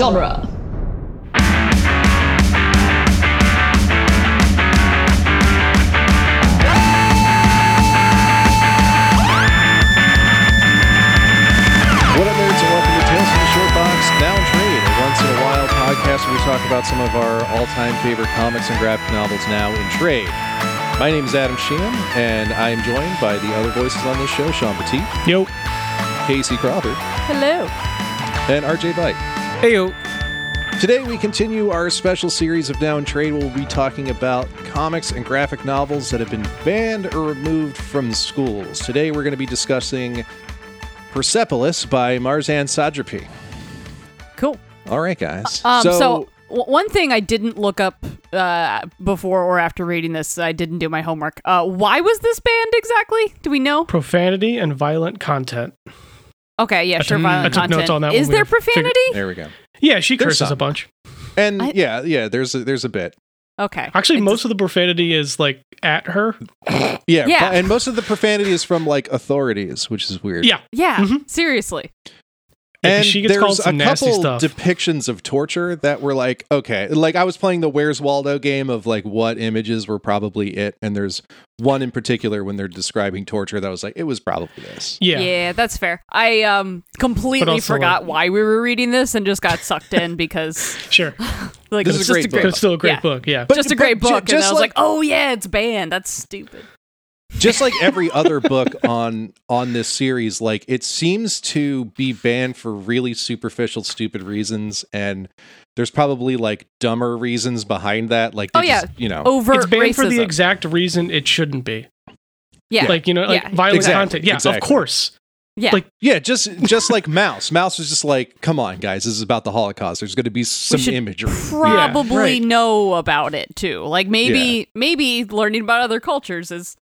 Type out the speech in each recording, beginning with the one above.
genre. What up, nerds, and welcome to Tales from the Short Box Now in Trade, a once in a while podcast where we talk about some of our all-time favorite comics and graphic novels now in trade. My name is Adam Sheehan, and I am joined by the other voices on this show: Sean Petit, Yo. Casey Crawford, Hello. and RJ Bite. Hey yo. Today, we continue our special series of Down Trade. We'll be talking about comics and graphic novels that have been banned or removed from schools. Today, we're going to be discussing Persepolis by Marjane Satrapi. Cool. All right, guys. Um, so, w- one thing I didn't look up uh, before or after reading this, I didn't do my homework. Uh, why was this banned exactly? Do we know? Profanity and violent content. Okay, yeah, I sure. took- Violent I took content. notes on that Is when we there figured- profanity? there we go. Yeah, she There's curses some. a bunch. And I- yeah, yeah, there's a, there's a bit. Okay. Actually, It's- most of the profanity is like at her. Yeah, Yeah. but- and most of the profanity is from like authorities, which is weird. Yeah. Yeah, Mhm. seriously. Yeah, 'cause and she gets there's called some a nasty couple stuff. depictions of torture that were like, okay, like I was playing the Where's Waldo game of like what images were probably it, and there's one in particular when they're describing torture that was like, it was probably this. yeah. Yeah, that's fair. I um completely also, forgot like- why we were reading this and just got sucked in because Sure. like This it's is a just great a book. great it's still a great Yeah. book. Yeah. But- just a but great ju- book, and just I was like, like- "Oh yeah, it's banned. That's stupid." Just like every other book on on this series, like it seems to be banned for really superficial, stupid reasons, and there's probably like dumber reasons behind that. Like, Oh, yeah. just, you know, Overt it's banned racism. for the exact reason it shouldn't be. yeah, Like, you know, like Yeah. violent Exactly, content. Yeah, exactly. of course. yeah. like- Yeah, just just like Maus. Maus was just like, "Come on, guys, this is about the Holocaust. There's going to be some imagery." probably right. know about it too. Like maybe maybe learning about other cultures is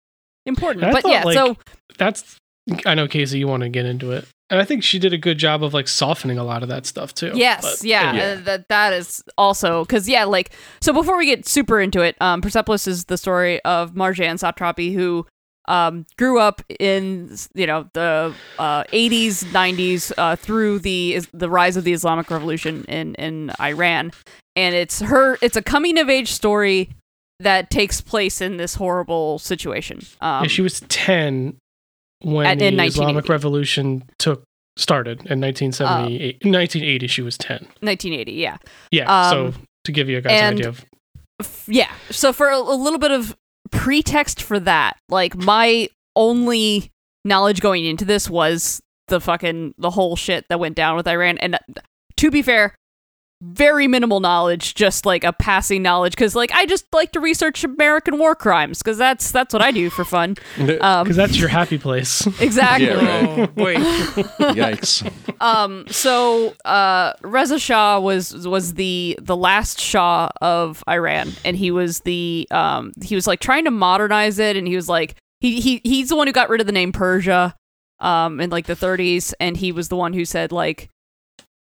important. But thought, yeah, like, so That's I know Casey, you want to get into it. And I think she did a good job of like softening a lot of that stuff too. yes, But, yeah, yeah. uh, that that is also because yeah, like so before we get super into it, um, Persepolis is the story of Marjane Satrapi who um grew up in you know the uh 80s 90s uh through the the rise of the Islamic Revolution in in Iran and it's her it's a coming of age story that takes place in this horrible situation um Yeah, she was 10 when At- the Islamic Revolution took started in 1978. Oh. 1980 she was 10. 1980 yeah Yeah, Um, so to give you guys an idea of F- yeah so for a, a little bit of pretext for that like my only knowledge going into this was the fucking the whole shit that went down with iran and uh, to be fair very minimal knowledge just like a passing knowledge because like i just like to research american war crimes because that's that's what i do for fun um because that's your happy place. exactly Yeah, right. wait. Yikes! um so uh Reza Shah was was the the last Shah of Iran and he was the um he was like trying to modernize it and he was like he he he's the one who got rid of the name Persia um in like the 30s and he was the one who said like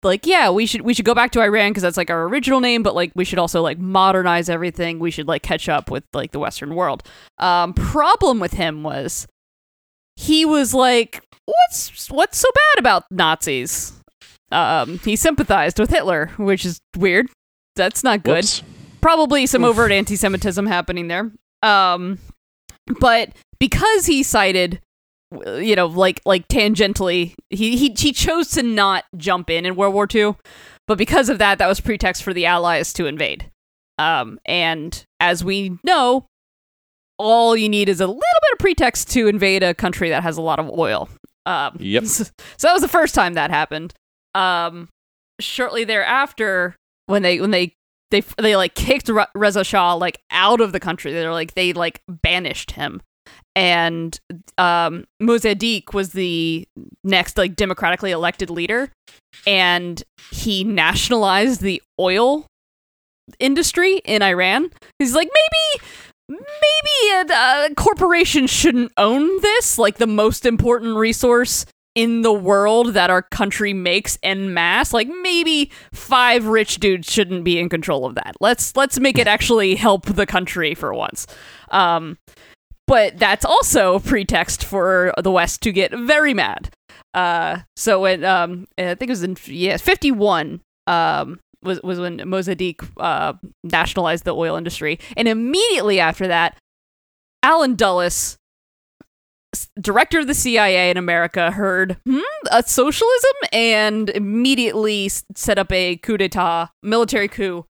like yeah we should we should go back to Iran because that's like our original name but like we should also like modernize everything. We should like catch up with like the western world. Um problem with him was he was like what's what's so bad about Nazis? Um he sympathized with Hitler which is weird. That's not good. Whoops. probably some overt anti-Semitism happening there. Um, but because he cited, you know, like like tangentially, he he he chose to not jump in in World War II, but because of that, that was pretext for the Allies to invade. Um, and as we know, all you need is a little bit of pretext to invade a country that has a lot of oil. Um, Yep. So, so that was the first time that happened. Um, shortly thereafter, when they when they they they like kicked Re- Reza Shah like out of the country. They're like they like banished him, and um, Mossadegh was the next like democratically elected leader, and he nationalized the oil industry in Iran. He's like maybe maybe a, a corporation shouldn't own this, like the most important resource in the world that our country makes en masse. Like maybe five rich dudes shouldn't be in control of that. Let's let's make it actually help the country for once. Um, but that's also a pretext for the West to get very mad. Uh, so when um, I think it was in yeah fifty one. um, was was when Mossadegh uh, nationalized the oil industry, and immediately after that, Allen Dulles, director of the CIA in America, heard hmm, a socialism and immediately set up a coup d'état, military coup,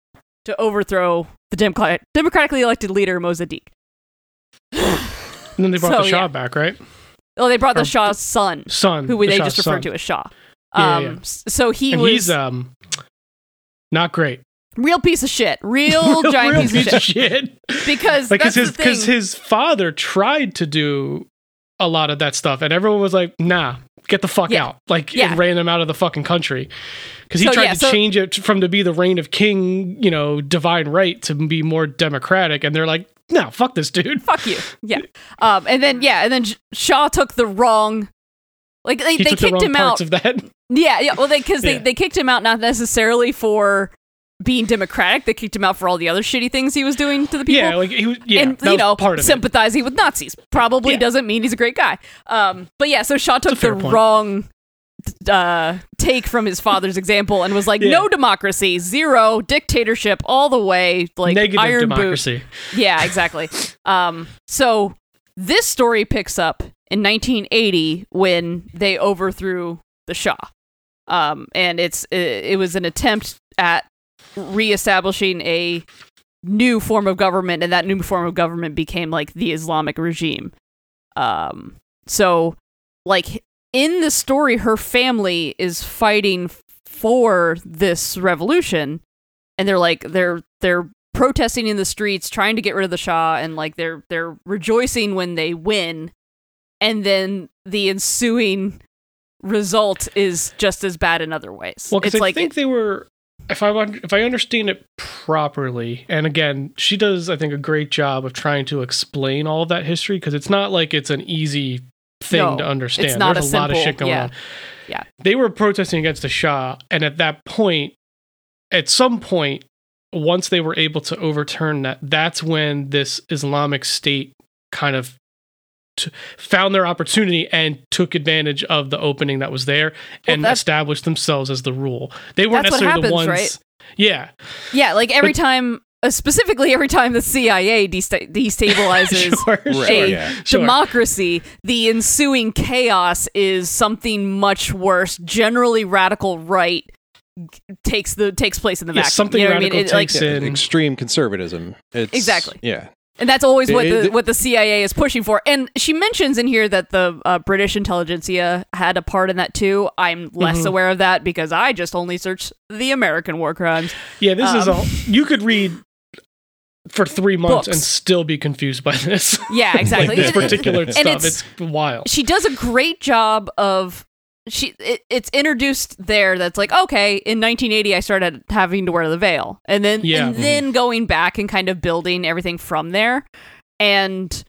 to overthrow the Democrat- democratically elected leader Mossadegh. And then they brought So, the Shah yeah. back, right? Oh, they brought the Or- Shah's son, Son. who the they Shah's just referred son. to as Shah. Yeah, Um, yeah, yeah. So he and was he's um not great. real piece of shit, real, giant Real piece, of shit. Because like that's his because his father tried to do a lot of that stuff, and everyone was like, "Nah, get the fuck Yeah. out!" Like Yeah. it ran him out of the fucking country because he So, tried yeah, to so- change it from to be the reign of king, you know, divine right to be more democratic, and they're like, "No, fuck this dude." fuck you. Yeah. Um, and then yeah, and then Shah took the wrong. Like they, He they the kicked wrong him out. parts of that. yeah, yeah. Well, they because they Yeah. they kicked him out not necessarily for being democratic. They kicked him out for all the other shitty things he was doing to the people. yeah, like he was. Yeah, and that you know, part of it. sympathizing with Nazis probably Yeah. doesn't mean he's a great guy. Um, but yeah, so Shah took the point. wrong uh, take from his father's example and was like, Yeah. no democracy, zero dictatorship, all the way, like Negative iron boot. democracy. Yeah, exactly. um, so this story picks up in 1980 when they overthrew the Shah, um, and it's it, it was an attempt at reestablishing a new form of government, and that new form of government became like the Islamic regime. Um, so like in the story, her family is fighting for this revolution, and they're like they're they're protesting in the streets, trying to get rid of the Shah, and like they're they're rejoicing when they win, and then the ensuing result is just as bad in other ways. Well, because it's I like think they were, if I if I understand it properly, and again, she does, I think, a great job of trying to explain all of that history because it's not like it's an easy thing No, to understand. it's not There's a a, lot of shit going yeah. on. Yeah. they were protesting against the Shah, and at that point, at some point, once they were able to overturn that, that's when this Islamic State kind of. t- found their opportunity and took advantage of the opening that was there Well, and established themselves as the rule. They weren't That's what necessarily the happens, ones. right? Yeah, yeah, like every But- time, specifically every time the CIA desta- destabilizes. sure, sure. a yeah. Sure. democracy, the ensuing chaos is something much worse. Generally, radical right takes the takes place in the Yeah, vacuum. something you know what I mean? radical It, takes Yeah, in. extreme conservatism. It's, Exactly. Yeah. and that's always what the what the CIA is pushing for. And she mentions in here that the uh, British intelligentsia had a part in that too. I'm less Mhm. aware of that because I just only search the American war crimes. Yeah, this is Um, all. You could read for three months and still be confused by this. Yeah, exactly. like this It- it- particular and stuff. it's- It's, wild. she does a great job of she it, it's introduced there that's like okay in 1980 i started having to wear the veil and then Yeah. and then mm-hmm. going back and kind of building everything from there and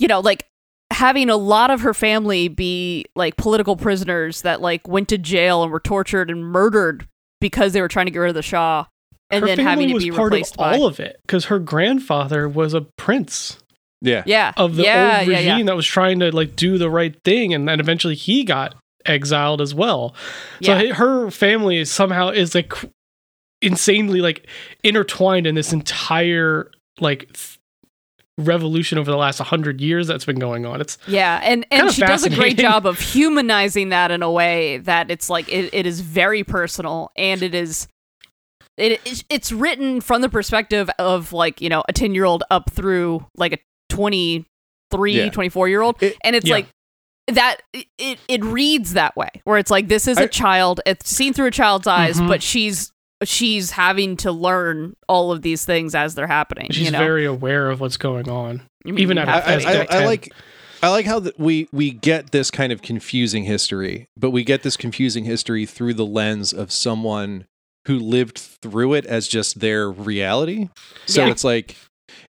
you know like having a lot of her family be like political prisoners that like went to jail and were tortured and murdered because they were trying to get rid of the shah and her then family having to was be part replaced of by all of it because her grandfather was a prince Yeah. yeah of the yeah, old regime yeah. that was trying to like do the right thing, and then eventually he got exiled as well. So Yeah. her family is somehow is like insanely like intertwined in this entire like th- revolution over the last 100 years that's been going on it's Yeah, and and she does a great job of humanizing that in a way that it's like it, it is very personal and it is it it's- it's written from the perspective of like, you know, a 10-year-old up through like a 23, Yeah. 24-year-old It- and it's Yeah. like that it it reads that way where it's like this is a I- child it's seen through a child's eyes Mhm. but she's she's having to learn all of these things as they're happening she's you know very aware of what's going on I mean, even you at have a- I, as. I, I like I like how that we we get this kind of confusing history, but we get this confusing history through the lens of someone who lived through it as just their reality. So Yeah. it's like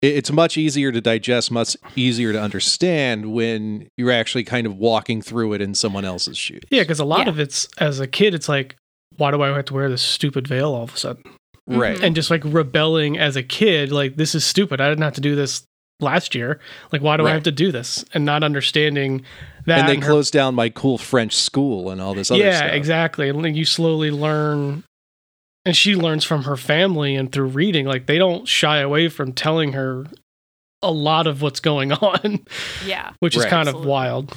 it's much easier to digest, much easier to understand when you're actually kind of walking through it in someone else's shoes. yeah because a lot Yeah. of it's as a kid it's like why do i have to wear this stupid veil all of a sudden Right. Mhm. and just like rebelling as a kid like this is stupid i didn't have to do this last year like why do i have to do this and not understanding that And they her- closed down my cool French school and all this other yeah stuff. Yeah, exactly and like you slowly learn and she learns from her family and through reading like they don't shy away from telling her a lot of what's going on Yeah. which is Right. kind of wild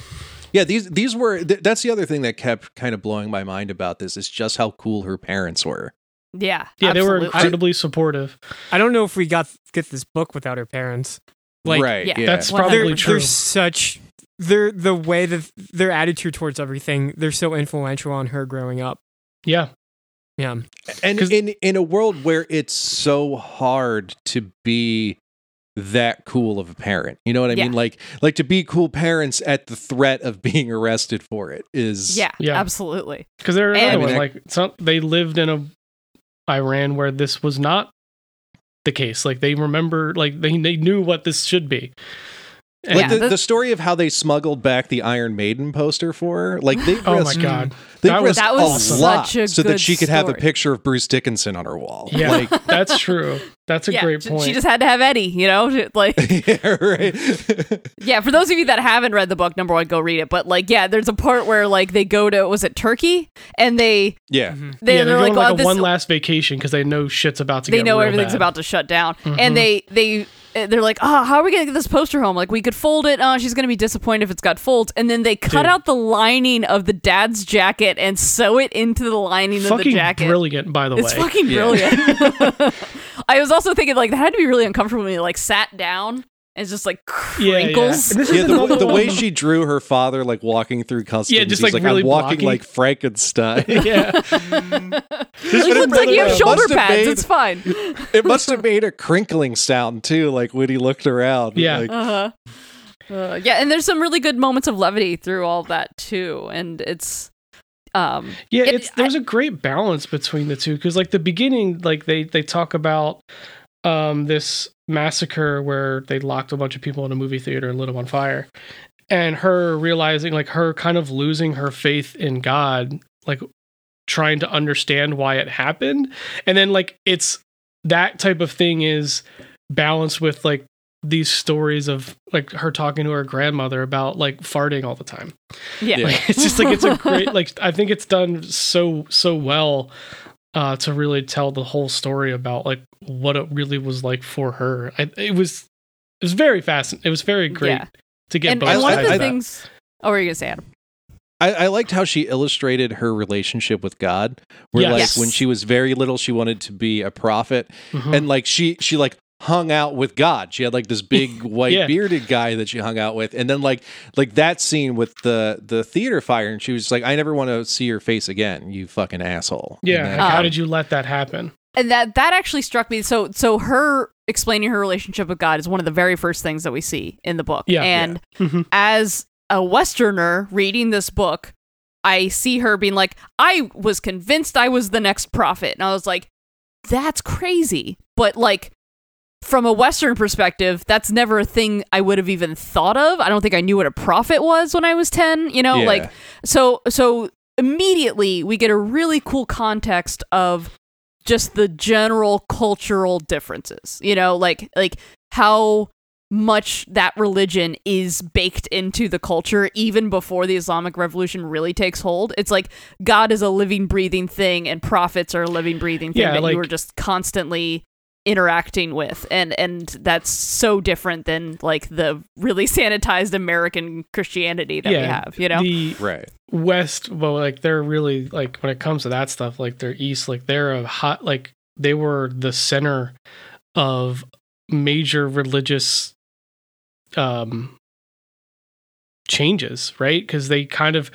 Yeah, these these were th- that's the other thing that kept kind of blowing my mind about this is just how cool her parents were. Yeah. yeah they were absolutely. incredibly supportive I don't know if we got get this book without her parents. Like, right. yeah, Yeah. that's Well, probably they're, true they're such they're the way that their attitude towards everything they're so influential on her growing up yeah yeah And in in a world where it's so hard to be that cool of a parent. You know what I Yeah. mean? Like like to be cool parents at the threat of being arrested for it is Yeah, Yeah. absolutely. because they're And- another I mean, one like it's not, they lived in a iran where this was not the case like they remember like they, they knew what this should be And- like Yeah, the, the- the story of how they smuggled back the Iron Maiden poster for her. Like they oh my god they that was That was a lot such a so that she could have a picture of Bruce Dickinson on her wall. yeah Like that's true that's a yeah, great point She just had to have Eddie, you know? She- Like yeah, right. Yeah, for those of you that haven't read the book, number one, go read it. But like, yeah, there's a part where like they go to was it Turkey and they yeah. they yeah, they're, they're like, going like oh, a this, one last vacation because they know shit's about to they get know real everything's bad. about to shut down, Mhm. and they they Eh, they're like, oh, how are we gonna get this poster home? Like, we could fold it. Oh, she's gonna be disappointed if it's got folds, and then they cut Dude. out the lining of the dad's jacket and sew it into the lining of the jacket. It's fucking brilliant by the It's way It's fucking Yeah. brilliant. I was also thinking like that had to be really uncomfortable when you like sat down and it's just like Yeah, yeah. crinkles. Yeah, the, the way she drew her father like walking through customs. Yeah, just, he's like, like, really I'm walking blocky. like Frankenstein. yeah It looks like you have shoulder must have pads. made- It's fine. it must have made a crinkling sound too, like when he looked around. Yeah. Like, Uh-huh. Uh, yeah, and there's some really good moments of levity through all that too, and it's um Yeah, It- it's there's a great balance between the two because like the beginning, like they they talk about um this massacre where they locked a bunch of people in a movie theater and lit them on fire, and her realizing like her kind of losing her faith in God, like trying to understand why it happened, and then like it's that type of thing is balanced with like these stories of like her talking to her grandmother about like farting all the time. yeah. Yeah. Like, it's just like it's a great like I think it's done so so well uh to really tell the whole story about like what it really was like for her. I, it was it was very fascinating. It was very great Yeah. to get and both I- one of the of that. things Oh, were you gonna say Adam? I, I liked how she illustrated her relationship with God. Where Yes. like Yes. when she was very little, she wanted to be a prophet, Mhm. and like she she like hung out with God. She had like this big white Yeah. bearded guy that she hung out with, and then like like that scene with the the theater fire, and she was like, "I never want to see your face again, you fucking asshole." Yeah, then- like, how did you let that happen? And that that actually struck me. So so her explaining her relationship with God is one of the very first things that we see in the book. Yeah. and Mhm. as a Westerner reading this book, I see her being like, I was convinced I was the next prophet. And I was like, that's crazy. But like, from a Western perspective, that's never a thing I would have even thought of. I don't think I knew what a prophet was when I was 10, you know, Yeah. like, so, so immediately we get a really cool context of just the general cultural differences, you know, like, like how much that religion is baked into the culture even before the Islamic Revolution really takes hold. It's like God is a living, breathing thing, and prophets are a living, breathing thing Yeah, that like- you are just constantly interacting with and and that's so different than like the really sanitized american christianity that we have you know The right. West, well, like they're really like when it comes to that stuff, like they're East, like they're a hot, like they were the center of major religious um changes, right? Because they kind of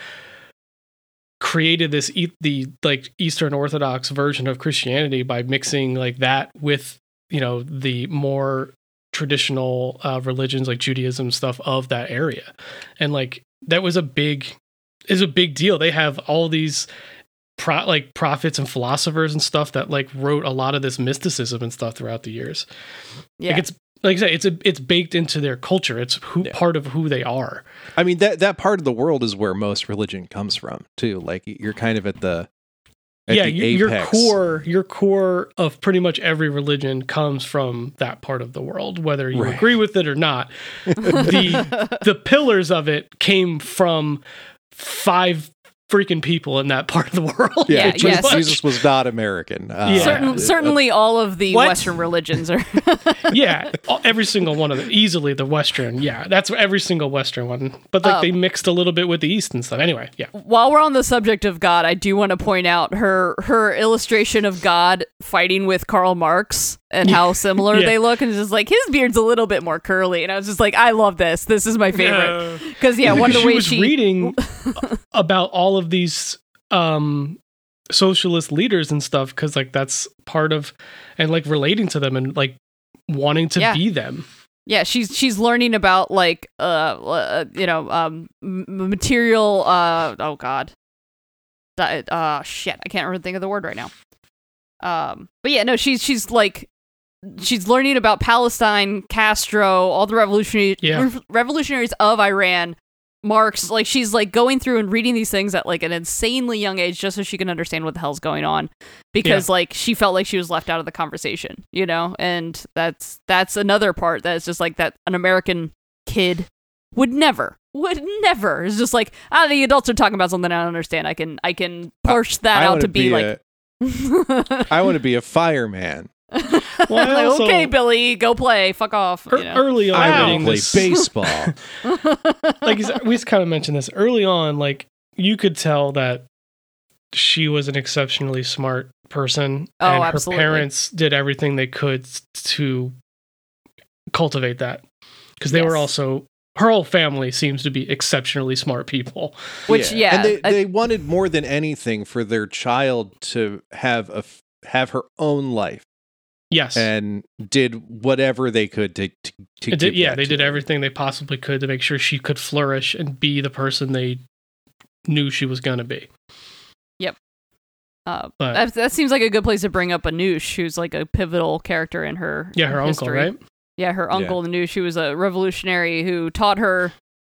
created this e- the like Eastern Orthodox version of Christianity by mixing like that with you know the more traditional uh, religions like Judaism stuff of that area, and like that was a big is a big deal. They have all these pro- like prophets and philosophers and stuff that like wrote a lot of this mysticism and stuff throughout the years. yeah Like it's like I said, it's a, it's baked into their culture. It's who Yeah. part of who they are. I mean that that part of the world is where most religion comes from too. Like you're kind of at the at yeah, the you, your apex. core your core of pretty much every religion comes from that part of the world, whether you Right. agree with it or not. the the pillars of it came from five freaking people in that part of the world. Yeah, Yeah, Jesus, yes. Jesus was not American. Uh, Yeah. Certain, uh, certainly, all of the What? Western religions are. yeah, every single one of them, easily the Western. Yeah, that's every single Western one. But like Um, they mixed a little bit with the East and stuff. Anyway, yeah, While we're on the subject of God, I do want to point out her her illustration of God fighting with Karl Marx and how similar Yeah. they look, and just like his beard's a little bit more curly, and I was just like, I love this. This is my favorite because yeah, one of the she ways was she reading about all of these um socialist leaders and stuff because like that's part of and like relating to them and like wanting to Yeah. be them. yeah she's she's learning about like uh, uh you know um material uh oh god uh shit i can't remember think of the word right now um but yeah no she's she's like she's learning about palestine castro all the revolutionary Yeah. rev- revolutionaries of iran marx like she's like going through and reading these things at like an insanely young age just so she can understand what the hell's going on because like she felt like she was left out of the conversation you know and that's that's another part that's just like that an american kid would never would never it's just like ah the adults are talking about something i don't understand i can i can parse that I out wanna to be, like a- I want to be a fireman. Well, I also- okay billy go play fuck off ear- you know? early on, I reading play this- baseball. like you said- we kind of mentioned this early on. Like you could tell that she was an exceptionally smart person, Oh, and her absolutely. parents did everything they could to cultivate that because they were also her whole family seems to be exceptionally smart people. Which, yeah, and they, I- they wanted more than anything for their child to have a f- have her own life, Yes, and did whatever they could to to, to did, give yeah, they to did her. everything they possibly could to make sure she could flourish and be the person they knew she was going to be. Yep. Uh, But- that, that seems like a good place to bring up Anoush, who's like a pivotal character in her Yeah, her uncle, history. right? Yeah, her uncle Anoush, who was a revolutionary who taught her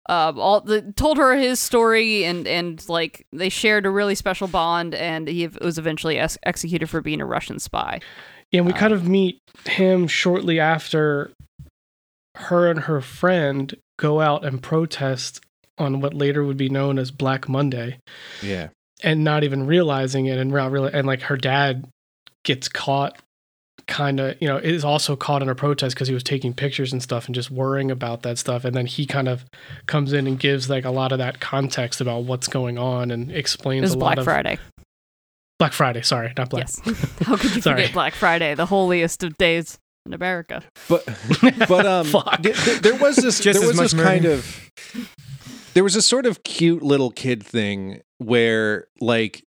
uh, all the told her his story and and like they shared a really special bond and he was eventually ex- executed for being a Russian spy. Yeah, and we Uh, kind of meet him shortly after her and her friend go out and protest on what later would be known as Black Monday, Yeah, and not even realizing it, and not really, and like her dad gets caught, kind of, you know, is also caught in a protest because he was taking pictures and stuff and just worrying about that stuff, and then he kind of comes in and gives like a lot of that context about what's going on and explains was a Black lot of Friday. Black Friday. Sorry, not Black. Yes. How could you Sorry. forget Black Friday, the holiest of days in America? but but um, Fuck. th- th- there was this Just there was this much kind of there was a sort of cute little kid thing where like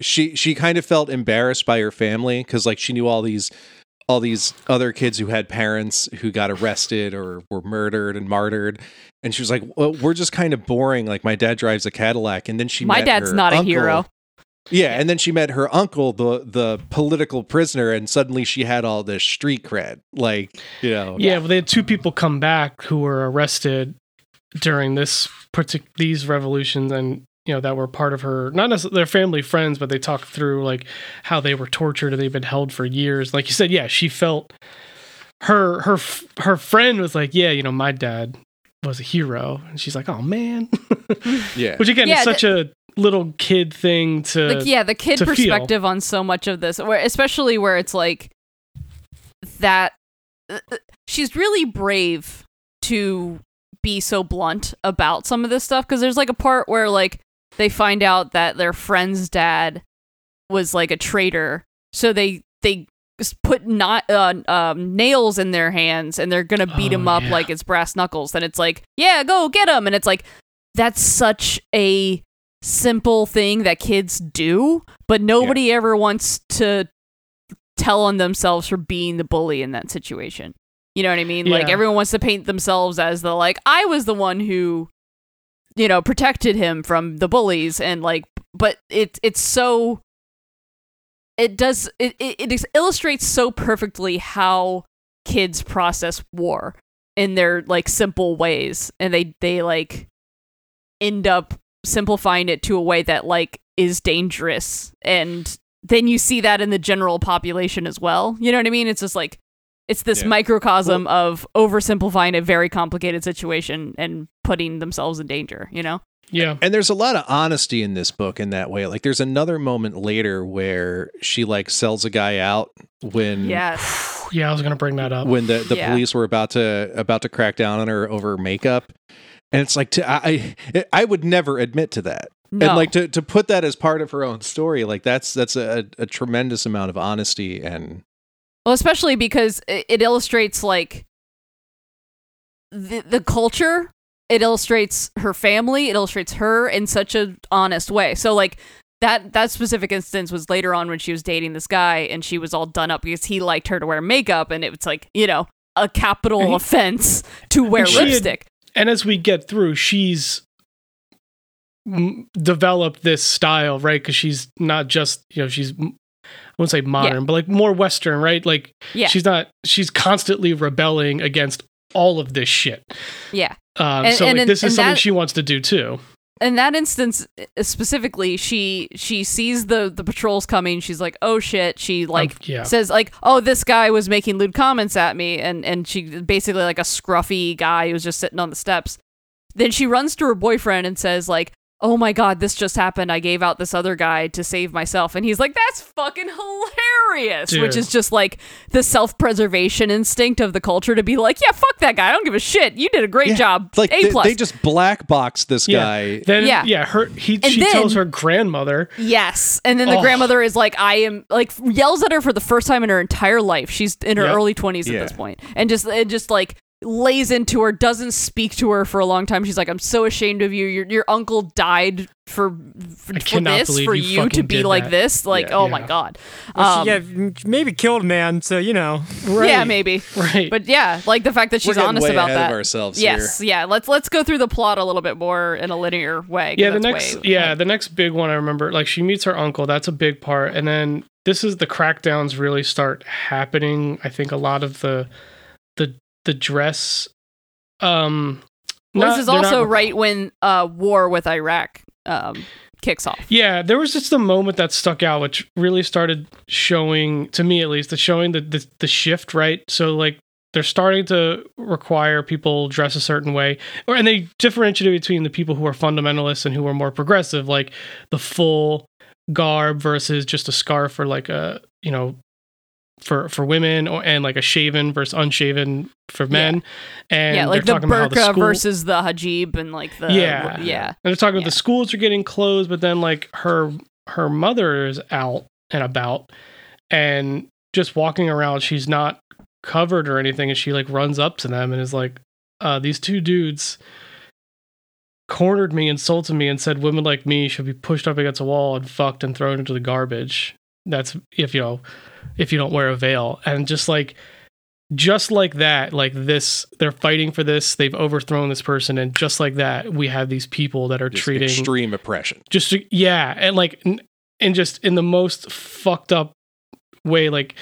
she she kind of felt embarrassed by her family because like she knew all these all these other kids who had parents who got arrested or were murdered and martyred and she was like well, we're just kind of boring like my dad drives a cadillac and then she My met dad's her not a hero. Yeah and then she met her uncle the the political prisoner and suddenly she had all this street cred like you know. Yeah, well, they had two people come back who were arrested during this partic- these revolutions, and you know that were part of her not necessarily their family friends, but they talked through like how they were tortured and they've been held for years. Like you said, yeah, she felt her her her friend was like, yeah, you know, my dad was a hero, and she's like, oh man, yeah. Which again Yeah, is such a little kid thing to like yeah the kid to feel. perspective on so much of this where especially where it's like that uh, she's really brave to be so blunt about some of this stuff because there's like a part where like they find out that their friend's dad was like a traitor so they they put not uh, um, nails in their hands and they're gonna beat Oh, him up yeah. like it's brass knuckles then it's like yeah go get him and it's like that's such a simple thing that kids do, but nobody ever wants to tell on themselves for being the bully in that situation. You know what I mean? Like everyone wants to paint themselves as the like I was the one who you know protected him from the bullies and like but it it's so it does it it, it illustrates so perfectly how kids process war in their like simple ways and they they like end up simplifying it to a way that like is dangerous and then you see that in the general population as well you know what i mean it's just like it's this Yeah. microcosm of oversimplifying a very complicated situation and putting themselves in danger you know Yeah. And there's a lot of honesty in this book in that way. Like there's another moment later where she like sells a guy out when Yes. Yeah, I was gonna bring that up. when the, the Yeah. police were about to about to crack down on her over makeup. And it's like to, I I I would never admit to that. No. And like to to put that as part of her own story, like that's that's a, a tremendous amount of honesty and Well, especially because it, it illustrates like the the culture. It illustrates her family. It illustrates her in such a honest way. So like that that specific instance was later on when she was dating this guy and she was all done up because he liked her to wear makeup and it was like you know a capital he- offense to wear she had- lipstick. And as we get through, she's m- developed this style, right? Because she's not just you know she's I wouldn't say modern, but like more Western, right? Like Yeah. she's not she's constantly rebelling against all of this shit. Yeah. Um, And- so and like, this is something that- she wants to do too. In that instance uh, specifically she she sees the the patrols coming. She's like oh shit. She like Um, yeah. says like oh this guy was making lewd comments at me. And and she basically like a scruffy guy who was just sitting on the steps. Then she runs to her boyfriend and says like oh my god this just happened i gave out this other guy to save myself and he's like that's fucking hilarious which is just like the self-preservation instinct of the culture to be like yeah fuck that guy i don't give a shit you did a great Yeah, job like a they, plus they just black box this Yeah. guy. Then Yeah. yeah, her he And she then- tells her grandmother Yes. And then the Oh. grandmother is like, I am like yells at her for the first time in her entire life. She's in her Yep. early twenties at this point. And just and just like lays into her, doesn't speak to her for a long time. She's like, I'm so ashamed of you. Your your uncle died for for, for this, for you you, to be like that. this. Like, Yeah. oh Yeah. my god. Well, Um, she, yeah, maybe killed a man, so you know. yeah, maybe. right. But yeah, like the fact that We're she's honest way about ahead that. of ourselves yes, yeah. Let's let's go through the plot a little bit more in a linear way. yeah, the next way- yeah, the next big one I remember like she meets her uncle. That's a big part, and then this is the crackdowns really start happening. I think a lot of the the the dress. Um, Well, not- this is they're not also right when uh, war with Iraq um, kicks off. Yeah, there was just a moment that stuck out, which really started showing to me at least, the showing the, the the shift, right? So like they're starting to require people dress a certain way, or and they differentiate between the people who are fundamentalists and who are more progressive, like the full garb versus just a scarf or like a you know for for women or and like a shaven versus unshaven for men and yeah, like the they're talking about how burqa the school, versus the hijab and like the yeah, yeah. And they're talking about Yeah. the schools are getting closed, but then like her her mother is out and about and just walking around. She's not covered or anything, and she like runs up to them and is like, uh, "These two dudes cornered me, insulted me, and said women like me should be pushed up against a wall and fucked and thrown into the garbage." That's if you know if you don't wear a veil, and just like just like that, like this, they're fighting for this. They've overthrown this person, and just like that, we have these people that are Just treating extreme oppression. just yeah, and like n- and just in the most fucked up way, like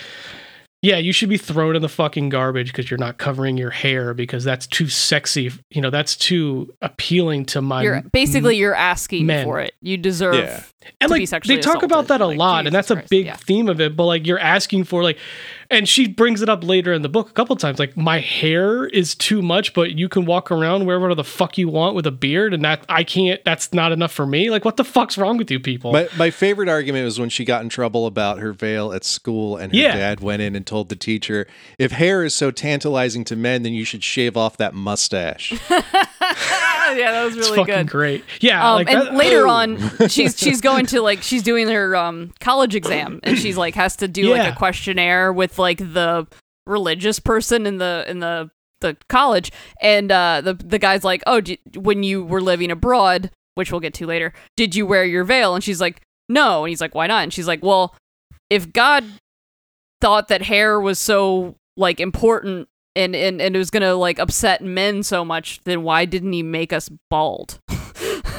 yeah, you should be thrown in the fucking garbage because you're not covering your hair because that's too sexy. You know, that's too appealing to my. You're basically you're asking men. for it. You deserve. Yeah. And to be like sexually they talk about that a Like, lot, and that's a Christ, big yeah. theme of it. But like you're asking for like, and she brings it up later in the book a couple times. Like my hair is too much, but you can walk around wherever the fuck you want with a beard, and that I can't. That's not enough for me. Like what the fuck's wrong with you people? My, my favorite argument was when she got in trouble about her veil at school, and her Yeah. dad went in and told the teacher, "If hair is so tantalizing to men, then you should shave off that mustache." yeah, that was really fucking good. great. Yeah, Um, like and that- later Oh. on, she's she's going to like she's doing her um college exam, and she's like has to do like a questionnaire with like the religious person in the in the the college, and uh the the guy's like, oh, when you were living abroad, which we'll get to later, did you wear your veil? And she's like, no, and he's like, why not? And she's like, well, if God thought that hair was so like important. And, and, and it was gonna like upset men so much, then why didn't he make us bald?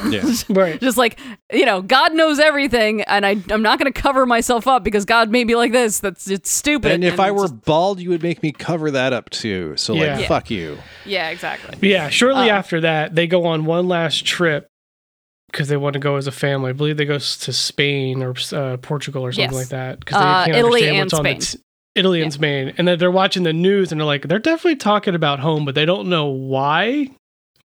Yeah. right. just like you know god knows everything and I, i'm not going to cover myself up because god made me like this that's it's stupid and if I were just- bald, you would make me cover that up too. So Yeah. like, Yeah. fuck you. yeah exactly yeah, shortly Um, after that, they go on one last trip because they want to go as a family. I believe they go to Spain or uh, Portugal or something Yes. like that because they Uh, can't Italy understand and what's on the Spain. t- Italy Yeah. and Spain, and then they're watching the news and they're like, they're definitely talking about home, but they don't know why.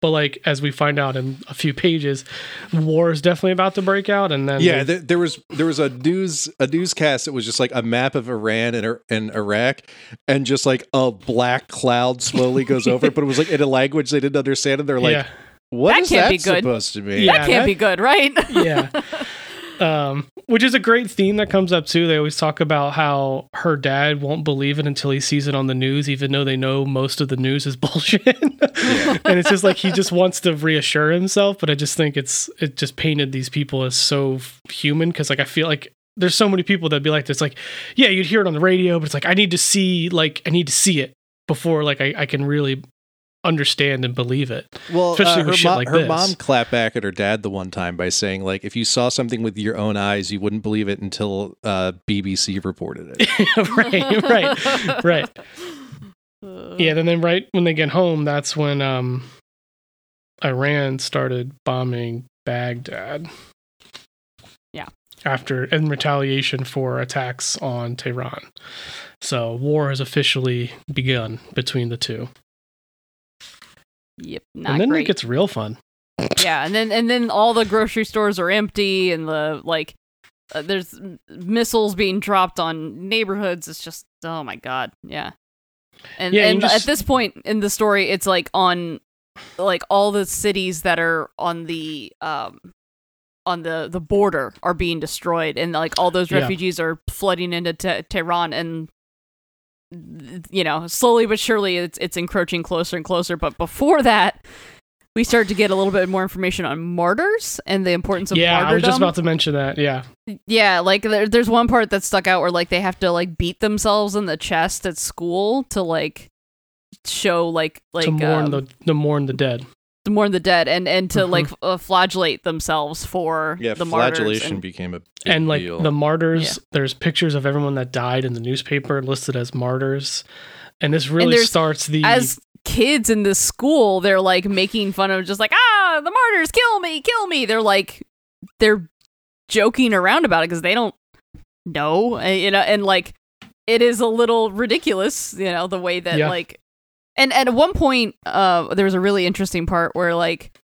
But like as we find out in a few pages, war is definitely about to break out, and then Yeah, they- there, there was there was a news a newscast that was just like a map of Iran and and Iraq, and just like a black cloud slowly goes over, it, but it was like in a language they didn't understand, and they're like, yeah, "What That is can't that be good. supposed to mean?" Yeah, that can't that- be good, right? yeah. Um, which is a great theme that comes up too. They always talk about how her dad won't believe it until he sees it on the news, even though they know most of the news is bullshit. and it's just like he just wants to reassure himself. But I just think it's it just painted these people as so human because like I feel like there's so many people that'd be like this. Like, yeah, you'd hear it on the radio, but it's like I need to see like I need to see it before like I, I can really understand and believe it. Well, Especially uh, with her, shit mo- like her this. mom clapped back at her dad the one time by saying, like, if you saw something with your own eyes, you wouldn't believe it until uh, BBC reported it. right, right, right. Yeah, then then right when they get home, that's when um Iran started bombing Baghdad. Yeah. After in retaliation for attacks on Tehran. So war has officially begun between the two. Yep, not and then great. it gets real fun. yeah, and then and then all the grocery stores are empty, and the like, uh, there's missiles being dropped on neighborhoods. It's just oh my god, yeah. And Yeah, and just- at this point in the story, it's like on like all the cities that are on the um on the the border are being destroyed, and like all those Yeah. refugees are flooding into Te- Tehran and. You know, slowly but surely, it's it's encroaching closer and closer. But before that, we start to get a little bit more information on martyrs and the importance of yeah, martyrdom. I was just about to mention that. Yeah. yeah, like there, there's one part that stuck out where like they have to like beat themselves in the chest at school to like show like like to mourn um, the to mourn the dead. To mourn the dead and and to Mhm. like uh, flagellate themselves for Yeah, the martyrs flagellation and- became a big and like deal. the martyrs there's pictures of everyone that died in the newspaper listed as martyrs and this really there's- starts the as kids in this school they're like making fun of just like ah the martyrs kill me kill me they're like they're joking around about it because they don't know uh, you know and like it is a little ridiculous you know the way that Yeah. like and, at one point uh there was a really interesting part where like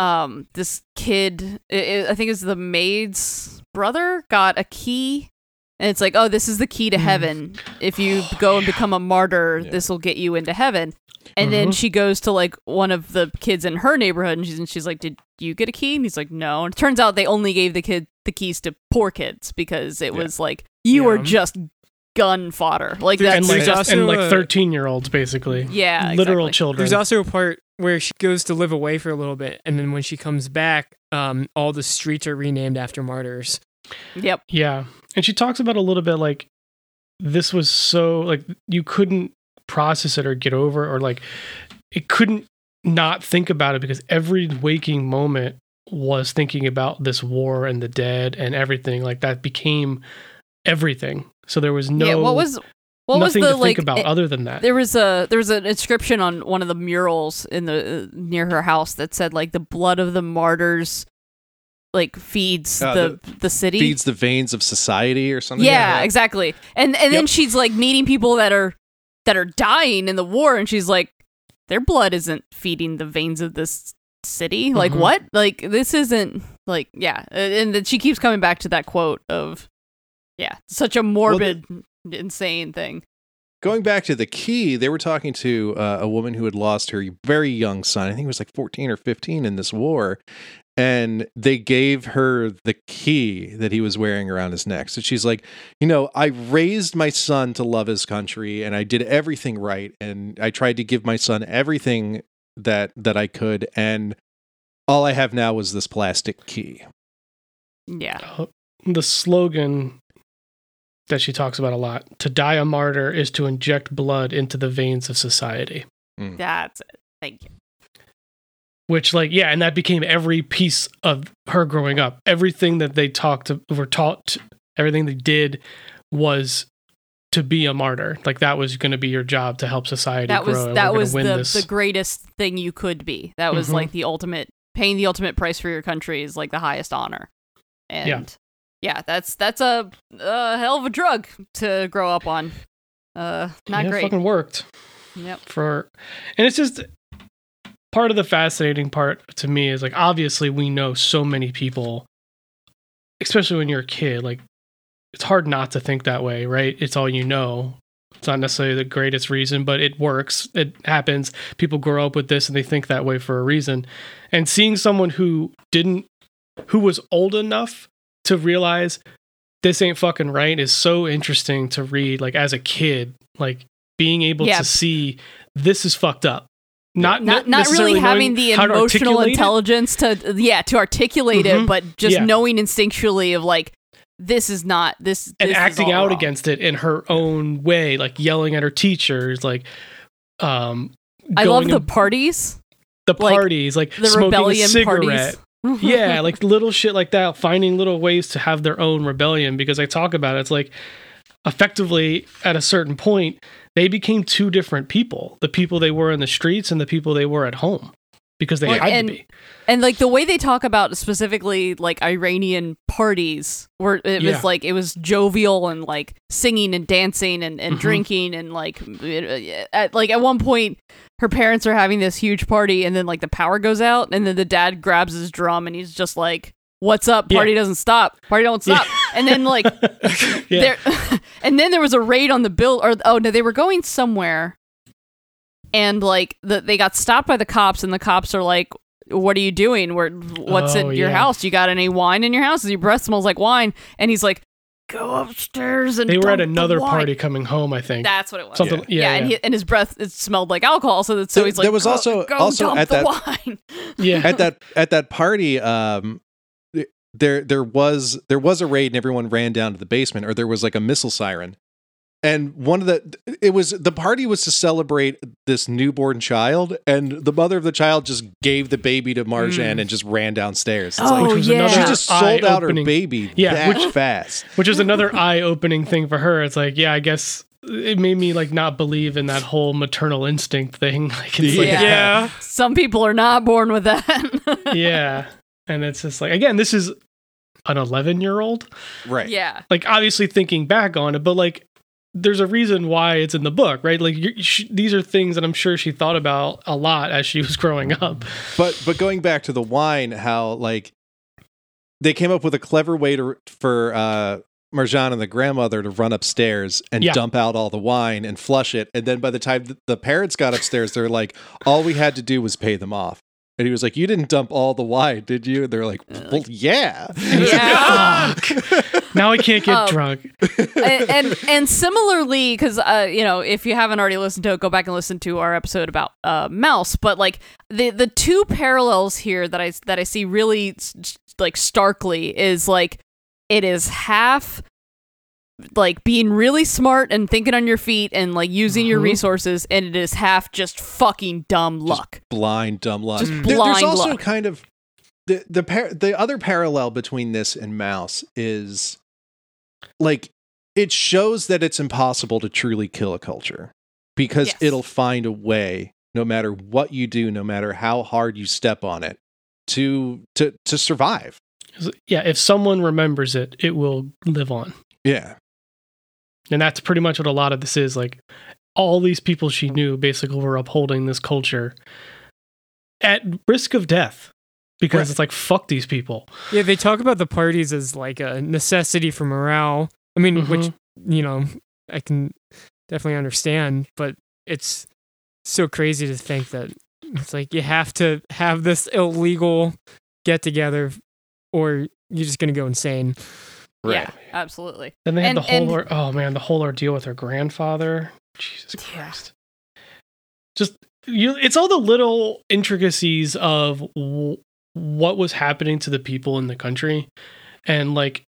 um this kid i i I think it's the maid's brother got a key and it's like oh this is the key to Mm. heaven if you go and yeah. become a martyr Yeah. this will get you into heaven and then Mhm. she goes to like one of the kids in her neighborhood and she's, and she's like did you get a key and he's like no and it turns out they only gave the kid the keys to poor kids because it Yeah. was like you are just gun fodder like There's- and that's like there's just and like 13 year olds basically. Yeah literal exactly. children. There's also a part where she goes to live away for a little bit, and then when she comes back, um, all the streets are renamed after martyrs. yep. Yeah. And she talks about a little bit like this was so like you couldn't process it or get over or like it couldn't not think about it because every waking moment was thinking about this war and the dead and everything. Like that became everything so there was no yeah what was what was nothing the to like think about it- other than that there was a there was an inscription on one of the murals in the uh, near her house that said like the blood of the martyrs like feeds Uh, the the city feeds the veins of society or something. yeah, like exactly and and then Yep. she's like meeting people that are that are dying in the war and she's like their blood isn't feeding the veins of this city like Mhm. what like this isn't like yeah and and then she keeps coming back to that quote of yeah such a morbid insane thing Going back to the key, they were talking to uh, a woman who had lost her very young son. I think he was like 14 or 15 in this war. And they gave her the key that he was wearing around his neck. So she's like, you know, I raised my son to love his country and I did everything right. And I tried to give my son everything that that I could. And all I have now is this plastic key. yeah Uh, the slogan that she talks about a lot. To die a martyr is to inject blood into the veins of society. That's it. Thank you. Which like yeah and that became every piece of her growing up. Everything that they talked to, were taught everything they did was to be a martyr. Like that was going to be your job to help society that was grow and that was the, the greatest thing you could be. That was Mhm. like the ultimate paying the ultimate price for your country is like the highest honor. And Yeah. Yeah, that's that's a, a hell of a drug to grow up on uh not yeah, it great fucking worked yep for and it's just part of the fascinating part to me is like obviously we know so many people, especially when you're a kid. Like it's hard not to think that way, right? It's all you know. It's not necessarily the greatest reason, but it works. It happens. People grow up with this and they think that way for a reason. And seeing someone who didn't, who was old enough to realize this ain't fucking right is so interesting to read. Like as a kid, like being able Yeah. to see this is fucked up. Not not not really having the emotional it. intelligence to yeah to articulate Mhm. it, but just Yeah. knowing instinctually of like this is not this and this acting out wrong. against it in her own way, like yelling at her teachers, like um I love the and- parties, the like, parties, like the smoking rebellion a cigarette. parties. Yeah, like little shit like that, finding little ways to have their own rebellion because I talk about it. It's like effectively at a certain point, they became two different people the people they were in the streets and the people they were at home because they Well, had and- to be. And like the way they talk about specifically like Iranian parties, where it Yeah. was like it was jovial and like singing and dancing and, and Mhm. drinking and like uh, at like at one point her parents are having this huge party and then like the power goes out and then the dad grabs his drum and he's just like, "What's up? Yeah. Party doesn't stop. Party don't Yeah. stop." And then like there and then there was a raid on the bill or oh no they were going somewhere and like the, they got stopped by the cops and the cops are like what are you doing? Where what's Oh, in your yeah. house? You got any wine in your house? Your breath smells like wine and he's like go upstairs and They were at another party coming home, I think. that's what it was. Something, yeah, yeah, and, he, and his breath it smelled like alcohol so that so There- he's like there was also- go also dump at the that- wine. Yeah. at that at that party um there there was there was a raid and everyone ran down to the basement or there was like a missile siren and one of the it was the party was to celebrate this newborn child and the mother of the child just gave the baby to Marjane Mm. and just ran downstairs it's Oh, like which was yeah. another she just sold out her baby Yeah, that which- fast which is another eye-opening thing for her. It's like, yeah, I guess it made me like not believe in that whole maternal instinct thing. Like, it's like, Yeah. Yeah. some people are not born with that yeah, and it's just like, again, this is an 11-year-old. right yeah Like, obviously thinking back on it, but like, there's a reason why it's in the book, right? Like, these are things that I'm sure she thought about a lot as she was growing up. But but going back to the wine, how like they came up with a clever way to for uh Marjane and the grandmother to run upstairs and Yeah. dump out all the wine and flush it. And then by the time the parents got upstairs, they're like, all we had to do was pay them off. And he was like, You didn't dump all the wine, did you? And they're like, Well, yeah. yeah now I can't get Um, drunk. and, and and similarly, because uh, you know, if you haven't already listened to it, go back and listen to our episode about uh, Maus. But like the the two parallels here that I that I see really s- s- like starkly is like it is half like being really smart and thinking on your feet and like using your Mhm. resources, and it is half just fucking dumb luck. Blind, dumb luck. Just There- there's also luck. kind of the the par- the other parallel between this and Maus is like it shows that it's impossible to truly kill a culture because Yes. it'll find a way no matter what you do no matter how hard you step on it to to to survive Yeah, if someone remembers it, it will live on. yeah And that's pretty much what a lot of this is. Like all these people she knew basically were upholding this culture at risk of death because Right. it's like, fuck these people. Yeah, they talk about the parties as like a necessity for morale. I mean, which Mm-hmm. you know, I can definitely understand, but it's so crazy to think that it's like you have to have this illegal get together or you're just gonna go insane. Yeah, absolutely. Then they had And- the whole, and- or- oh man, the whole ordeal with her grandfather. Jesus Yeah. Christ. Just, you, it's all the little intricacies of w- what was happening to the people in the country. And like,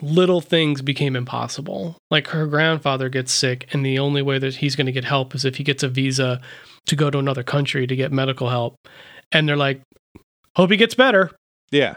little things became impossible. Like her grandfather gets sick, and the only way that he's going to get help is if he gets a visa to go to another country to get medical help. And they're like, hope he gets better. yeah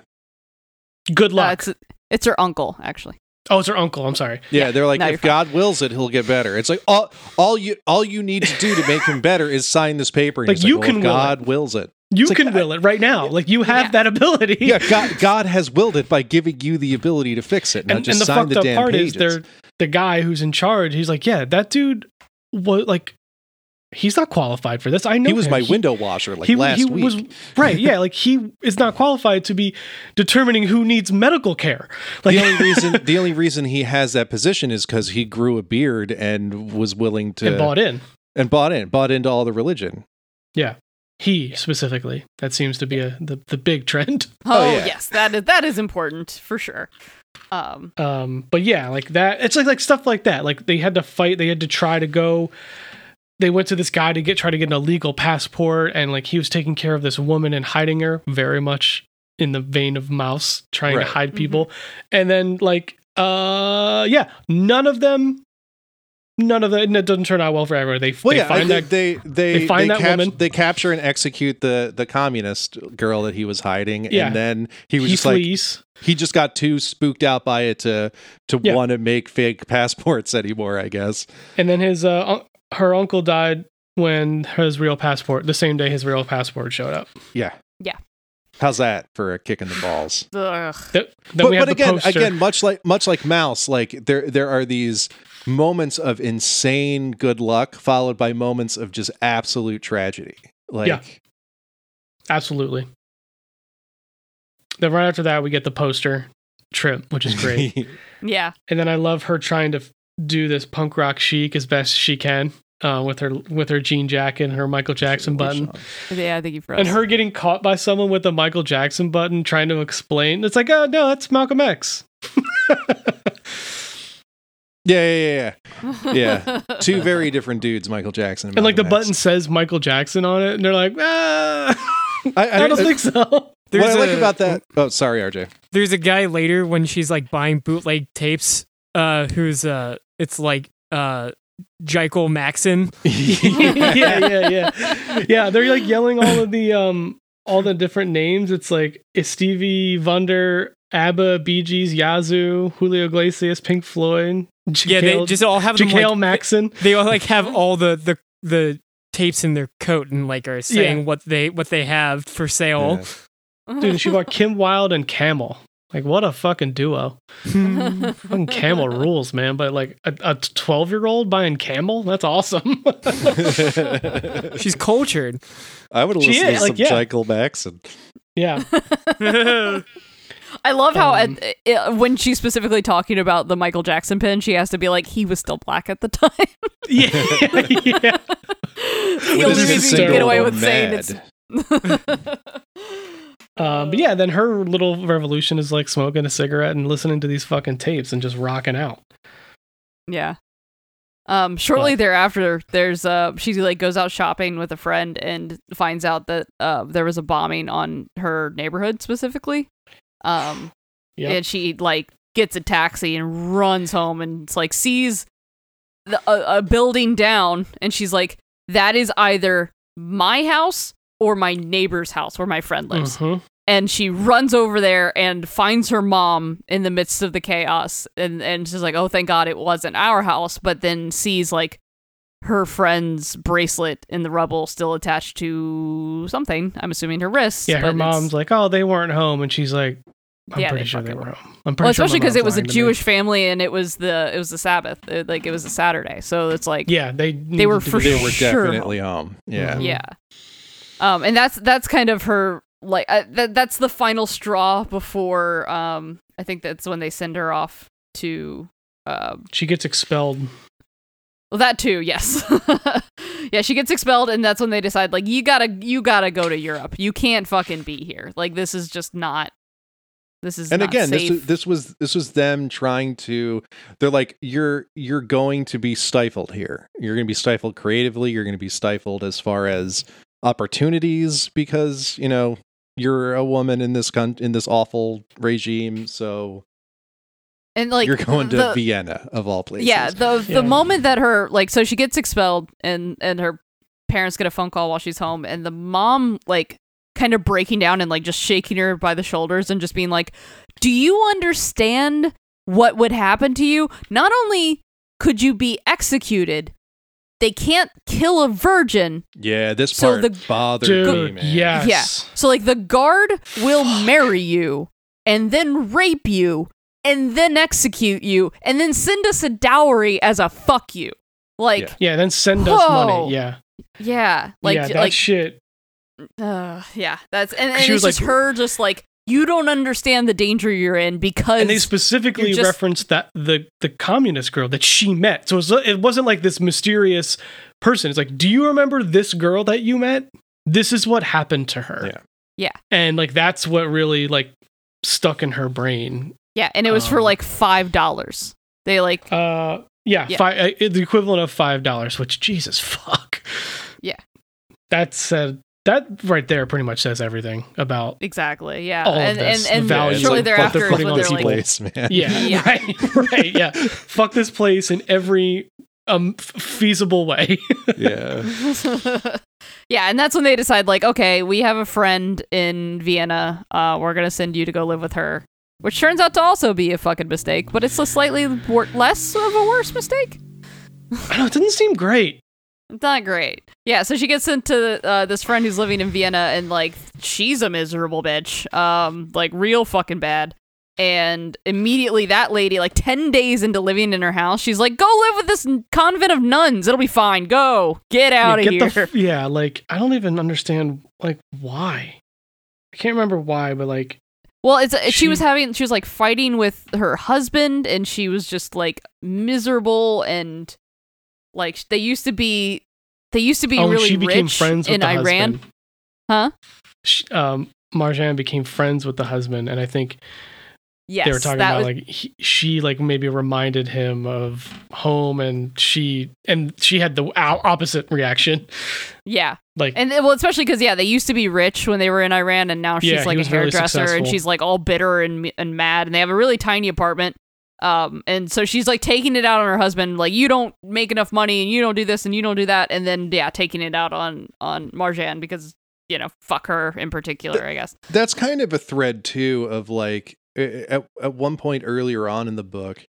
Good luck. it's it's her uncle actually. oh, it's her uncle. I'm sorry. yeah, they're like no, if you're fine. god wills it he'll get better it's like all all you all you need to do to make him better is sign this paper And Like, he's you well, can if will god it. wills it You It's like, can I- will it right now. Like you have Yeah. that ability. yeah god god has willed it by giving you the ability to fix it now and, just and the sign fucked the up damn part pages is they're the guy who's in charge. He's like, yeah, that dude was like, he's not qualified for this. I know he was him. my He- window washer like he, last he week. was right. Yeah, like he is not qualified to be determining who needs medical care. Like the only reason the only reason he has that position is because he grew a beard and was willing to and bought in. and bought in bought into all the religion. Yeah, he specifically. That seems to be a the, the big trend. Oh, Oh, yeah. yes, that is that is important for sure. Um, Um, but yeah, like that. It's like like stuff like that. Like they had to fight. They had to try to go. They went to this guy to get try to get an illegal passport, and like he was taking care of this woman and hiding her, very much in the vein of Maus, trying Right. to hide people. And then like, uh, yeah, none of them, none of them. It doesn't turn out well for everyone. They, Well, they yeah, find they, that they they they find that cap- woman. They capture and execute the the communist girl that he was hiding, Yeah. and then he was he just like flees. he just got too spooked out by it to to Yeah. want to make fake passports anymore. I guess. and then his uh, un- her uncle died when his real passport, the same day his real passport showed up. Yeah. Yeah. How's that for a kick in the balls? ugh. Th- but but the again, poster. again, much like much like Maus, like there there are these moments of insane good luck followed by moments of just absolute tragedy. Like Yeah. Absolutely. Then right after that, we get the poster trip, which is great. yeah, and then I love her trying to f- do this punk rock chic as best she can uh, with her with her jean jacket and her Michael Jackson button, yeah, I think you froze. and her getting caught by someone with a Michael Jackson button trying to explain. It's like, oh no, that's Malcolm X. Yeah, yeah, yeah, yeah. Yeah. Two very different dudes, Michael Jackson and like the Malcolm button says Michael Jackson on it, and they're like, ah, I, I don't think so. What There's I like a- about that. Oh, sorry, RJ. There's a guy later when she's like buying bootleg tapes, uh, who's uh, it's like uh, Jekyll Maxon. yeah, yeah, yeah, yeah. They're like yelling all of the um all the different names. It's like Stevie Wonder, ABBA, Bee Gees, Yazoo, Julio Iglesias, Pink Floyd. Yeah, they just all have them Jacale like, Maxon. they all like have all the the the tapes in their coat and like are saying Yeah. what they what they have for sale. Dude, she bought Kim Wilde and Camel. Like, what a fucking duo. Fucking Camel rules, man. But like a 12 year old buying Camel? That's awesome. She's cultured. I would have She listened is, to like, some yeah. Jekyll Maxon. yeah. I love how Um, at, it, when she's specifically talking about the Michael Jackson pin, she has to be like, he was still black at the time. Yeah. yeah. The only his reason you can get away single with saying mad. it's. Um, but yeah, then her little revolution is like smoking a cigarette and listening to these fucking tapes and just rocking out. Yeah. Um, shortly But- thereafter, there's uh, she like goes out shopping with a friend and finds out that uh, there was a bombing on her neighborhood specifically. Um, Yep. and she like gets a taxi and runs home and it's like sees the, a, a building down and she's like, that is either my house or my neighbor's house where my friend lives Mhm. and she runs over there and finds her mom in the midst of the chaos and and she's like oh thank god it wasn't our house but then sees like her friend's bracelet in the rubble still attached to something i'm assuming her wrist Yeah, her mom's like, oh, they weren't home. And she's like, I'm Yeah, pretty they sure they were home. I'm pretty well, sure especially my because it was a lying me." jewish family and it was the it was the sabbath It- like it was a saturday so it's like Yeah, they They were for be- They were Sure. definitely home. Yeah. Mhm. yeah um and that's that's kind of her like uh, that that's the final straw before um i think that's when they send her off to uh She gets expelled. Well, that too, yes. yeah, she gets expelled, and that's when they decide, like, you gotta, you gotta go to Europe. You can't fucking be here. Like, this is just not. This is and not again this safe. was, this was this was them trying to they're like you're you're going to be stifled here you're going to be stifled creatively you're going to be stifled as far as opportunities because you know you're a woman in this con- in this awful regime so and like you're going to the- Vienna of all places Yeah, the Yeah. the moment that her like, so she gets expelled, and and her parents get a phone call while she's home, and the mom like kind of breaking down and like just shaking her by the shoulders and just being like, "Do you understand what would happen to you? Not only could you be executed, they can't kill a virgin, yeah this So part the- bothered me man yes. Yeah. So like the guard will marry you and then rape you and then execute you and then send us a dowry as a fuck you. Like Yeah. Yeah, then send us money. Yeah. Yeah, like yeah, that like shit. uh, yeah, that's and, and She it's was just like- her just like you don't understand the danger you're in because And they specifically just- referenced that the the communist girl that she met. So it, was, it wasn't like this mysterious person. It's like, do you remember this girl that you met? This is what happened to her. Yeah. Yeah. And like that's what really like stuck in her brain. yeah, and it was for um, like five dollars. They like Uh, yeah, Yeah. Fi- uh, the equivalent of five dollars. Which Jesus fuck. Yeah. That said, that right there pretty much says everything about. exactly yeah, All of and this, and and the shortly like, thereafter they're is putting when they're people. like place, man. Yeah, Yeah. right, right, yeah. Fuck this place in every um f- feasible way. yeah. yeah, and that's when they decide, like, okay, we have a friend in Vienna. Uh, we're gonna send you to go live with her, which turns out to also be a fucking mistake, but it's a slightly wor- less of a worse mistake. I know it doesn't seem great. It's not great. Yeah, so she gets into uh, this friend who's living in Vienna, and like she's a miserable bitch, um, like real fucking bad. And immediately, that lady, like ten days into living in her house, she's like, "Go live with this convent of nuns. It'll be fine. Go get out yeah, of get the here." f- yeah, like I don't even understand like why. I can't remember why, but like Well, it's she, She- was having she was like fighting with her husband, and she was just like miserable and like they used to be they used to be oh, really she became rich friends with in the Iran, husband. huh? She, um, Marjane became friends with the husband, and I think Yes, they were talking about was, like he, she like maybe reminded him of home, and she and she had the opposite reaction. yeah, Like and well, especially because yeah, they used to be rich when they were in Iran, and now she's Yeah, like a hairdresser, and she's like all bitter and and mad, and they have a really tiny apartment. Um, and so she's like taking it out on her husband, like you don't make enough money, and you don't do this, and you don't do that, and then yeah, taking it out on on Marjane because you know fuck her in particular, I guess. That's kind of a thread too of like at at one point earlier on in the book,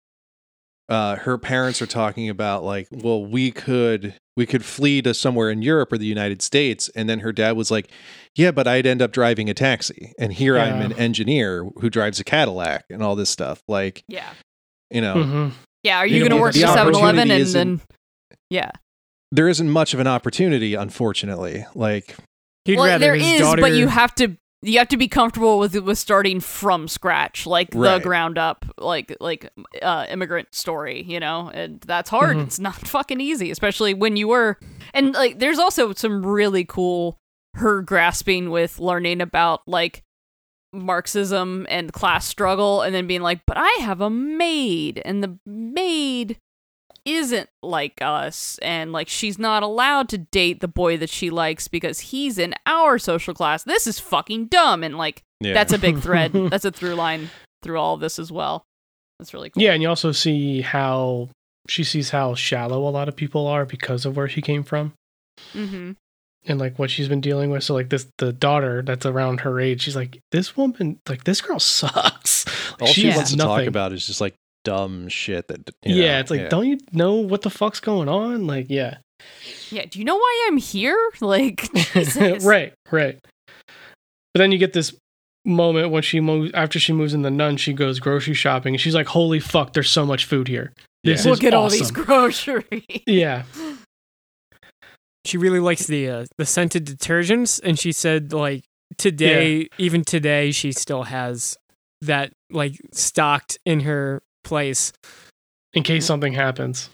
uh, her parents are talking about like, well, we could we could flee to somewhere in Europe or the United States, and then her dad was like, yeah, but I'd end up driving a taxi, and here I'm an engineer who drives a Cadillac and all this stuff. Like, Yeah. You know, mhm. Yeah, are You you, going to work the for 7 Eleven and then. Yeah. there isn't much of an opportunity, unfortunately. Like, He'd well, rather there his is, daughter. but you have to. You have to be comfortable with with starting from scratch, like the ground up, like like uh, immigrant story, you know, and that's hard. Mhm. It's not fucking easy, especially when you were. And like, there's also some really cool her grasping with learning about like Marxism and class struggle, and then being like, "But I have a maid, and the maid isn't like us and like she's not allowed to date the boy that she likes because he's in our social class. This is fucking dumb and like yeah, that's a big thread. that's a through line through all of this as well. That's really cool. yeah, and you also see how she sees how shallow a lot of people are because of where she came from. Mhm. And like what she's been dealing with. So like this the daughter that's around her age, she's like, this woman, like this girl sucks. Like, all she has wants to talk about is just like dumb shit that. you yeah, know, it's like, yeah. don't you know what the fuck's going on? Like, yeah, Yeah, do you know why I'm here? Like right, right. But then you get this moment when she moves after she moves in the nun, she goes grocery shopping, and she's like, "Holy fuck, there's so much food here. This Yeah. is Look at all these groceries. Yeah, she really likes the uh, the scented detergents, and she said like today, even today, she still has that like stocked in her place. in case something happens.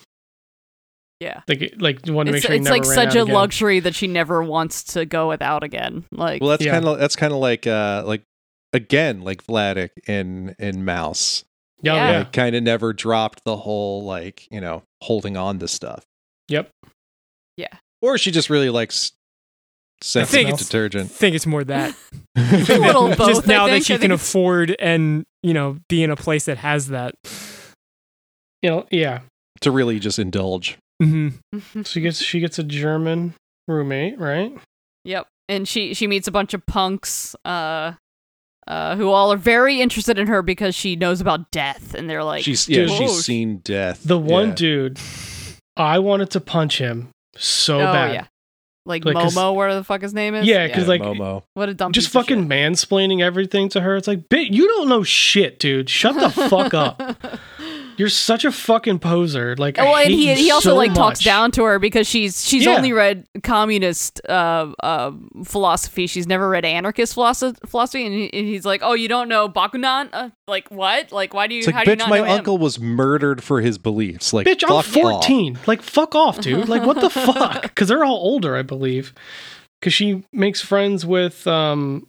Yeah. Like, like you want to make It's, sure it's never like ran such out a again. luxury that she never wants to go without again. Like Well, that's Yeah. kind of that's kind of like uh like again like Vladek in in Maus. Yeah, Yeah. yeah. Like, kind of never dropped the whole like you know holding on to stuff. Yep. Or she just really likes think sensitive it's- I detergent. think it's more that. a little both. Just now I that she I can afford and you know be in a place that has that. You know, yeah. to really just indulge. hmm She gets she gets a German roommate, right? Yep. And she she meets a bunch of punks uh uh who all are very interested in her because she knows about death and they're like she's yeah, dude. she's seen death. The one Yeah. dude, I wanted to punch him so oh bad. yeah. Like, Like, 'cause- Momo, where the fuck his name is? Yeah, 'cause, Yeah, like, Momo. what a dumb Just piece of fucking mansplaining everything to her. It's like, bitch, you don't know shit, dude. Shut the fuck up. shit. you're such a fucking poser. Like, I Oh, and he you he also so like talks down to her because she's she's Yeah. only read communist uh, uh, philosophy. She's never read anarchist philosophy. philosophy and, he, and he's like, "Oh, you don't know Bakunin? Uh, like what? Like why do you? It's like, how do you bitch, not my know him?" uncle was murdered for his beliefs. Like, Bitch, I'm fuck off. 14. Like, fuck off, dude. Like, what the fuck? Because they're all older, I believe. Because she makes friends with um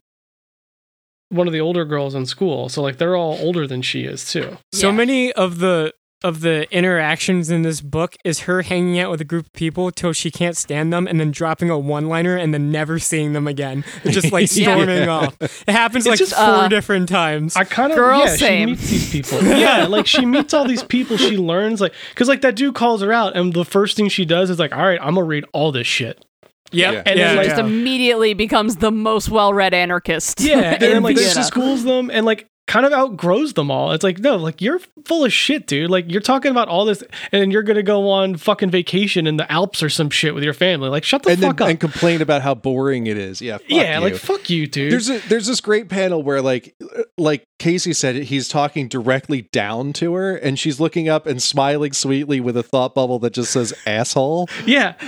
one of the older girls in school. So, like, they're all older than she is, too. So Yeah. many of the of the interactions in this book is her hanging out with a group of people till she can't stand them and then dropping a one liner and then never seeing them again. Just like Yeah. storming off. It happens It's like just, four uh, different times. I kind of Girl, yeah. same. She meets these people. Yeah, like she meets all these people. She learns like because like that dude calls her out, and the first thing she does is like, "All right, I'm gonna read all this shit." Yep. Yeah. And yeah, then, yeah. Just immediately becomes the most well-read anarchist. Yeah, and in then like Vienna. schools them and like kind of outgrows them all. It's like no, like you're full of shit, dude. Like you're talking about all this, and you're gonna go on fucking vacation in the Alps or some shit with your family. Like shut the And then fuck up. and complain about how boring it is. Yeah, fuck yeah, you. like fuck you, dude. There's a, there's this great panel where like like Casey said he's talking directly down to her and she's looking up and smiling sweetly with a thought bubble that just says asshole. yeah,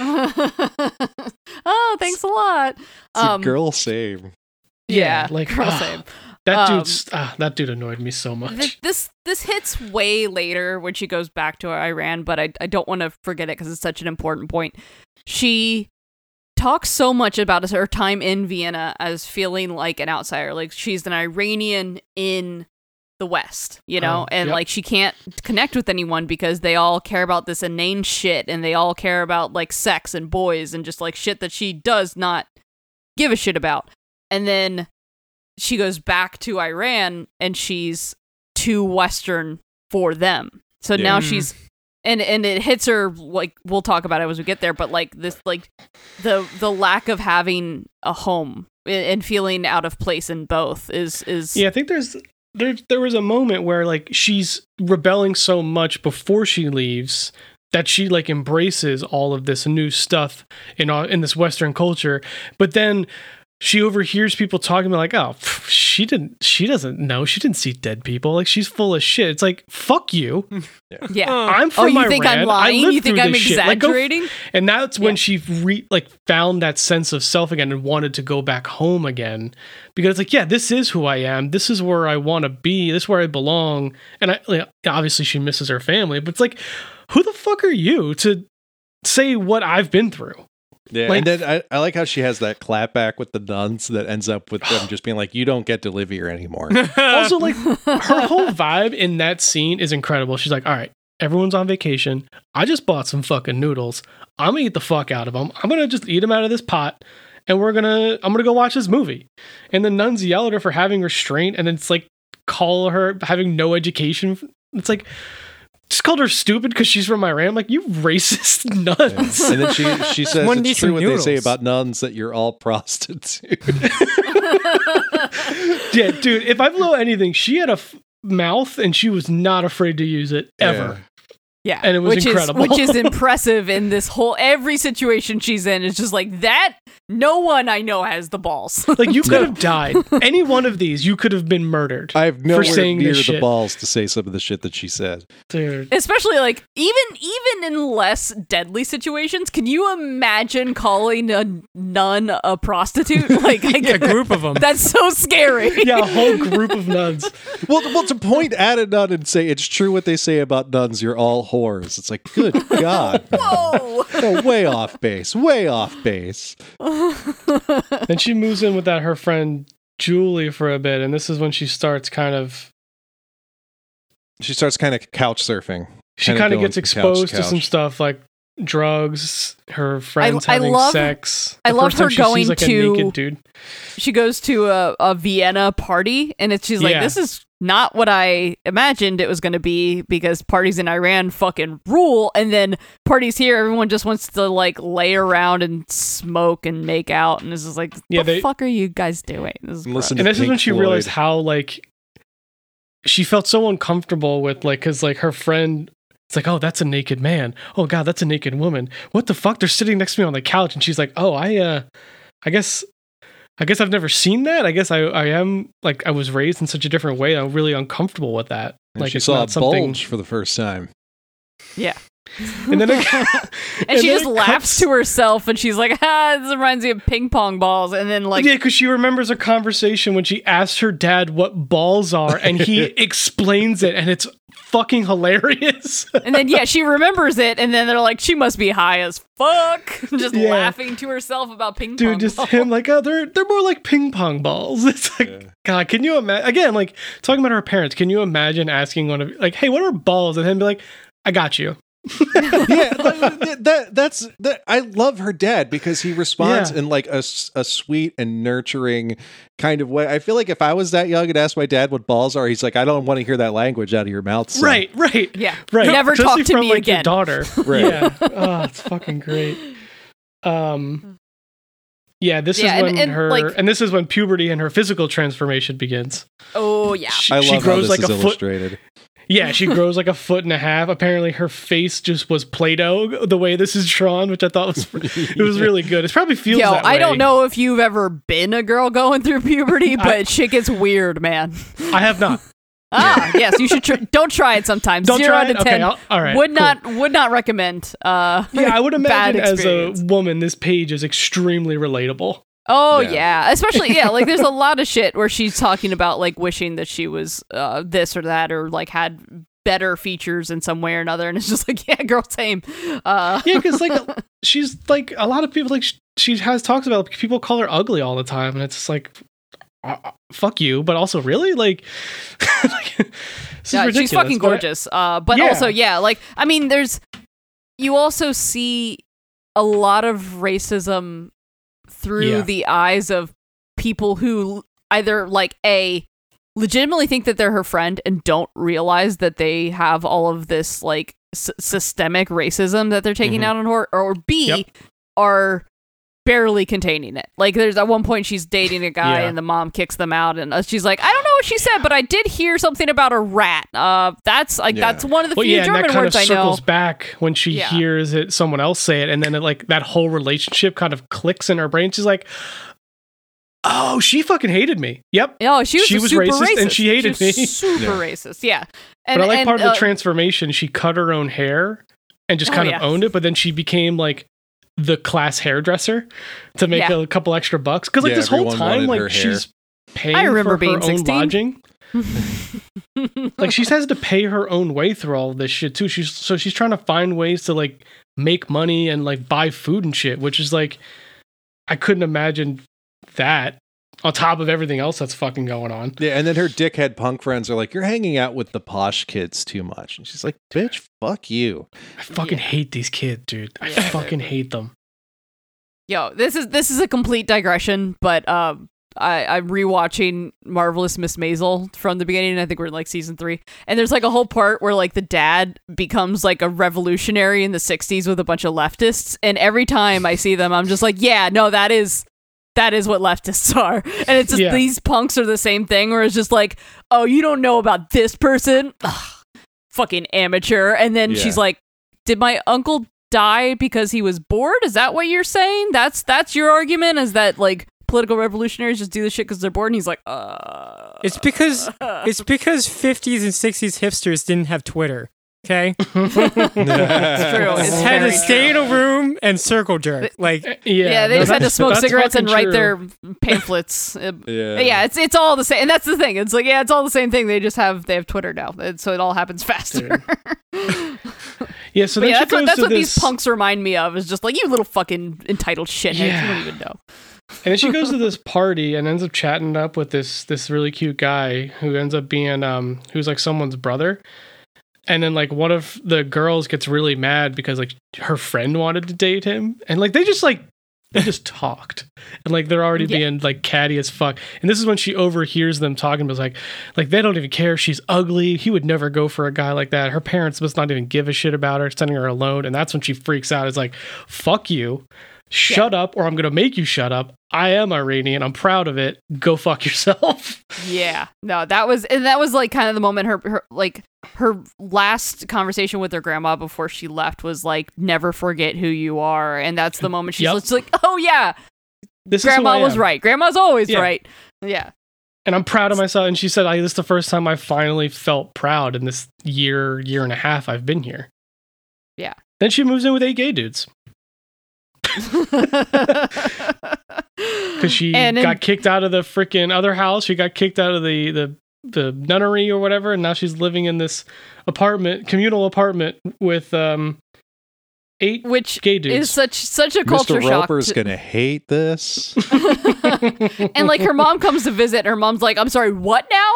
oh, thanks a lot. It's a Um, girl save. Yeah, like girl ah, same. That Um, dude's ah, that dude annoyed me so much. Th- this this hits way later when she goes back to Iran, but I I don't want to forget it because it's such an important point. She talks so much about her time in Vienna as feeling like an outsider, like she's an Iranian in the West, you know, Oh, and yep. like she can't connect with anyone because they all care about this inane shit and they all care about like sex and boys and just like shit that she does not give a shit about. And then she goes back to Iran and she's too Western for them. So Yeah. now she's and and it hits her like we'll talk about it as we get there, but like this like the the lack of having a home and feeling out of place in both is is Yeah, I think there's there there was a moment where like she's rebelling so much before she leaves that she like embraces all of this new stuff in all, in this Western culture, but then she overhears people talking about like, oh, pff, she didn't, she doesn't know, she didn't see dead people, like she's full of shit. It's like fuck you. yeah. Uh, I'm Oh, from you think I'm lying? You think I'm this shit. Like, f- exaggerating? and that's when Yeah. she re- like found that sense of self again and wanted to go back home again because it's like yeah this is who i am this is where i want to be this is where i belong and i like, obviously she misses her family but it's like who the fuck are you to say what i've been through Yeah, Like- and then I, I like how she has that clapback with the nuns that ends up with them just being like, "You don't get to live here anymore." also like her whole vibe in that scene is incredible. She's like all right everyone's on vacation. I just bought some fucking noodles. I'm gonna eat the fuck out of them i'm gonna just eat them out of this pot and we're gonna i'm gonna go watch this movie. And the nuns yell at her for having restraint and it's like call her having no education. It's like just called her stupid because she's from iran. I'm like you racist nuns. And then she she says One it's true what they say about nuns that you're all prostitutes. yeah dude if i blow anything she had a f- mouth and she was not afraid to use it ever Yeah, And it was which incredible. Is, which is impressive in this whole every situation she's in. Is just like that. No one I know has the balls. Like you could have died. Any one of these, you could have been murdered. I have nowhere saying near this the shit. balls to say some of the shit that she said. Dude. Especially like even even in less deadly situations. Can you imagine calling a nun a prostitute? Like a group of them. that's so scary. Yeah, a whole group of nuns. Well, well, to point at a nun and say it's true what they say about nuns, you're all whores. It's like, good God, Whoa. No, way off base, way off base. and she moves in with that her friend Julie for a bit, and this is when she starts kind of She starts kind of couch surfing. she Kinda kind of going gets from couch to exposed to some stuff like drugs, her friends I having love- sex. I love first time her she going sees, like, to- a naked dude. she goes to a, a Vienna party and it's she's like, Yeah. this is not what I imagined it was going to be because parties in Iran fucking rule, and then parties here, everyone just wants to like lay around and smoke and make out, and this is like, Yeah, what the fuck are you guys doing? This is And gross. listen and to this is when she Floyd. realized how like she felt so uncomfortable with like because like her friend it's like oh that's a naked man. Oh god that's a naked woman. What the fuck? They're sitting next to me on the couch and she's like oh i uh i guess i guess i've never seen that. I guess i i am like i was raised in such a different way. I'm really uncomfortable with that. And Like she it's saw a not something- bulge for the first time. Yeah. And then it, and, and she then just laughs cuts- to herself and she's like, ah, this reminds me of ping pong balls. And then, like, yeah, because she remembers a conversation when she asked her dad what balls are, and he explains it, and it's fucking hilarious. and then, yeah, she remembers it. And then they're like, she must be high as fuck. just Yeah. laughing to herself about ping pong Dude, just balls. him like, oh, they're they're more like ping pong balls. It's like, Yeah. God, can you imagine? Again, like talking about her parents. Can you imagine asking one of like, hey, what are balls? And him be like, I got you. yeah, that, that that's that. I love her dad because he responds Yeah. in like a, a sweet and nurturing kind of way. I feel like if I was that young and asked my dad what balls are, he's like, I don't want to hear that language out of your mouth. son." Right, right, Yeah. right. Never Especially talk to from, me like, your again. daughter. Right. Yeah. Oh, it's fucking great. Um. Yeah, this Yeah, is when and, her like- and this is when puberty and her physical transformation begins. Oh, yeah. She, I she love how grows this like is a foot. Yeah, she grows like a foot and a half. Apparently, her face just was Play-Doh the way this is drawn, which I thought was it was really good. It probably feels. Yo, I don't know if you've ever been a girl going through puberty, but shit gets weird, man. I have not. Ah, yes, you should. Tr- don't try it sometimes. Don't Zero try out it? of ten. I'll- all right, would cool. not would not recommend. Uh, Yeah, I would imagine as a woman, this page is extremely relatable. Oh Yeah. yeah. especially yeah. Like there's a lot of shit where she's talking about like wishing that she was uh, this or that or like had better features in some way or another, and it's just like yeah, girl, same. Uh, Yeah, because like she's like a lot of people like sh- she has talks about people call her ugly all the time, and it's just like. Uh, uh, fuck you, but also really like, like yeah, she's fucking but I- gorgeous. Uh, but Yeah. also yeah, like I mean, there's you also see a lot of racism through Yeah. the eyes of people who either like a legitimately think that they're her friend and don't realize that they have all of this like s- systemic racism that they're taking Mhm. out on her or b Yep. are barely containing it like there's at one point she's dating a guy Yeah. and the mom kicks them out and uh, she's like i don't know what she said but i did hear something about a rat uh that's like Yeah. that's one of the well, few yeah, and german that kind words of i know circles back when she Yeah. hears it someone else say it, and then it like that whole relationship kind of clicks in her brain. She's like, "Oh, she fucking hated me." Yep. no she was, She was super racist and she hated was me. super Yeah. racist yeah and, but I like and, part of the uh, transformation. She cut her own hair and just Oh, kind yeah. of owned it, but then she became like the class hairdresser to make Yeah. a couple extra bucks. Because like Yeah, this whole time, like she's paying I remember for being her 16. own lodging. like she has to pay her own way through all this shit too. She's so she's trying to find ways to like make money and like buy food and shit, which is like I couldn't imagine that on top of everything else that's fucking going on. Yeah, and then her dickhead punk friends are like, "You're hanging out with the posh kids too much," and she's like, "Bitch, fuck you." I fucking Yeah. hate these kids, dude. I Yeah. fucking hate them. Yo, this is this is a complete digression, but um, I I'm rewatching Marvelous Miss Maisel from the beginning. I think we're in like season three, and there's like a whole part where like the dad becomes like a revolutionary in the '60s with a bunch of leftists, and every time I see them, I'm just like, yeah, no, that is. That is what leftists are. And it's just Yeah. these punks are the same thing where it's just like, oh, you don't know about this person? Ugh, fucking amateur. And then Yeah. she's like, did my uncle die because he was bored? Is that what you're saying? That's that's your argument? Is that like political revolutionaries just do this shit because they're bored? And he's like, uh. It's because it's because 50s and 60s hipsters didn't have Twitter. Okay, It's true. It's had to stay true. in a room and circle jerk. Like Yeah, Yeah, they no, just had to smoke cigarettes and write true. their pamphlets. Uh, Yeah, yeah, it's it's all the same, and that's the thing. It's like yeah, it's all the same thing. They just have they have Twitter now, and so it all happens faster. Yeah, so But yeah, that's what that's what this, these punks remind me of. Is just like you little fucking entitled shitheads. You don't even know. And then she goes to this party and ends up chatting up with this this really cute guy who ends up being um who's like someone's brother. And then like one of the girls gets really mad because like her friend wanted to date him, and like they just like they just talked, and like they're already Yeah. being like catty as fuck. And this is when she overhears them talking, but like like they don't even care. She's ugly. He would never go for a guy like that. Her parents must not even give a shit about her, sending her alone. And that's when she freaks out. It's like, fuck you. Shut up, or I'm gonna make you shut up. I am Iranian. I'm proud of it. Go fuck yourself. Yeah, no, that was and that was like kind of the moment her, her like her last conversation with her grandma before she left was like never forget who you are, and that's the moment she's Yep. like, oh yeah, This grandma was right. Grandma's always Yeah. right. Yeah, and I'm proud of myself. And she said, "I this is the first time I finally felt proud in this year, year and a half I've been here." Yeah. Then she moves in with eight gay dudes because she And in- got kicked out of the freaking other house. She got kicked out of the the the nunnery or whatever, and now she's living in this apartment, communal apartment with um eight which gay dudes. is such such a culture Mr. shock. Roper's to- gonna hate this. and like her mom comes to visit, her mom's like, "I'm sorry, what now?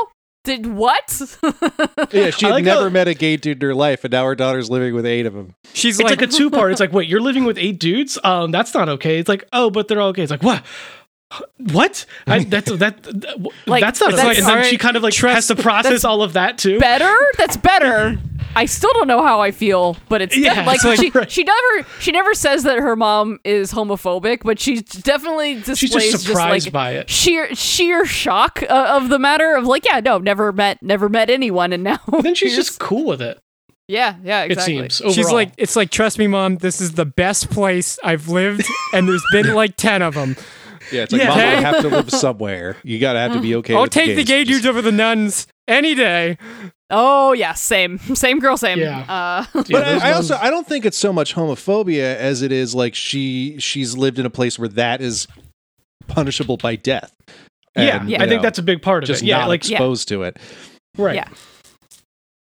Did what?" yeah, she I had like never how- met a gay dude in her life, and now her daughter's living with eight of them. She's it's like, like, a two part. It's like, wait, you're living with eight dudes? Um, that's not okay. It's like, oh, but they're all gay. It's like, what? What? I, that's that. that- Like, that's not that's- okay. And then she kind of like has to process all of that too. better? That's better. I still don't know how I feel, but it's Yeah, def- like, it's like- she right. she never she never says that her mom is homophobic, but she definitely displays She's just surprised like by it. sheer sheer shock uh, of the matter of like yeah no never met never met anyone and now Then she's just cool with it. yeah yeah exactly It seems. Overall. she's like, it's like, trust me, mom, this is the best place I've lived, and there's been like ten of them. Yeah, it's like Yeah. mom, I have to live somewhere. You gotta have to be okay. I'll with take the gays. gay Just- dudes over the nuns any day. oh yeah same same girl same Yeah. uh But those I, I also I don't think it's so much homophobia as it is like she she's lived in a place where that is punishable by death. yeah, And, Yeah. I you think that's a big part of just it. Yeah, not like Yeah. exposed to it. right. Yeah.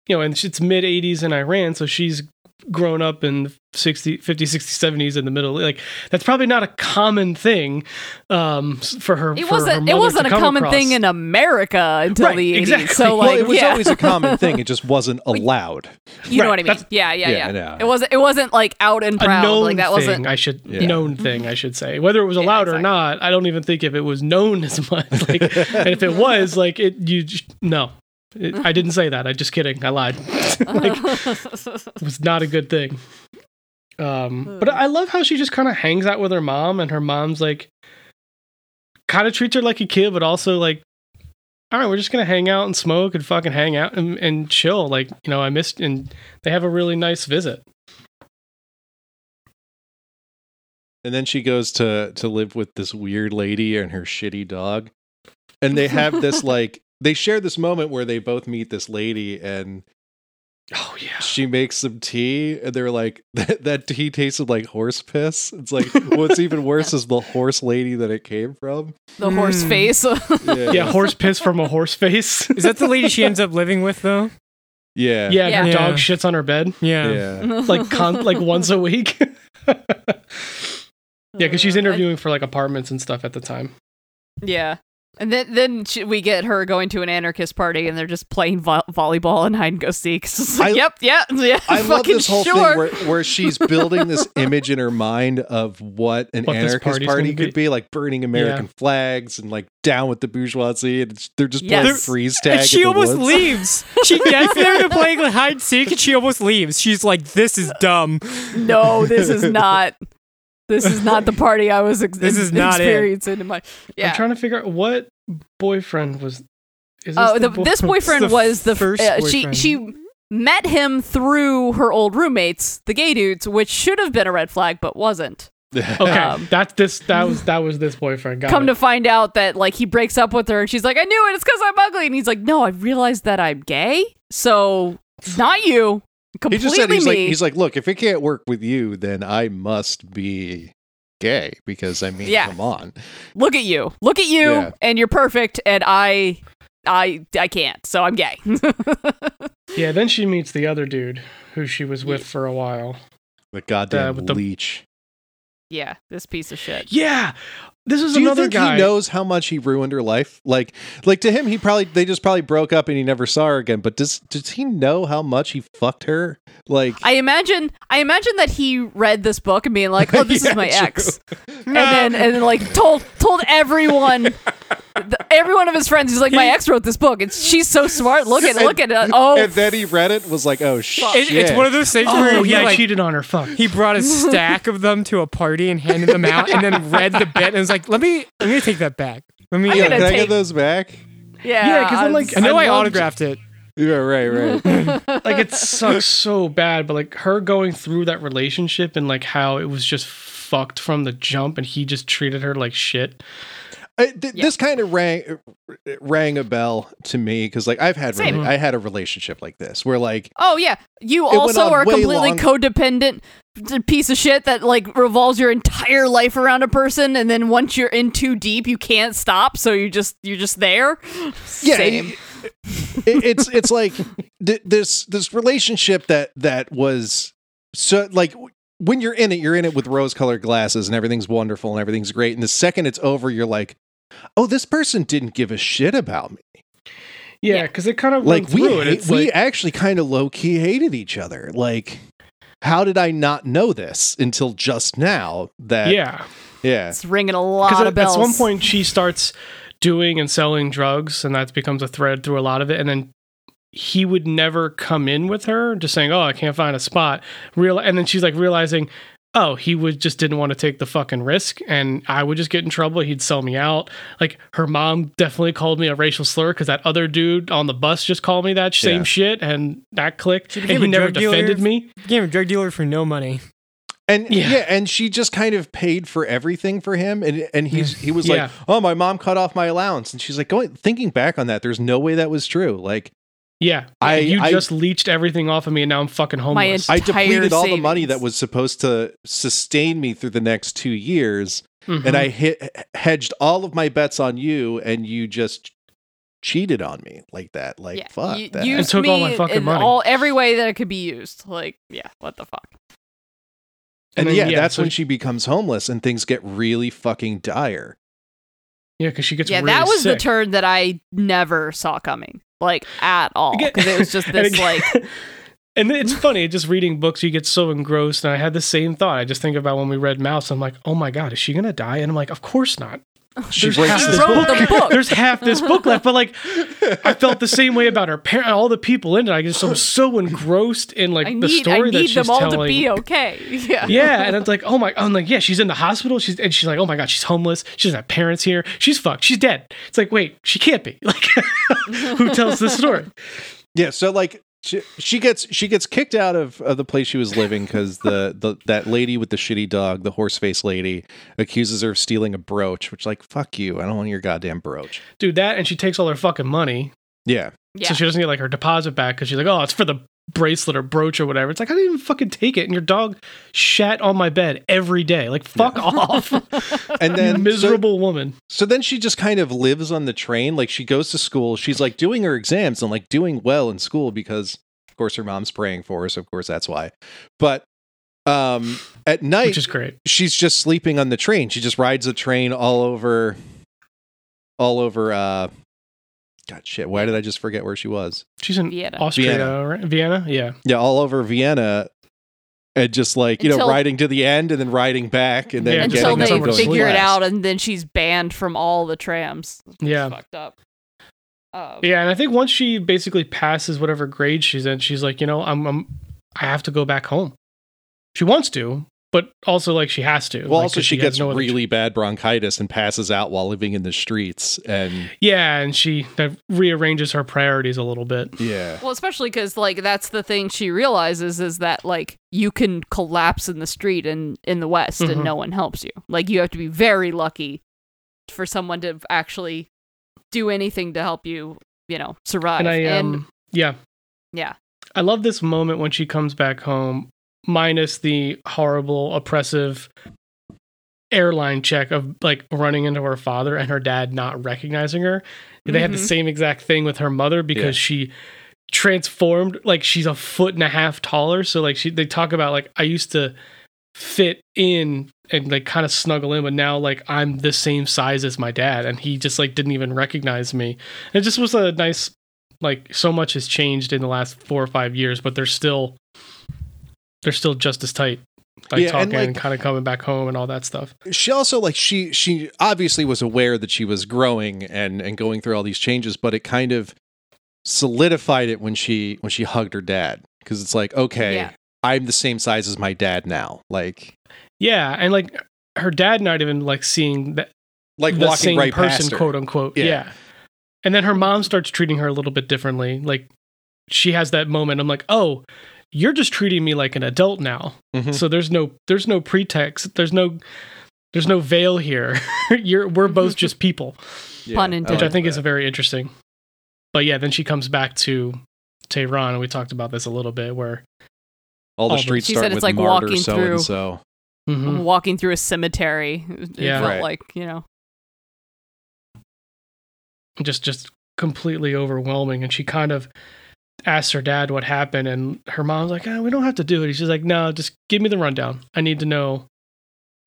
You know, and it's mid 80s in Iran, so she's grown up in the 60 50 60 70s in the middle like that's probably not a common thing um for her it for her wasn't it wasn't a common across. thing in America until Right, the 80s exactly. so like well, it was yeah always a common thing. It just wasn't allowed. you know what I mean yeah yeah Yeah, yeah, it wasn't it wasn't like out and a proud known like that thing wasn't I should Yeah. known thing I should say whether it was Yeah, allowed or not I don't even think if it was known as much like and if it was like it you just, no it, I didn't say that. I'm just kidding. I lied. Like it was not a good thing. Um but I love how she just kind of hangs out with her mom and her mom's like kind of treats her like a kid but also like all right we're just gonna hang out and smoke and fucking hang out and, and chill. Like you know I missed and they have a really nice visit. And then she goes to to live with this weird lady and her shitty dog. And they have this like they share this moment where they both meet this lady and oh yeah she makes some tea and they're like that, that tea tasted like horse piss. It's like what's even worse is the horse lady that it came from. the horse Mm. face yeah, horse piss from a horse face. Is that the lady she ends up living with though? Yeah. yeah, and her Yeah. dog shits on her bed Yeah. Yeah. like con- like once a week. yeah, because she's Uh, interviewing for like apartments and stuff at the time. Yeah. And then then she, we get her going to an anarchist party and they're just playing vo- volleyball and hide and go seek. It's like, I- yep, yeah, yeah. I love fucking this whole sure. thing where, where she's building this image in her mind of what an What anarchist party could be. like burning American flags and like down with the bourgeoisie, and they're just playing Yes. freeze tag. And she in the almost woods. leaves. She gets there to playing like hide and seek, and she almost leaves. She's like, "This is dumb." no, this is not. This is not the party I was ex- This is not it. experiencing in my. Yeah. I'm trying to figure out what boyfriend was. Is this Oh, the, boy- this boyfriend the was the first uh, she boyfriend. she met him through her old roommates, the gay dudes, which should have been a red flag but wasn't. Okay, um, that's this. That was that was this boyfriend. Got Come it. to find out that like he breaks up with her and she's like, I knew it. It's because I'm ugly. And he's like, No, I realized that I'm gay. So it's not you. He just said he's me. like he's like, look, if it can't work with you, then I must be gay because I mean, Yeah. come on. Look at you. Look at you. Yeah. And you're perfect. And I, I, I can't. So I'm gay. yeah, then she meets the other dude who she was with for a while. The goddamn uh, with the- leech. yeah. This piece of shit. Yeah, this is Do you another think guy. he knows how much he ruined her life? Like, like to him, he probably they just probably broke up and he never saw her again. But does does he know how much he fucked her? Like, I imagine. I imagine that he read this book and being like, "Oh, this Yeah, is my true. ex," and then and then like told told everyone, th- every one of his friends. He's like, "My He- ex wrote this book. It's she's so smart. Look at And- look at it. Oh, and then he read it was like, oh shit. It, it's one of those things Oh where he, yeah, like, cheated on her. Fuck. he brought a stack of them to a party and handed them out, and then read the bit and was like, "Let me, I'm gonna take that back. Let me." Yeah, uh, gonna I get those back? yeah." Yeah, 'cause I'm like- I know I, I autographed it. Yeah, right, right. like it sucks so bad, but like her going through that relationship and like how it was just fucked from the jump, and he just treated her like shit. I, th- Yeah. This kind of rang rang a bell to me because, like, I've had rela- I had a relationship like this where, like, Oh yeah, you also are a completely long- codependent piece of shit that like revolves your entire life around a person, and then once you're in too deep, you can't stop. So you just you're just there. yeah, Same. it- it- it's it's like th- this this relationship that that was so like when you're in it, you're in it with rose colored glasses and everything's wonderful and everything's great. And the second it's over, you're like, oh, this person didn't give a shit about me. Yeah, Yeah. because it kind of like went we hate- It's we like, actually kind of low key hated each other. Like, how did I not know this until just now? That yeah, yeah, It's ringing a lot because of at, at bells. some point she starts doing and selling drugs, and that becomes a thread through a lot of it. And then he would never come in with her, just saying, "Oh, I can't find a spot." Real, and then she's like realizing. Oh, he would just didn't want to take the fucking risk, and I would just get in trouble. He'd sell me out. Like her mom definitely called me a racial slur because that other dude on the bus just called me that same Yeah. shit, and that clicked. She And he never drug dealer? defended me. Became a drug dealer for no money. and yeah. Yeah. and she just kind of paid for everything for him, and and he's he was Yeah. like, oh, my mom cut off my allowance, and she's like, going thinking back on that, there's no way that was true. Like, Yeah, I- you I- just leached everything off of me, and now I'm fucking homeless. I Entire depleted all the money that was supposed to sustain me through the next two years, Mhm. and I hit hedged all of my bets on you, and you just cheated on me like that. Like, yeah, fuck you, that. used took all my fucking money. all every way that it could be used. Like, yeah, what the fuck? and then, yeah, that's so when she becomes homeless, and things get really fucking dire. Yeah, because she gets yeah, really that was the turn that I never saw coming, like at all, because it was just this again- like and it's funny just reading books you get so engrossed and i had the same thought i just think about when we read Maus i'm like oh my god is she gonna die? And i'm like of course not She There's breaks half this wrote book. the book. there's half this book left but like i felt the same way about her parent all the people in it i just I'm so engrossed in like I the need, I story that need she's them all telling to be okay. Yeah, yeah, and it's like, oh my, I'm like, yeah, she's in the hospital. She's and she's like, oh my god, she's homeless. She doesn't have parents here. She's fucked. She's dead. It's like, wait, she can't be. Like, who tells this story? Yeah, so like she, she gets she gets kicked out of, of the place she was living because the, the that lady with the shitty dog, the horse face lady, accuses her of stealing a brooch. Which like fuck you, I don't want your goddamn brooch. Dude, that and she takes all her fucking money, Yeah, yeah. so she doesn't get like her deposit back because she's like, oh, it's for the bracelet or brooch or whatever. It's like I didn't even fucking take it, and your dog shat on my bed every day. Like, fuck off, and you then so- miserable woman. So, then she just kind of lives on the train. Like she goes to school. She's like doing her exams and like doing well in school because of course her mom's praying for her. So of course that's why. But um at night Which is great. she's just sleeping on the train. She just rides the train all over all over uh God shit, why did I just forget where she was? She's in Vienna. Austria, Vienna. right? Vienna, yeah. Yeah, all over Vienna and just like, you know, riding to the end and then riding back and then Yeah, Until getting they up and figure it last. out, and then she's banned from all the trams. It's Yeah. fucked up. Um, Yeah, and I think once she basically passes whatever grade she's in, she's like, you know, I'm, I'm I have to go back home. She wants to, but also like she has to. Well, like, also 'cause she has gets no other really bad bronchitis and passes out while living in the streets and Yeah, and she that rearranges her priorities a little bit. yeah. Well, especially because like that's the thing she realizes is that like you can collapse in the street in in the West Mhm. and no one helps you. Like you have to be very lucky for someone to actually do anything to help you, you know, survive. And I and um yeah. yeah, I love this moment when she comes back home, minus the horrible, oppressive airline check of like running into her father and her dad not recognizing her. They had the Mhm. same exact thing with her mother because she transformed like she's a foot and a half taller. So like she they talk about like I used to fit in and like kind of snuggle in, but now like I'm the same size as my dad and he just like didn't even recognize me. It just was a nice like so much has changed in the last four or five years, but they're still they're still just as tight. Like Yeah, and, talking and, like- kind of coming back home and all that stuff. She also like she she obviously was aware that she was growing and and going through all these changes, but it kind of solidified it when she when she hugged her dad because it's like okay, Yeah. I'm the same size as my dad now. Like Yeah, and like her dad not even like seeing that like the walking same right person, past her. quote unquote. Yeah. Yeah. And then her mom starts treating her a little bit differently. Like she has that moment. I'm like, oh, you're just treating me like an adult now. Mhm. So there's no there's no pretext. There's no There's no veil here. You're we're both just people, Yeah, Pun intended. which I like think is a very interesting. But yeah, then she comes back to Tehran, and we talked about this a little bit. Where all the all streets She start said it's with like martyr walking so through- and so. Mhm. Walking through a cemetery. It Yeah. felt Right. like, you know. just just completely overwhelming, and she kind of asks her dad what happened, and her mom's like, oh, "We don't have to do it." She's like, "No, just give me the rundown. I need to know.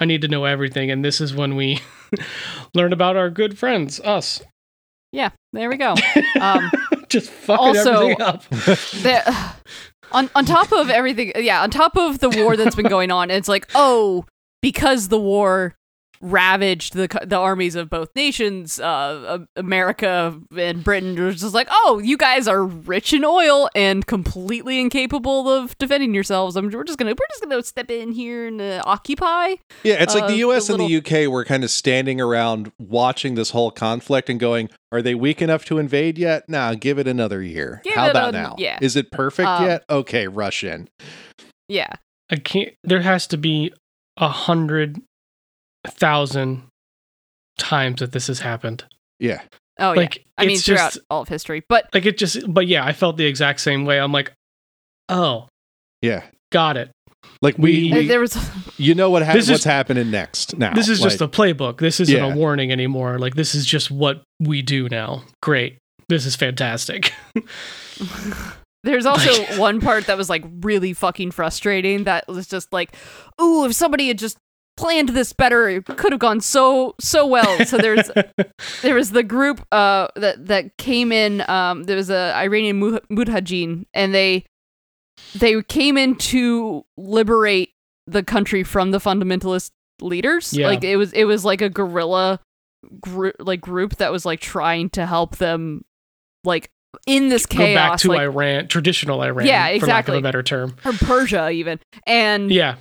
I need to know everything." And this is when we learn about our good friends, us. Yeah, there we go. Um, just fucking also- everything up. the, on on top of everything, yeah, on top of the war that's been going on, it's like, oh, because the war ravaged the the armies of both nations, uh, uh, America and Britain was just like, oh, you guys are rich in oil and completely incapable of defending yourselves. I'm, we're just gonna we're just gonna step in here and uh, occupy. Yeah, it's like Uh, the US the and the UK were kind of standing around watching this whole conflict and going, Are they weak enough to invade yet? Nah, give it another year. Give How about an- now? yeah. Is it perfect Um, yet? Okay, rush in. Yeah, I can't. There has to be a hundred thousand times that this has happened. Yeah. oh Like yeah. I mean, it's throughout just all of history, but like it just. But yeah, I felt the exact same way. I'm like, oh, Yeah. got it. Like we, We- there was you know what ha- This is- what's happening next now. This is just a playbook. This isn't Yeah. a warning anymore. Like this is just what we do now. Great. This is fantastic. There's also one part that was like really fucking frustrating that was just like, ooh, if somebody had just planned this better, it could have gone so so well. So there's there was the group uh that that came in um there was a Iranian Mu- Mujahideen and they they came in to liberate the country from the fundamentalist leaders. Yeah. Like it was it was like a guerrilla group like group that was like trying to help them like in this Go back to like Iran, traditional Iran. Yeah, exactly, For lack of a better term. or Persia even. And Yeah.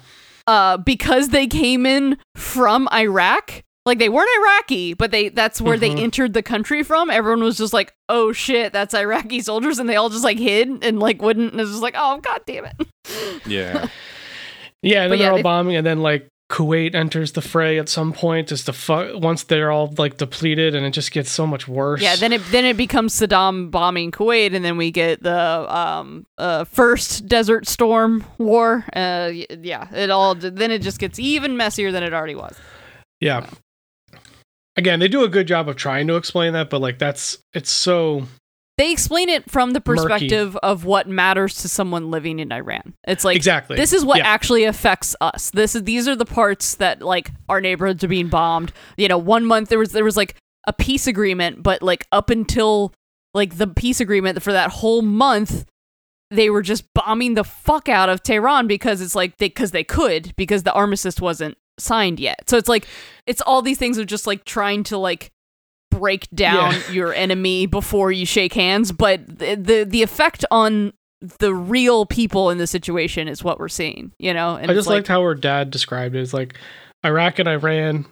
Uh because they came in from Iraq, like they weren't Iraqi, but they that's where Mhm. they entered the country from. Everyone was just like, "Oh shit, that's Iraqi soldiers." And they all just like hid and like wouldn't and it was just like, "Oh god damn it." Yeah. Yeah, and then yeah, they're all they- bombing, and then like Kuwait enters the fray at some point. Just to fu- once they're all like depleted, and it just gets so much worse. Yeah, then it then it becomes Saddam bombing Kuwait and then we get the um uh first Desert Storm war. Uh yeah, it all then it just gets even messier than it already was. yeah. Again, they do a good job of trying to explain that, but like that's it's so they explain it from the Murky. perspective of what matters to someone living in Iran. It's like exactly this is what Yeah. actually affects us. This is these are the parts that like our neighborhoods are being bombed. You know, one month there was there was like a peace agreement, but like up until like the peace agreement for that whole month, they were just bombing the fuck out of Tehran because it's like they because they could because the armistice wasn't signed yet. So it's like it's all these things of just like trying to like break down Yeah. your enemy before you shake hands, but the, the the effect on the real people in the situation is what we're seeing, you know. And I just like, liked how her dad described it. It's like Iraq and Iran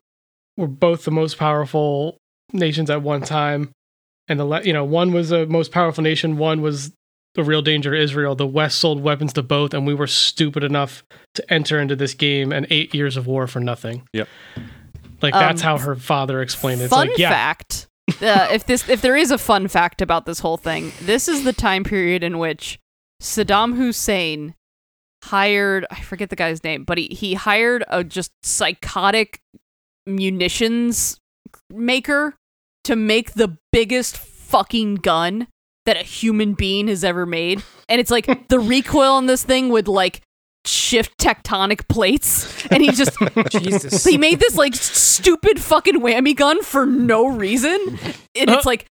were both the most powerful nations at one time, and the le- you know one was the most powerful nation, one was the real danger to Israel. The West sold weapons to both, and we were stupid enough to enter into this game and eight years of war for nothing. Yep. Like that's Um, how her father explained it. It's fun like, yeah, fact. uh, if this if there is a fun fact about this whole thing, this is the time period in which Saddam Hussein hired I forget the guy's name, but he, he hired a just psychotic munitions maker to make the biggest fucking gun that a human being has ever made. And it's like the recoil on this thing would like shift tectonic plates and he just Jesus. he made this like stupid fucking whammy gun for no reason, and it's uh. like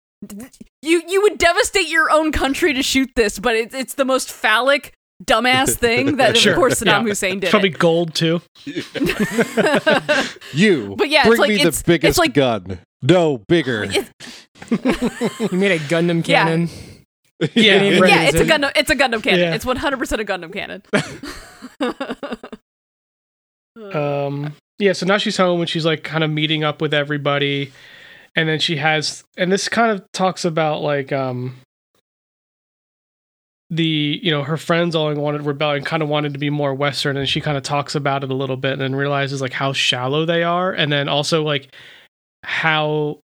you you would devastate your own country to shoot this, but it's it's the most phallic dumbass thing that Sure, of course Saddam yeah. Hussein did. It's probably it. gold too. You But yeah, it's bring like- me it's- the it's biggest like- gun. No, bigger. It- He made a Gundam cannon. Yeah, Right. yeah, it's a Is it? Gundam. It's a Gundam cannon. Yeah. It's one hundred percent a Gundam cannon. um yeah so now she's home and she's like kind of meeting up with everybody and then she has and this kind of talks about like um the you know her friends all wanted rebellion kind of wanted to be more western and she kind of talks about it a little bit and then realizes like how shallow they are and then also like how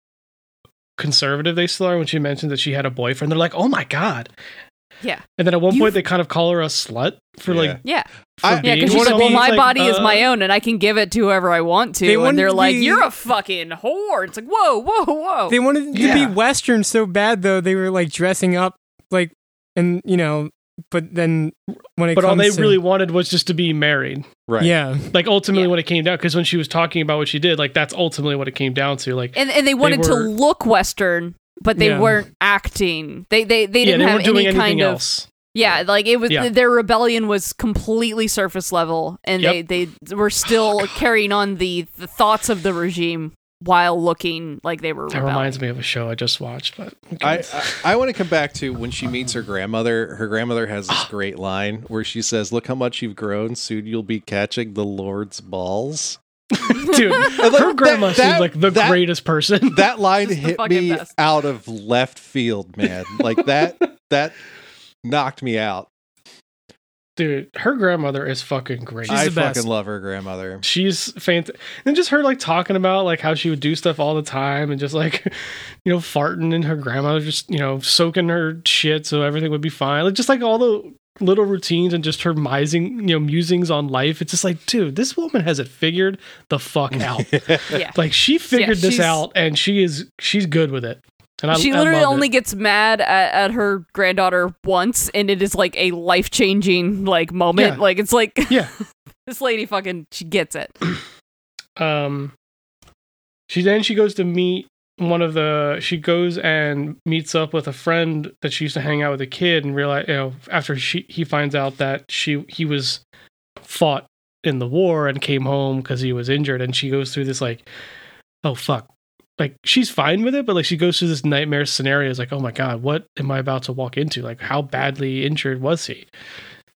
conservative they still are when she mentioned that she had a boyfriend they're like oh my god Yeah. and then at one You- point they kind of call her a slut for Yeah. like Yeah. for I- Yeah, being because she's like, well, my like, body is uh, my own, and I can give it to whoever I want to. They and they're to like, be- you're a fucking whore. It's like, whoa, whoa, whoa. They wanted to be Western so bad though. They were like dressing up like, and you know, but then when it but all they to, really wanted was just to be married Right. yeah, like ultimately Yeah. when it came down because when she was talking about what she did like that's ultimately what it came down to like and and they wanted to were- look Western, but they Yeah. weren't acting. They they they didn't they have doing any anything kind of yeah. Like it was Yeah. their rebellion was completely surface level, and Yep. they they were still carrying on the the thoughts of the regime while looking like they were. that rebelling. reminds me of a show i just watched but I, I, I want to come back to when she meets her grandmother. Her grandmother has this great line where she says, Look how much you've grown. Soon you'll be catching the Lord's balls. dude like, her grandma that- seems that- like the that- greatest person That line Just hit me best. out of left field, man. Like that, that knocked me out. Dude her grandmother is fucking great She's I the best. fucking love her grandmother. she's fantastic and just her like talking about like how she would do stuff all the time and just like you know farting and her grandmother just you know soaking her shit so everything would be fine like just like all the little routines and just her mising you know musings on life it's just like dude this woman has it figured the fuck out Yeah. like she figured this out and she is she's good with it and I, she literally only it. gets mad at, at her granddaughter once, and it is like a life changing like moment. Yeah. Like it's like Yeah. this lady fucking she gets it. um she then she goes to meet one of the she goes and meets up with a friend that she used to hang out with a kid and realize you know after she he finds out that she he was fought in the war and came home because he was injured and she goes through this like oh fuck like she's fine with it but like she goes through this nightmare scenario it's like oh my god what am i about to walk into? Like how badly injured was he?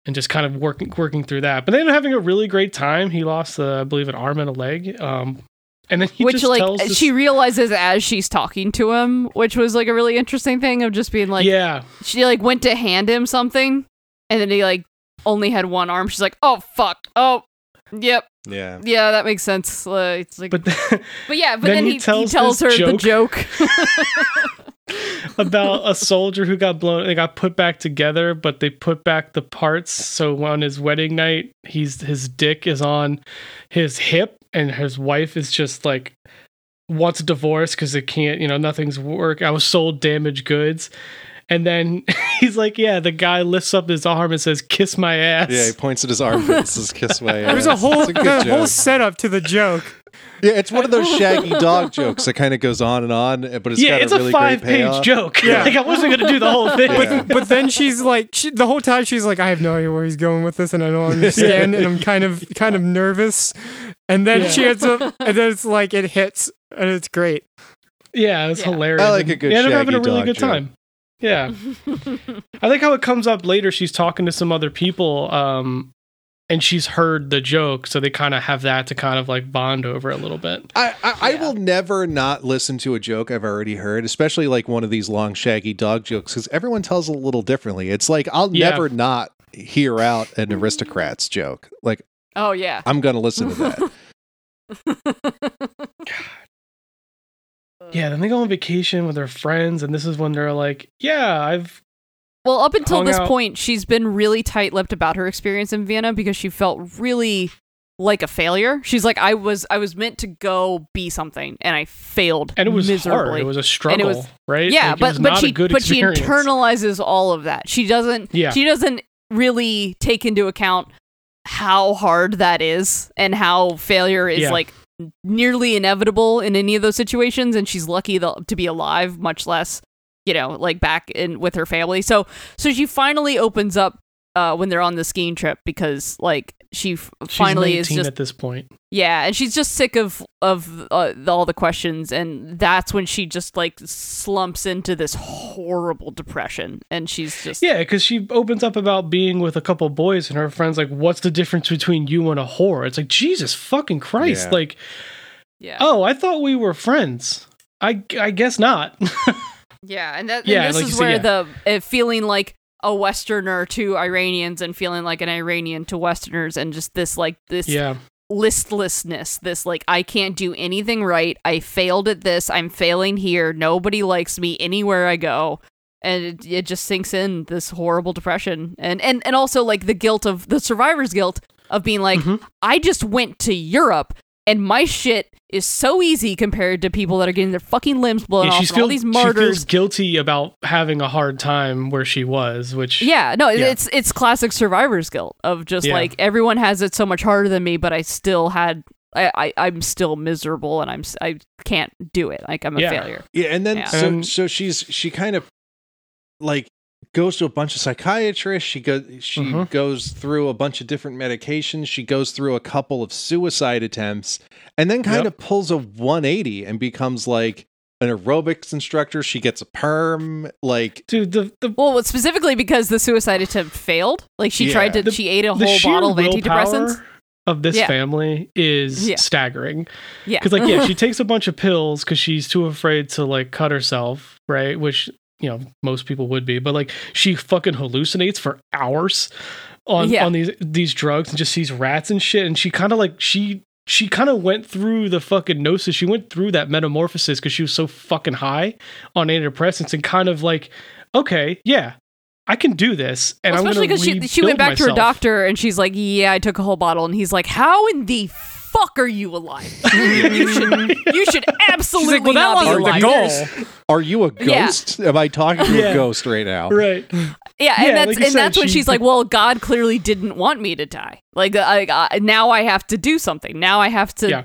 And just kind of working working through that. But then having a really great time. He lost uh, i believe an arm and a leg um and then he which just like this- she realizes as she's talking to him, which was like a really interesting thing of just being like yeah. she like went to hand him something, and then he like only had one arm. She's like, oh fuck, oh. Yep, Yeah. yeah, that makes sense. Uh, it's like, but, but yeah, but then then, he he, he tells tells, this her the joke. joke. about a soldier who got blown they got put back together but they put back the parts so on his wedding night he's his dick is on his hip and his wife is just like wants a divorce because it can't you know nothing's work i was sold damaged goods and then he's like yeah the guy lifts up his arm and says kiss my ass Yeah, he points at his arm and says, "Kiss my ass." There's a whole a good a whole setup to the joke. Yeah, it's one of those shaggy dog jokes that kind of goes on and on, but it's yeah got it's a a, five great page payoff. joke Yeah. like i wasn't gonna do the whole thing Yeah. But then she's like, she, the whole time she's like, I have no idea where he's going with this, and I don't understand, and I'm kind of kind of nervous. And then Yeah. she ends up, and then it's like it hits, and it's great. Yeah, it's Yeah. hilarious. I like And a good they end up having a shaggy really dog good joke. time. Yeah, I like how it comes up later. She's talking to some other people, um, and she's heard the joke, so they kind of have that to kind of like bond over a little bit. I, I, I will never not listen to a joke I've already heard, especially like one of these long, shaggy dog jokes, because everyone tells a little differently. It's like I'll Yeah. never not hear out an aristocrats joke. Like oh yeah. I'm gonna listen to that. Yeah, then they go on vacation with their friends, and this is when they're like, "Yeah, I've Well, up until this out- point, she's been really tight-lipped about her experience in Vienna because she felt really like a failure. She's like, I was, I was meant to go be something, and I failed, and it was miserably. hard. It was a struggle, was- right? yeah, Like, but but she but she internalizes all of that. She doesn't. Yeah. She doesn't really take into account how hard that is and how failure is Yeah. like nearly inevitable in any of those situations. And she's lucky to, be alive, much less you know like back in with her family. So so she finally opens up uh, when they're on the skiing trip because like she f- She's finally is just at this point. yeah, and she's just sick of of uh, all the questions, and that's when she just like slumps into this horrible depression, and she's just Yeah, because she opens up about being with a couple boys, and her friends like, "What's the difference between you and a whore?" It's like Jesus fucking Christ! Yeah. Like, yeah, oh, I thought we were friends. I I guess not. yeah, and that Yeah, and this like you is said, where yeah. the uh, feeling like a Westerner to Iranians and feeling like an Iranian to Westerners, and just this like this Yeah. listlessness. This like I can't do anything right. I failed at this. I'm failing here. Nobody likes me anywhere I go. And it, it just sinks in this horrible depression, and and and also like the guilt of the survivor's guilt of being like, Mhm. I just went to Europe and my shit is so easy compared to people that are getting their fucking limbs blown Yeah, off she's and all feel, these she feels martyrs. guilty about having a hard time where she was, which Yeah, no, Yeah. it's it's classic survivor's guilt of just Yeah. like everyone has it so much harder than me, but I still had I, I I'm still miserable and I'm I can't do it. Like I'm a Yeah. failure. Yeah, and then Yeah. so so she's she kind of like goes to a bunch of psychiatrists. She goes she Mhm. goes through a bunch of different medications. She goes through a couple of suicide attempts, and then kind Yep. of pulls a 180 and becomes like an aerobics instructor. She gets a perm. Like dude, the the, Well, specifically because the suicide attempt failed. Like she tried to The- she ate a whole bottle of antidepressants. of this Yeah. family is Yeah. staggering. Yeah. Because like yeah, she takes a bunch of pills because she's too afraid to like cut herself, right? Which you know most people would be, but like she fucking hallucinates for hours on Yeah. on these these drugs and just sees rats and shit. And she kind of like she she kind of went through the fucking gnosis. She went through that metamorphosis because she was so fucking high on antidepressants and kind of like okay, yeah. I can do this, and Well, especially because she she went back to her doctor and she's like, "Yeah, I took a whole bottle," and he's like, "How in the fuck are you alive? you should you should absolutely She's like, well, that not be wasn't the goal. Are you a Yeah. ghost? Am I talking to Yeah. a ghost right now? right? Yeah, Yeah, and that's like and said, that's when she- she's like, "Well, God clearly didn't want me to die. Like, I, I, now I have to do something. Now I have to. Yeah.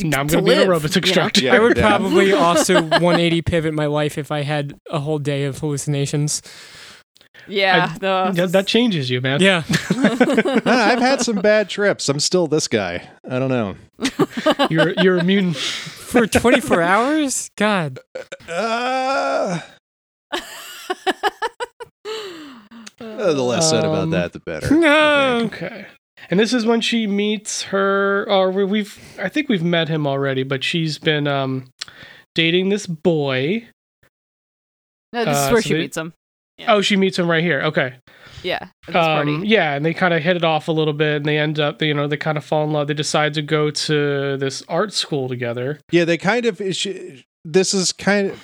Now I'm to going to be an live, aerobics you. Yeah. I would Yeah. probably also 180 pivot my life if I had a whole day of hallucinations. Yeah, no, Yeah, that changes you, man. Yeah. No, I've had some bad trips. I'm still this guy. I don't know. You're you're immune. For 24 hours? God. Uh, uh, the less said about Um, that, the better. No. Okay. And this is when she meets her or we- we've I think we've met him already, but she's been um dating this boy. no, this Uh, is where so she they- meets him. Yeah. Oh, she meets him right here. Okay. Yeah, at this party. Um, yeah, and they kind of hit it off a little bit and they end up, you know, they kind of fall in love. They decide to go to this art school together. Yeah, they kind of. She, this is kind of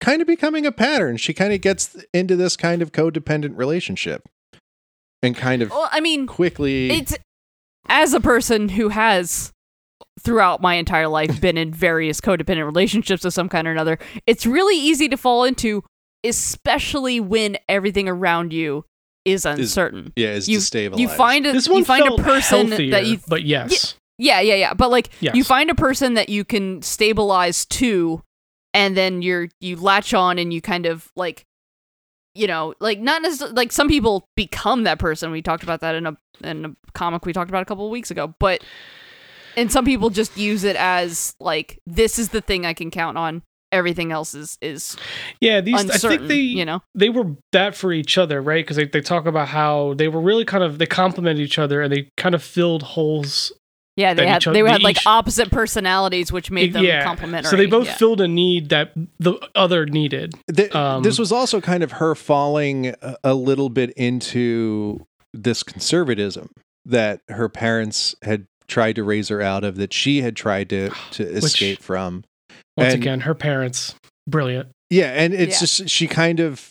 kind of becoming a pattern. She kind of gets into this kind of codependent relationship, and kind of Well, I mean, quickly. it's as a person who has throughout my entire life been in various codependent relationships of some kind or another it's really easy to fall into especially when everything around you is uncertain yeah, is you- destabilized. you find a, This one you find felt a person healthier, that you but yes. yeah yeah yeah but like Yes. you find a person that you can stabilize to and then you're you latch on and you kind of like you know like not necessarily like some people become that person we talked about that in a in a comic we talked about a couple of weeks ago but and some people just use it as like this is the thing i can count on everything else is is Yeah, these I think they you know they were that for each other, right? Because they, they talk about how they were really kind of they complemented each other and they kind of filled holes. yeah they had each oth- they they had like each- opposite personalities which made them yeah, complementary so they both yeah. filled a need that the other needed. Th- Um, this was also kind of her falling a, a little bit into this conservatism that her parents had tried to raise her out of, that she had tried to to escape from. Once And- again, her parents brilliant. Yeah, and it's Yeah. just she kind of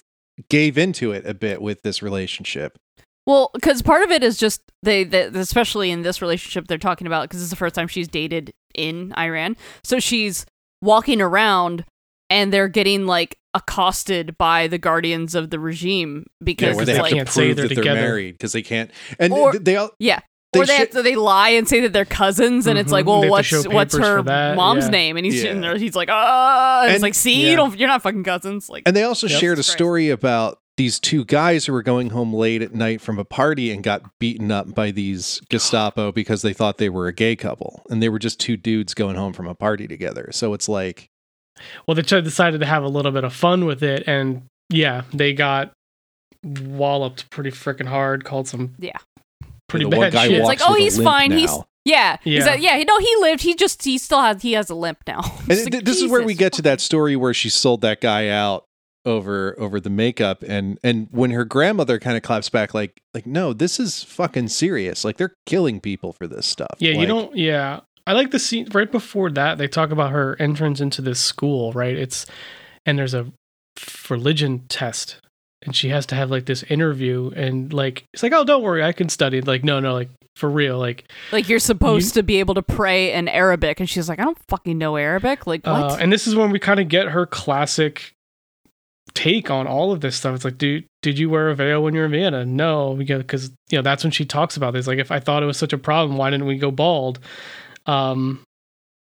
gave into it a bit with this relationship. Well, because part of it is just they, they, especially in this relationship they're talking about, because this is the first time she's dated in Iran. So she's walking around and they're getting like accosted by the guardians of the regime Yeah, because where they it's have like, to Can't say prove they're that they're together. married because they can't. And Or- they all yeah. They or they have to, they lie and say that they're cousins, and it's Mhm. like, They well, to what's show what's papers her for that, mom's yeah. name? And he's Yeah. sitting there, he's like, ah, and it's And- like, see, yeah. you don't, you're not fucking cousins. Like, And they also Yep. shared a Christ. story about these two guys who were going home late at night from a party and got beaten up by these Gestapo because they thought they were a gay couple. And they were just two dudes going home from a party together. So it's like, Well, they tried- decided to have a little bit of fun with it, and yeah, they got walloped pretty freaking hard. Called some Yeah. Pretty the bad guy shit. it's like, oh, he's limp fine. He's yeah, Yeah. He's like, yeah, no, he lived. He just he still has he has a limp now. And It's th- like, this is where we get to that story where she sold that guy out over over the makeup and and when her grandmother kind of claps back like like no this is fucking serious like they're killing people for this stuff Yeah, you don't. Yeah, I like the scene right before that. They talk about her entrance into this school, right? It's and there's a religion test, and she has to have like this interview, and like it's like, oh, don't worry, I can study. Like, no, no, like for real, like, Like you're supposed to be able to pray in Arabic, and she's like, I don't fucking know Arabic. Like what? uh, and this is when we kind of get her classic take on all of this stuff. It's like, dude, did you wear a veil when you were in Vienna? No, because you know that's when she talks about this. Like, if I thought it was such a problem, why didn't we go bald? Um,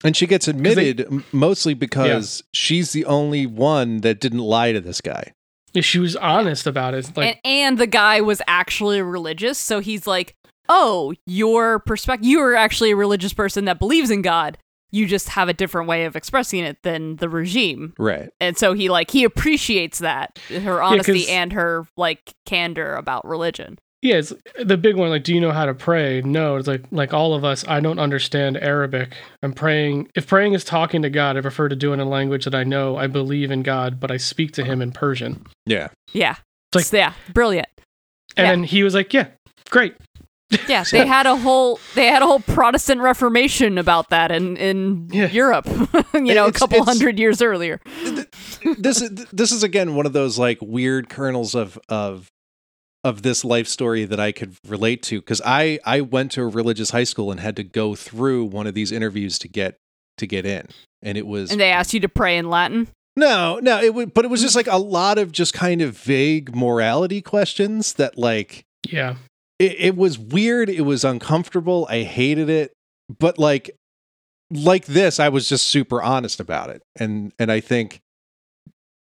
and she gets admitted m mostly because she's the only one that didn't lie to this guy she was honest about it. Like, and, and the guy was actually religious, so he's like, "Oh, your perspective. You are actually a religious person that believes in God. You just have a different way of expressing it than the regime." right And so he like he appreciates that her honesty 'cause- and her like candor about religion. Yeah, it's the big one. Like, do you know how to pray? No, it's like like all of us. I don't understand Arabic. I'm praying. If praying is talking to God, I prefer to do it in a language that I know. I believe in God, but I speak to Him in Persian. yeah Yeah, It's like- yeah, brilliant. And Yeah. then he was like, "Yeah, great." Yeah, they had a whole they had a whole Protestant Reformation about that in in Yeah. Europe. you know, a couple hundred years earlier. this is this is again one of those like weird kernels of of of this life story that I could relate to because I I went to a religious high school and had to go through one of these interviews to get to get in. And it was And they asked you to pray in Latin. no no it would but it was just like a lot of just kind of vague morality questions that like Yeah, it, it was weird it was uncomfortable I hated it but like like this I was just super honest about it. And and I think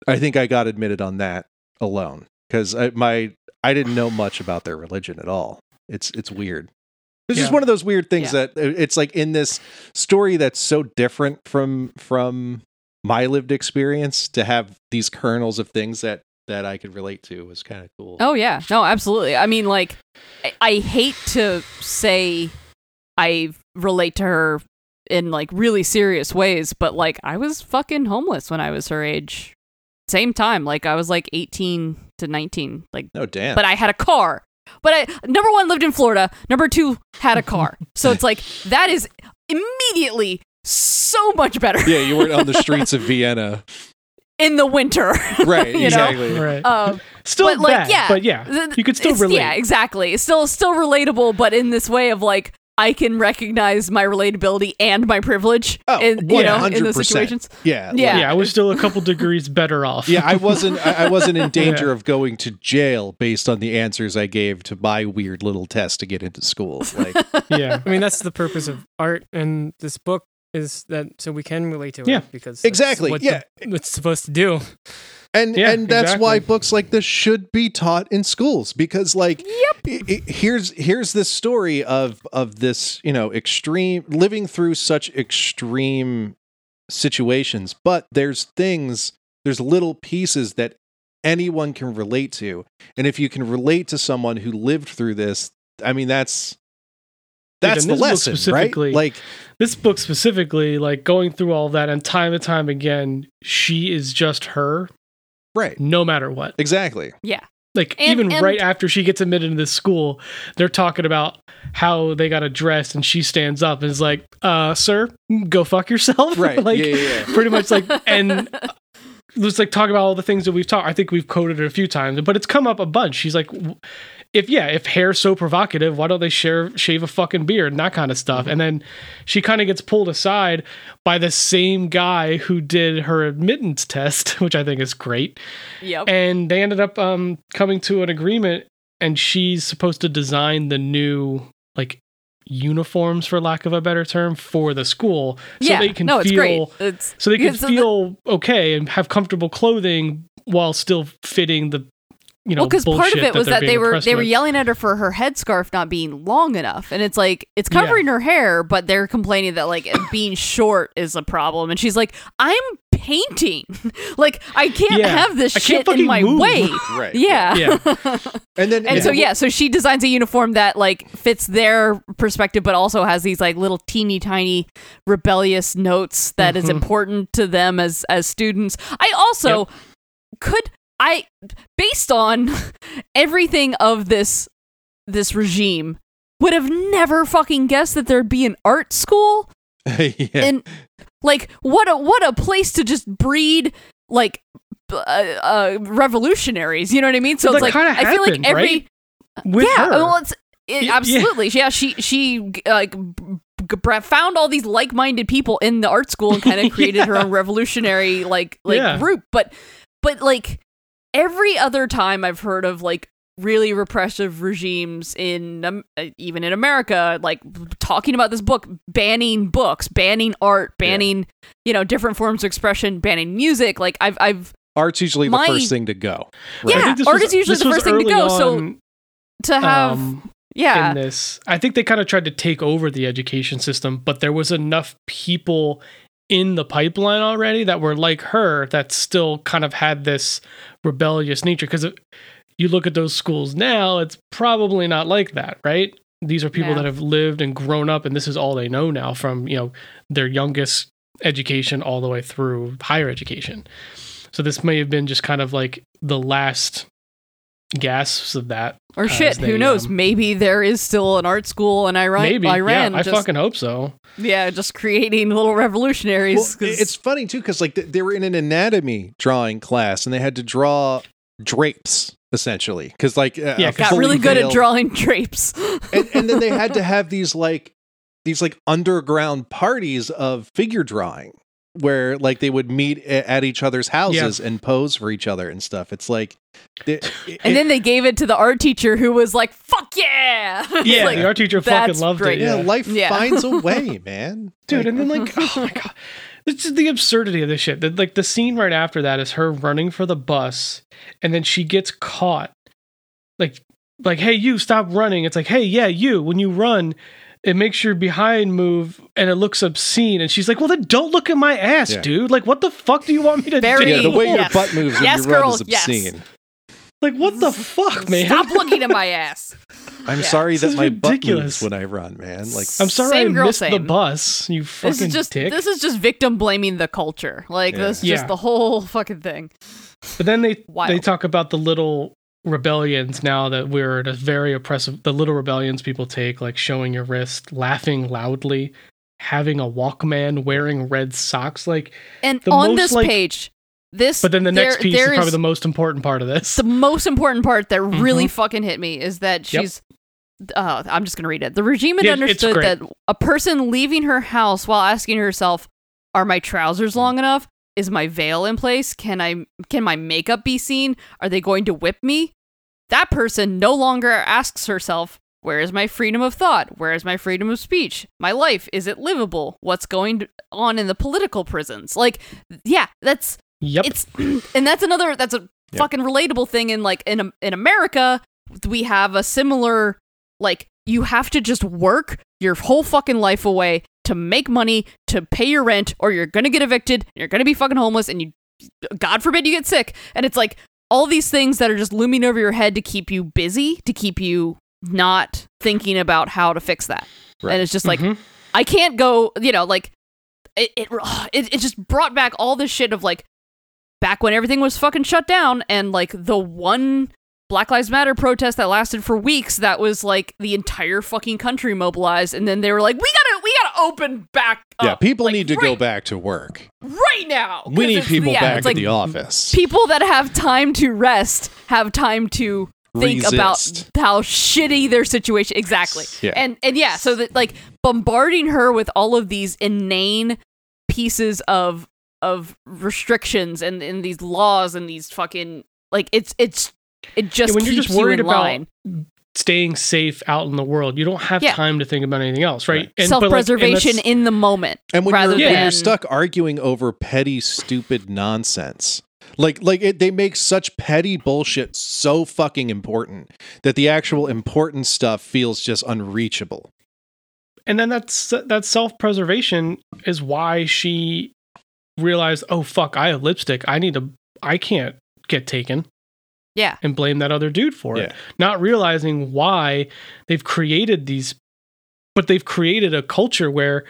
I think I got admitted on that alone because my I didn't know much about their religion at all. It's it's weird. It's just one of those weird things Yeah. that uh, it's like in this story that's so different from from my lived experience to have these kernels of things that that I could relate to was kind of cool. Oh yeah, no, absolutely. I mean, like, I, I hate to say I relate to her in like really serious ways, but like, I was fucking homeless when I was her age. Same time, like I was like eighteen to nineteen, like, Oh damn. but I had a car. But I number one lived in Florida. Number two had a car. So it's like that is immediately so much better yeah, you weren't on the streets of Vienna. in the winter. Right, You know? exactly. right. Um, still but, like, yeah, but yeah, you could still relate. Yeah, exactly. Still still relatable, but in this way of like I can recognize my relatability and my privilege Oh, in you know in those situations. Yeah. Yeah. yeah, I was still a couple degrees better off. Yeah, I wasn't. I I wasn't in danger of going to jail based on the answers I gave to my weird little test to get into school. Like, yeah. I mean, that's the purpose of art and this book is that so we can relate to it. Yeah. because that's Exactly, What yeah. the, it's supposed to do. And Yeah, and that's why books like this should be taught in schools because, like, Yep. i- i- here's here's this story of of this you know extreme living through such extreme situations, but there's things, there's little pieces that anyone can relate to, and if you can relate to someone who lived through this, I mean, that's that's and the this book lesson, right? Like. This book specifically, like going through all that, and time and time again, she is just her, Right. no matter what. Exactly. Yeah. Like And- even and- right after she gets admitted into this school, they're talking about how they got addressed and she stands up and is like, "Uh, sir, go fuck yourself." Right. like yeah, yeah, yeah. pretty much like and let's like talk about all the things that we've talked. I think we've quoted it a few times, but it's come up a bunch. She's like, w- if yeah, if hair's so provocative, why don't they share shave a fucking beard and that kind of stuff? And then she kind of gets pulled aside by the same guy who did her admittance test, which I think is great. Yep. And they ended up um, coming to an agreement, and she's supposed to design the new like uniforms, for lack of a better term, for the school, so yeah. they can no, feel so they can Because the- feel okay and have comfortable clothing while still fitting the you know well, because part of it was they're that they were oppressed they were with. yelling at her for her headscarf not being long enough, and it's like it's Yeah. covering her hair, but they're complaining that like being short is a problem, and she's like, "I'm painting, like I can't Yeah. have this I shit in my move." way." Right. Yeah. Yeah. And then And so yeah, so she designs a uniform that like fits their perspective, but also has these like little teeny tiny rebellious notes that is Mhm. important to them as as students. I also could I based on everything of this this regime would have never fucking guessed that there'd be an art school yeah. and like what a what a place to just breed like uh, uh revolutionaries you know what i mean so Well, it's like kinda i feel like every right? With yeah her. well it's it, Yeah. absolutely yeah she she like found all these like-minded people in the art school and kind of created her own revolutionary like like Yeah. group but but like every other time i've heard of like really repressive regimes in um, uh, even in america like talking about this book banning books banning art banning you know different forms of expression banning music like i've i've Art's usually the first thing to go. I Yeah, art was- is usually the first thing to early go, so- to have um, yeah in this. I think they kind of tried to take over the education system, but there was enough people in the pipeline already that were like her that still kind of had this rebellious nature. Because you look at those schools now, it's probably not like that, right? These are people Yeah. that have lived and grown up, and this is all they know now from you know their youngest education all the way through higher education. So this may have been just kind of like the last gasps of that or shit they, who knows um, maybe there is still an art school in iran Maybe. iran yeah, I just, fucking hope so. yeah just creating little revolutionaries Well, 'cause- it's funny too because like they were in an anatomy drawing class and they had to draw drapes essentially because like uh, Yeah, got fully really good at drawing drapes and, and then they had to have these like these like underground parties of figure drawing where like they would meet at each other's houses and pose for each other and stuff it's like it- it- and then they gave it to the art teacher who was like fuck yeah Yeah, like, the art teacher fucking loved great. it. yeah, Yeah. life Yeah. finds a way man Dude, Like, and then like, oh my god. It's just the absurdity of this shit. The, like the scene right after that is her running for the bus, and then she gets caught. Like, like, hey, you stop running. It's like, hey, yeah, you. When you run, it makes your behind move, and it looks obscene. And she's like, well, then don't look at my ass, Yeah. dude. Like, what the fuck do you want me to Very- do? yeah the way your butt moves when Yes, you run girl, is yes. obscene Like, what the fuck, man? stop looking at my ass i'm Yeah. sorry This that is my butt ridiculous. moves when i run man like I'm sorry Same I girl, missed the bus. You fucking this is just dick. this is just victim blaming the culture like Yeah. this is Yeah. just the whole fucking thing But then they Wild. they talk about the little rebellions now that we're at a very oppressive the little rebellions people take like showing your wrist laughing loudly having a walkman wearing red socks like and on most, this like- page this but then the next there- piece is probably the most important part of this the most important part that really Mhm. fucking hit me is that Yep. she's uh, I'm just gonna read it. The regime had understood that a person leaving her house while asking herself, "Are my trousers long enough? Is my veil in place? Can I can my makeup be seen? Are they going to whip me?" That person no longer asks herself, "Where is my freedom of thought? Where is my freedom of speech? My life is it livable? What's going on in the political prisons?" Like, yeah, that's yep it's and that's another that's a Yeah. fucking relatable thing in like in in America we have a similar like you have to just work your whole fucking life away to make money to pay your rent or you're going to get evicted you're going to be fucking homeless and you god forbid you get sick and it's like all these things that are just looming over your head to keep you busy to keep you not thinking about how to fix that Right. and it's just like Mhm. I can't go, you know, like it it it just brought back all this shit of like back when everything was fucking shut down and like the one Black Lives Matter protest that lasted for weeks that was like the entire fucking country mobilized and then they were like we got to we got to open back yeah people like, need to right, go back to work. right now. We need people yeah, back at like the office. people that have time to rest have time to think about how shitty their situation exactly. Yeah. and and yeah so that like bombarding her with all of these inane pieces of of restrictions and and these laws and these fucking like it's it's it just Yeah, when you're just worried you in about line. staying safe out in the world you don't have Yeah. time to think about anything else right, Right. And- but, like, and self-preservation that's- in the moment And when rather you're, when than you're stuck arguing over petty, stupid nonsense, like like it, they make such petty bullshit so fucking important that the actual important stuff feels just unreachable. and then that's that self-preservation is why she realized oh fuck i have lipstick i need to i can't get taken yeah and blame that other dude for it not realizing why they've created these but they've created a culture where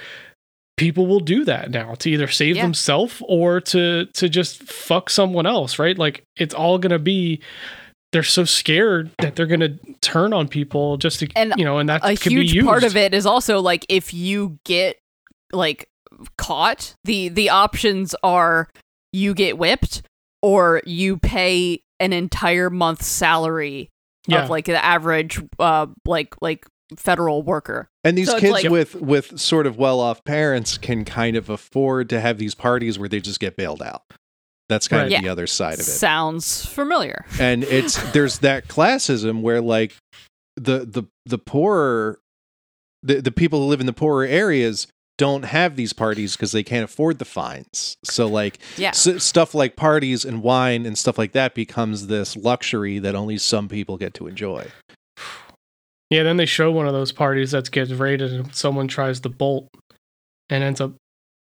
people will do that now to either save Yeah. themselves or to to just fuck someone else, right? Like it's all gonna be. They're so scared that they're gonna turn on people just to, And you know, and that a could be huge used. part of it is also like if you get like caught the the options are you get whipped or you pay an entire month's salary Yeah. of like the average uh like like federal worker And these So kids like- with with sort of well off parents can kind of afford to have these parties where they just get bailed out. That's kind Right. of Yeah. the other side of it. sounds familiar and it's there's that classism where like the the the poorer the, the people who live in the poorer areas don't have these parties because they can't afford the fines so like yeah s- stuff like parties and wine and stuff like that becomes this luxury that only some people get to enjoy Yeah, then they show one of those parties that gets raided and someone tries to bolt and ends up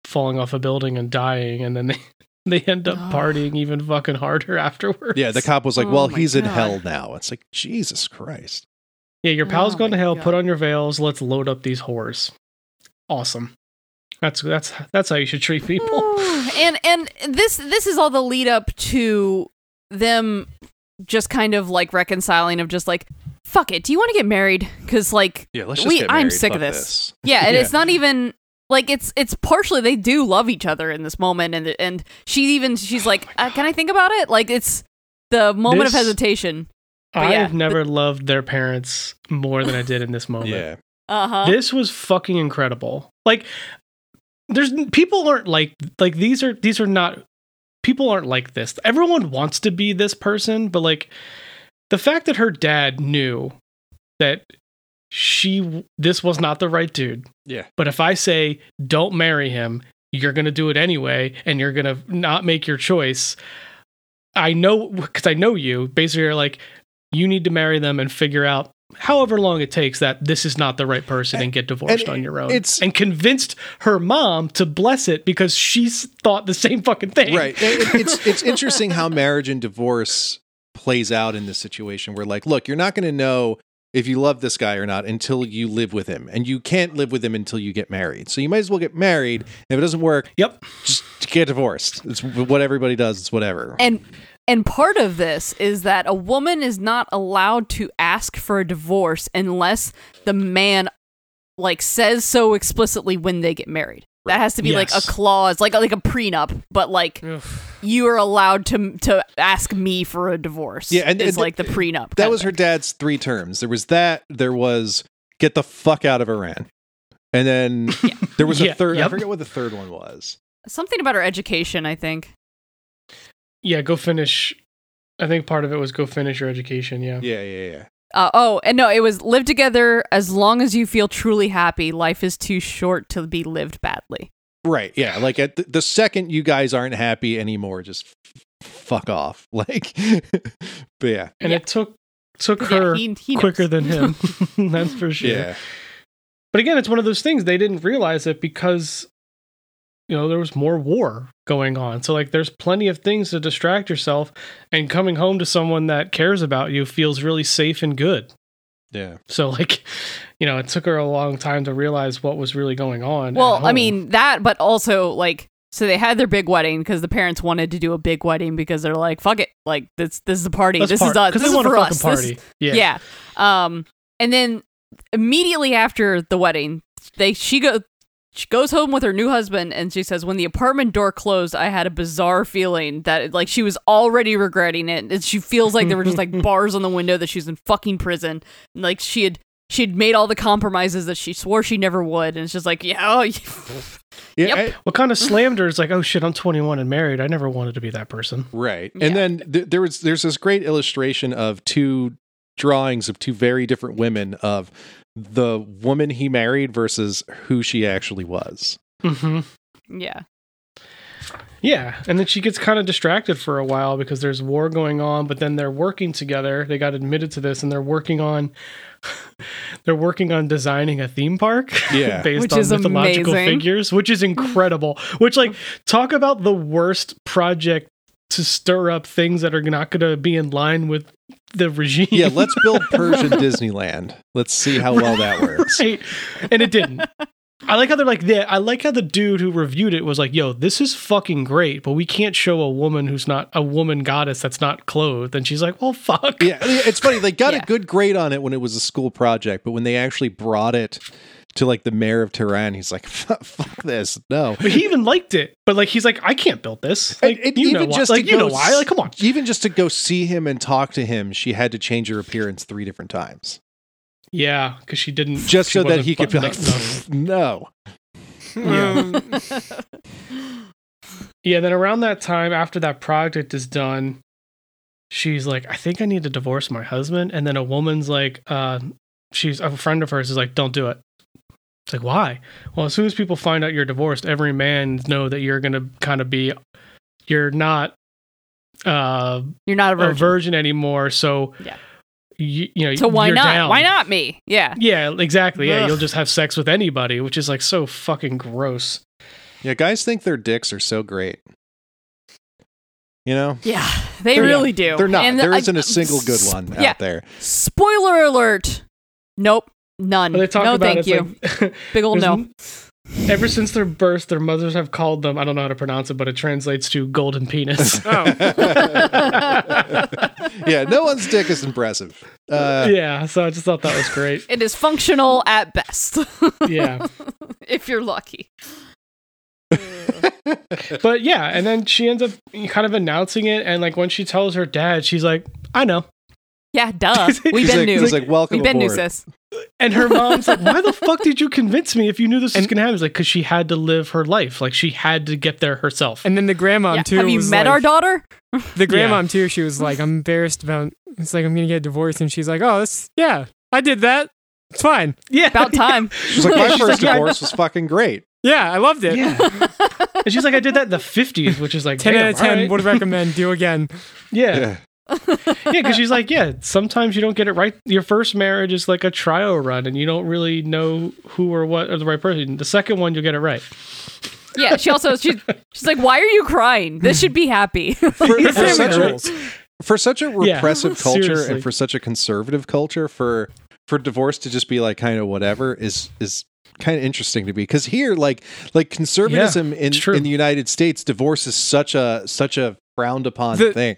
falling off a building and dying, and then they they end up Oh. partying even fucking harder afterwards. yeah the cop was like Oh well my he's in hell now it's like jesus christ Yeah, your pal's Oh gone to hell. God. Put on your veils. Let's load up these whores. Awesome. That's that's that's how you should treat people. And and this this is all the lead up to them just kind of like reconciling of just like fuck it do you want to get married because like yeah let's just We- get I'm married. sick of Fuck this. yeah and Yeah. it's not even like it's it's partially they do love each other in this moment and and she even she's like uh, can i think about it like it's the moment of hesitation But I've yeah, never loved their parents more than I did in this moment. yeah uh-huh This was fucking incredible. Like there's people aren't like like these are these are not people aren't like this. Everyone wants to be this person, but like the fact that her dad knew that she this was not the right dude. Yeah. But if I say don't marry him, you're going to do it anyway and you're going to not make your choice. I know cuz I know you. Basically you're like you need to marry them and figure out however long it takes that this is not the right person and, get divorced and on your own. it's- and convinced her mom to bless it because she's thought the same fucking thing. right. It- it- it's it's interesting how marriage and divorce plays out in this situation where like look you're not going to know if you love this guy or not until you live with him. And you can't live with him until you get married. So you might as well get married. If it doesn't work Yep. just get divorced. It's what everybody does. It's whatever. And and part of this is that a woman is not allowed to ask for a divorce unless the man like says so explicitly when they get married. That has to be like a clause like like a prenup but like Ugh. you are allowed to to ask me for a divorce Yeah, and- is and like the prenup that was her dad's three terms. There was that there was get the fuck out of iran. And then there was a Yeah, third i forget what the third one was. Something about her education i think Yeah, go finish I think part of it was go finish your education, yeah. yeah yeah yeah uh, oh and no it was live together as long as you feel truly happy life is too short to be lived badly Right. Yeah. Like at the, the second you guys aren't happy anymore, just f- fuck off. Like, but yeah. And Yeah. it took took Yeah, her he- he quicker knows. than him. That's for sure. Yeah. But again, it's one of those things they didn't realize it because you know there was more war going on. So like there's plenty of things to distract yourself and coming home to someone that cares about you feels really safe and good. Yeah. So like you know, it took her a long time to realize what was really going on. Well, I mean that, but also like so they had their big wedding because the parents wanted to do a big wedding because they're like, fuck it, like this this is a party. Let's this part- is us. 'cause This they is want for a us. fucking This- party. yeah. yeah. Um, and then immediately after the wedding, they she go she goes home with her new husband and she says when the apartment door closed i had a bizarre feeling that like she was already regretting it and she feels like there were just like bars on the window that she's in fucking prison and, like she had she had made all the compromises that she swore she never would and it's just like yeah oh, Yeah. Yep. I- What kind of slammed her is like, oh shit, I'm 21 and married. I never wanted to be that person. right. Yeah. And then th- there was there's this great illustration of two drawings of two very different women of the woman he married versus who she actually was. Mm-hmm. yeah Yeah, and then she gets kind of distracted for a while because there's war going on, but then they're working together. They got admitted to this, and they're working on they're working on designing a theme park. Yeah. based Which on mythological amazing. figures, which is incredible. Which like talk about the worst project to stir up things that are not going to be in line with the regime. Yeah, let's build Persian Disneyland. Let's see how well that works. right. And it didn't. I like how they're like, yeah, I like how the dude who reviewed it was like, yo, this is fucking great, but we can't show a woman who's not a woman goddess that's not clothed. And she's like, well, fuck. Yeah, it's funny. They got Yeah. a good grade on it when it was a school project, but when they actually brought it to like the mayor of Tehran, he's like, "Fuck this, no." But he even liked it. But like, he's like, I can't build this. Like, And- and you know why. Like, you know why. Like, come on. Even just to go see him and talk to him, she had to change her appearance three different times Yeah, because she didn't. just she so that he could be like, "No." Um, Yeah, then around that time, after that project is done, she's like, I think I need to divorce my husband. And then a woman's like, uh, she's a friend of hers is like, don't do it. It's like, why? Well, as soon as people find out you're divorced, every man know that you're gonna kind of be, you're not uh, You're not a a virgin. virgin anymore. So, Yeah. you, you know, so why you're not? down. Why not me? Yeah. Yeah, exactly. Yeah, Ugh. you'll just have sex with anybody, which is like so fucking gross. Yeah, guys think their dicks are so great. You know, Yeah, they They're- really do. they're not. And there I- isn't a single good one Yeah. out there. Spoiler alert. Nope. None. They talk no, about thank it, you. like, Big old no. Ever since their birth, their mothers have called them. I don't know how to pronounce it, but it translates to golden penis. oh, yeah, no one's dick is impressive. Uh, yeah, so I just thought that was great. It is functional at best. Yeah, if you're lucky. but yeah, and then she ends up kind of announcing it, and like when she tells her dad, she's like, "I know," Yeah, duh. He's We've been like, new. he's like, welcome We've been new, sis. And her mom's like, "Why the fuck did you convince me if you knew this was And- gonna happen?" It's like because she had to live her life, like she had to get there herself. and then the grandma Yeah. too. Have you was met like- our daughter? The grandma too. She was like, I'm embarrassed about. It's like I'm gonna get divorced, and she's like, Oh, that's yeah, I did that. It's fine. yeah, About time. She's like, my She's first like, yeah, divorce was fucking great. Yeah, I loved it. Yeah. and she's like, I did that in the 50s, which is like, Ten damn, out of ten. alright. Would recommend. Do again. Yeah. Yeah, because she's like, yeah, sometimes you don't get it right. Your first marriage is like a trial run and you don't really know who or what are the right person. The second one, you'll get it right. yeah, she also she's, she's like, Why are you crying? This should be happy. For, for such a, for such a Yeah, repressive culture seriously. and for such a conservative culture, for for divorce to just be like kind of whatever is is kind of interesting to me because here like like conservatism in in the United States, divorce is such a such a frowned upon The- thing.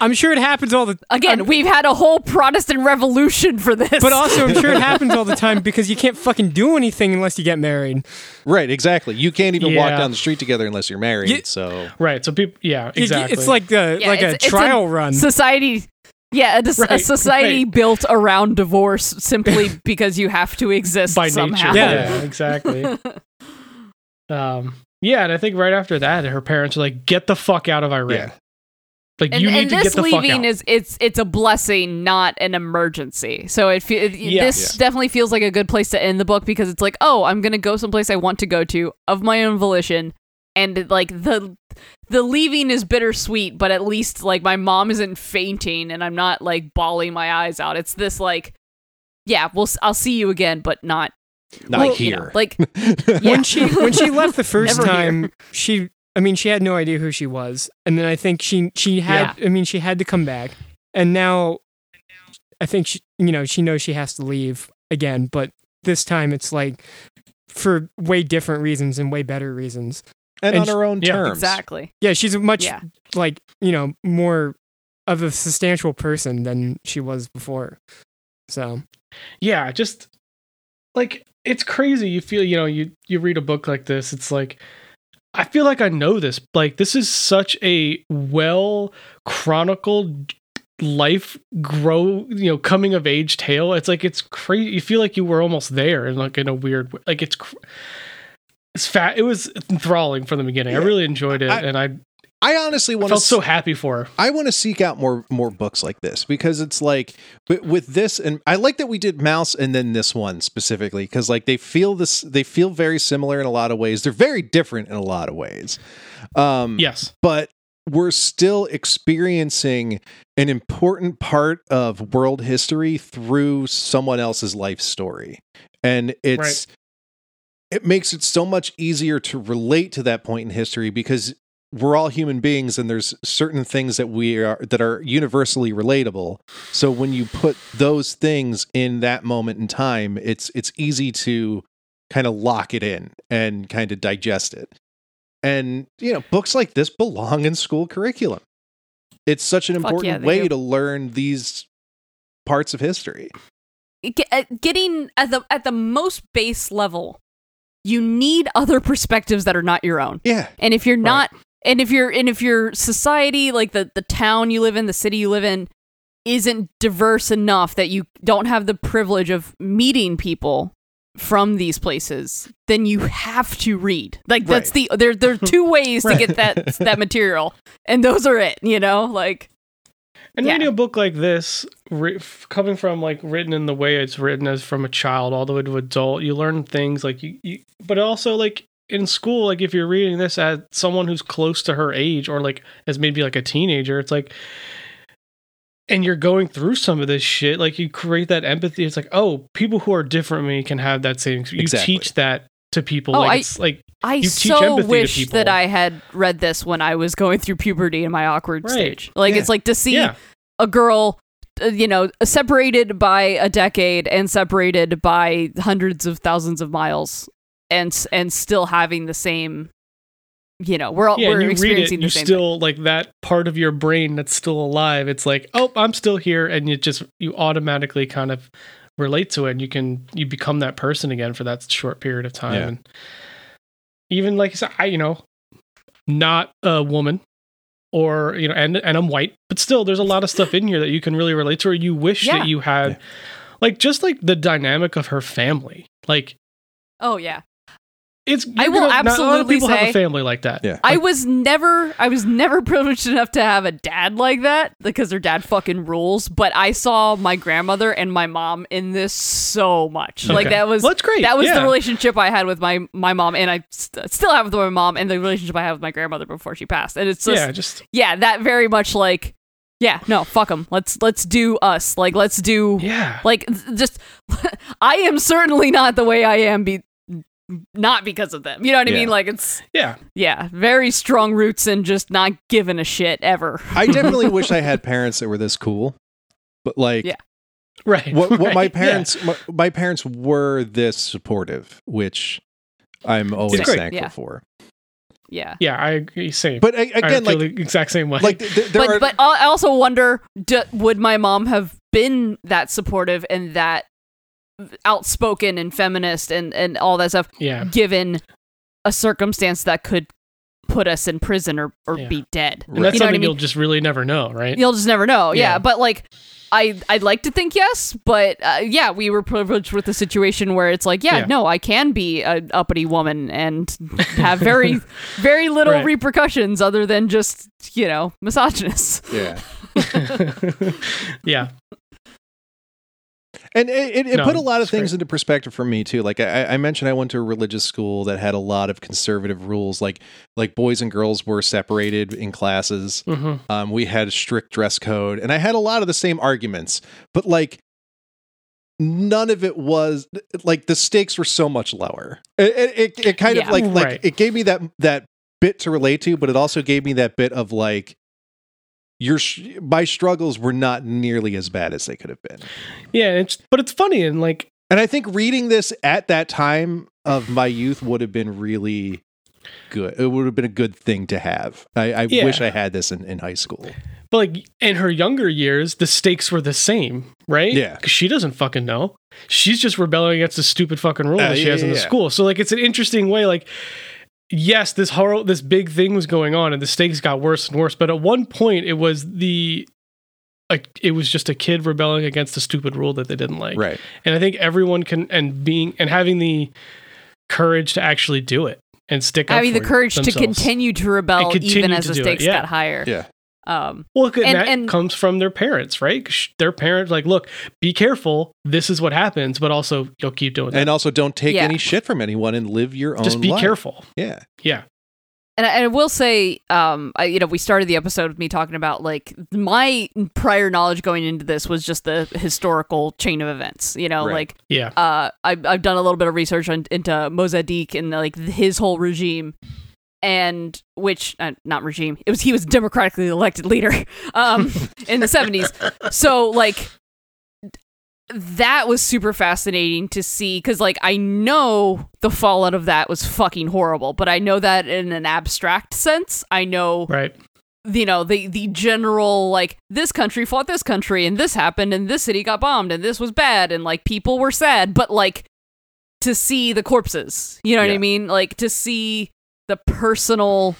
I'm sure it happens all the. Again, we've had a whole Protestant revolution for this. But also, I'm sure it happens all the time because you can't fucking do anything unless you get married. Right, exactly. You can't even walk down the street together unless you're married. You- so Right. So people, yeah, exactly. It's like a Yeah, like a it's- it's a trial run. society yeah a, dis- a society right. built around divorce simply because you have to exist by somehow nature. Yeah. Yeah, exactly. um, yeah, and I think right after that, her parents are like, "Get the fuck out of Iran." Yeah. Like and, you need and to this get the fuck leaving out. is it's it's a blessing not an emergency so it, fe- it Yeah. this Yeah. definitely feels like a good place to end the book because it's like oh i'm gonna go someplace i want to go to of my own volition and like the the leaving is bittersweet but at least like my mom isn't fainting and i'm not like bawling my eyes out it's this like yeah well i'll see you again but not not Well, you know, here. like when she when she left the first Never here. time, she I mean she had no idea who she was, and then I think she she had I mean she had to come back, and now I think she you know she knows she has to leave again, but this time it's like for way different reasons and way better reasons. and, and on her own yeah, terms. exactly Yeah, she's a much Yeah. like you know more of a substantial person than she was before. So yeah just like it's crazy you feel you know you you read a book like this it's like i feel like i know this like this is such a well chronicled life grow you know coming of age tale it's like it's crazy you feel like you were almost there and like in a weird way like it's cr- it's fat it was enthralling from the beginning i really enjoyed it I- and i I honestly want to felt so happy for her I want to seek out more more books like this because it's like with, with this and I like that we did Maus and then this one specifically because like they feel this they feel very similar in a lot of ways. They're very different in a lot of ways. Um yes but we're still experiencing an important part of world history through someone else's life story. And it's it makes it so much easier to relate to that point in history because we're all human beings and there's certain things that we are that are universally relatable. So when you put those things in that moment in time, it's it's easy to kind of lock it in and kind of digest it. And you know, books like this belong in school curriculum. It's such an Fuck important yeah, way do. to learn these parts of history. Uh, getting at the at the most base level you need other perspectives that are not your own Yeah. and if you're not and if you're and if your society like the the town you live in the city you live in isn't diverse enough that you don't have the privilege of meeting people from these places then you have to read. Like that's the there there are two ways to get that that material and those are it you know? Like And Yeah. reading a book like this, ri- f- coming from like written in the way it's written as from a child all the way to adult, you learn things like you, you but also like in school, like if you're reading this as someone who's close to her age or like as maybe like a teenager, it's like, and you're going through some of this shit, like you create that empathy. It's like, oh, people who are different from me can have that same. You Exactly. teach that to people. Oh, like I- it's like I You teach so empathy to wish people. that I had read this when I was going through puberty in my awkward Right. stage. Like Yeah. it's like to see yeah, a girl, uh, you know, separated by a decade and separated by hundreds of thousands of miles, and and still having the same, you know, we're all yeah. we're And you read it, experiencing you the same. still like that part of your brain that's still alive. It's like, oh, I'm still here, and you just you automatically kind of relate to it, and you can you become that person again for that short period of time. Yeah. And even like I said, I you know, not a woman. Or you know, and and I'm white, but still, there's a lot of stuff in here that you can really relate to, or you wish Yeah. that you had, Yeah. like just like the dynamic of her family. Like Oh yeah, it's, I you're will gonna- not a lot of absolutely people have a family like that. Yeah. I was never I was never privileged enough to have a dad like that because their dad fucking rules. But I saw my grandmother and my mom in this so much. Like that was Well, that's great. That was Yeah. the relationship I had with my my mom, and I st- still have with my mom, and the relationship I had with my grandmother before she passed. And it's just yeah, yeah, that very much like yeah, no, fuck them. Let's let's do us. Like let's do yeah. like just I am certainly not the way I am be not because of them. You know what I Yeah. mean? Like it's Yeah. yeah, very strong roots and just not giving a shit ever. I definitely wish I had parents that were this cool. But like Yeah. Right. what what my right, yeah. parents my, my parents were this supportive, which I'm always great. thankful Yeah. for. Yeah. Yeah, I agree. Same. But a- I again, feel like the exact same way. like th- th- there but are but I also wonder, d- would my mom have been that supportive and that outspoken and feminist and and all that stuff, yeah. given a circumstance that could put us in prison or or Yeah. be dead? And that's You know what I something mean? you'll just really never know, right? You'll just never know. Yeah, Yeah. but like. I, I'd like to think yes, but uh, yeah, we were privileged with a situation where it's like, yeah, Yeah. no, I can be an uppity woman and have very, very little Right. repercussions other than just, you know, misogynist. yeah. yeah. And it, it, it No, put a lot of things great. into perspective for me too. Like I, I mentioned, I went to a religious school that had a lot of conservative rules. Like like boys and girls were separated in classes. hmm Um, we had a strict dress code, and I had a lot of the same arguments. But like, none of it was like the stakes were so much lower. It it, it, kind Yeah. of like like it gave me that that bit to relate to, but it also gave me that bit of like. Your my struggles were not nearly as bad as they could have been. Yeah. It's but it's funny and like And I think reading this at that time of my youth would have been really good. It would have been a good thing to have. I, I Yeah. wish I had this in, in high school. but like in her younger years, the stakes were the same, right? Yeah. Because she doesn't fucking know. She's just rebelling against the stupid fucking rule Uh, that she yeah, has in the yeah. school. So like it's an interesting way. Like, yes, this horror, this big thing was going on, and the stakes got worse and worse. But at one point, it was the like it was just a kid rebelling against a stupid rule that they didn't like. Right. And I think everyone can and being and having the courage to actually do it and stick up. having the for courage to continue to rebel continue even as the stakes yeah. got higher. Yeah. Um, Well, and, And- that and- comes from their parents, right? Their parents like, look, be careful. This is what happens, but also you'll keep doing that. And also don't take Yeah. any shit from anyone and live your own Just be life. careful. Yeah. Yeah. and I, and I will say, um, I, you know, we started the episode with me talking about like my prior knowledge going into this was just the historical chain of events. You know, Right. like Yeah. uh, I've I've done a little bit of research on, into Mossadegh and like his whole regime, and which uh, not regime. It was he was democratically elected leader, um, in the seventies. So like, that was super fascinating to see because like i know the fallout of that was fucking horrible but i know that in an abstract sense i know Right. you know the the general like this country fought this country and this happened and this city got bombed and this was bad and like people were sad but like to see the corpses you know what i mean like to see the personal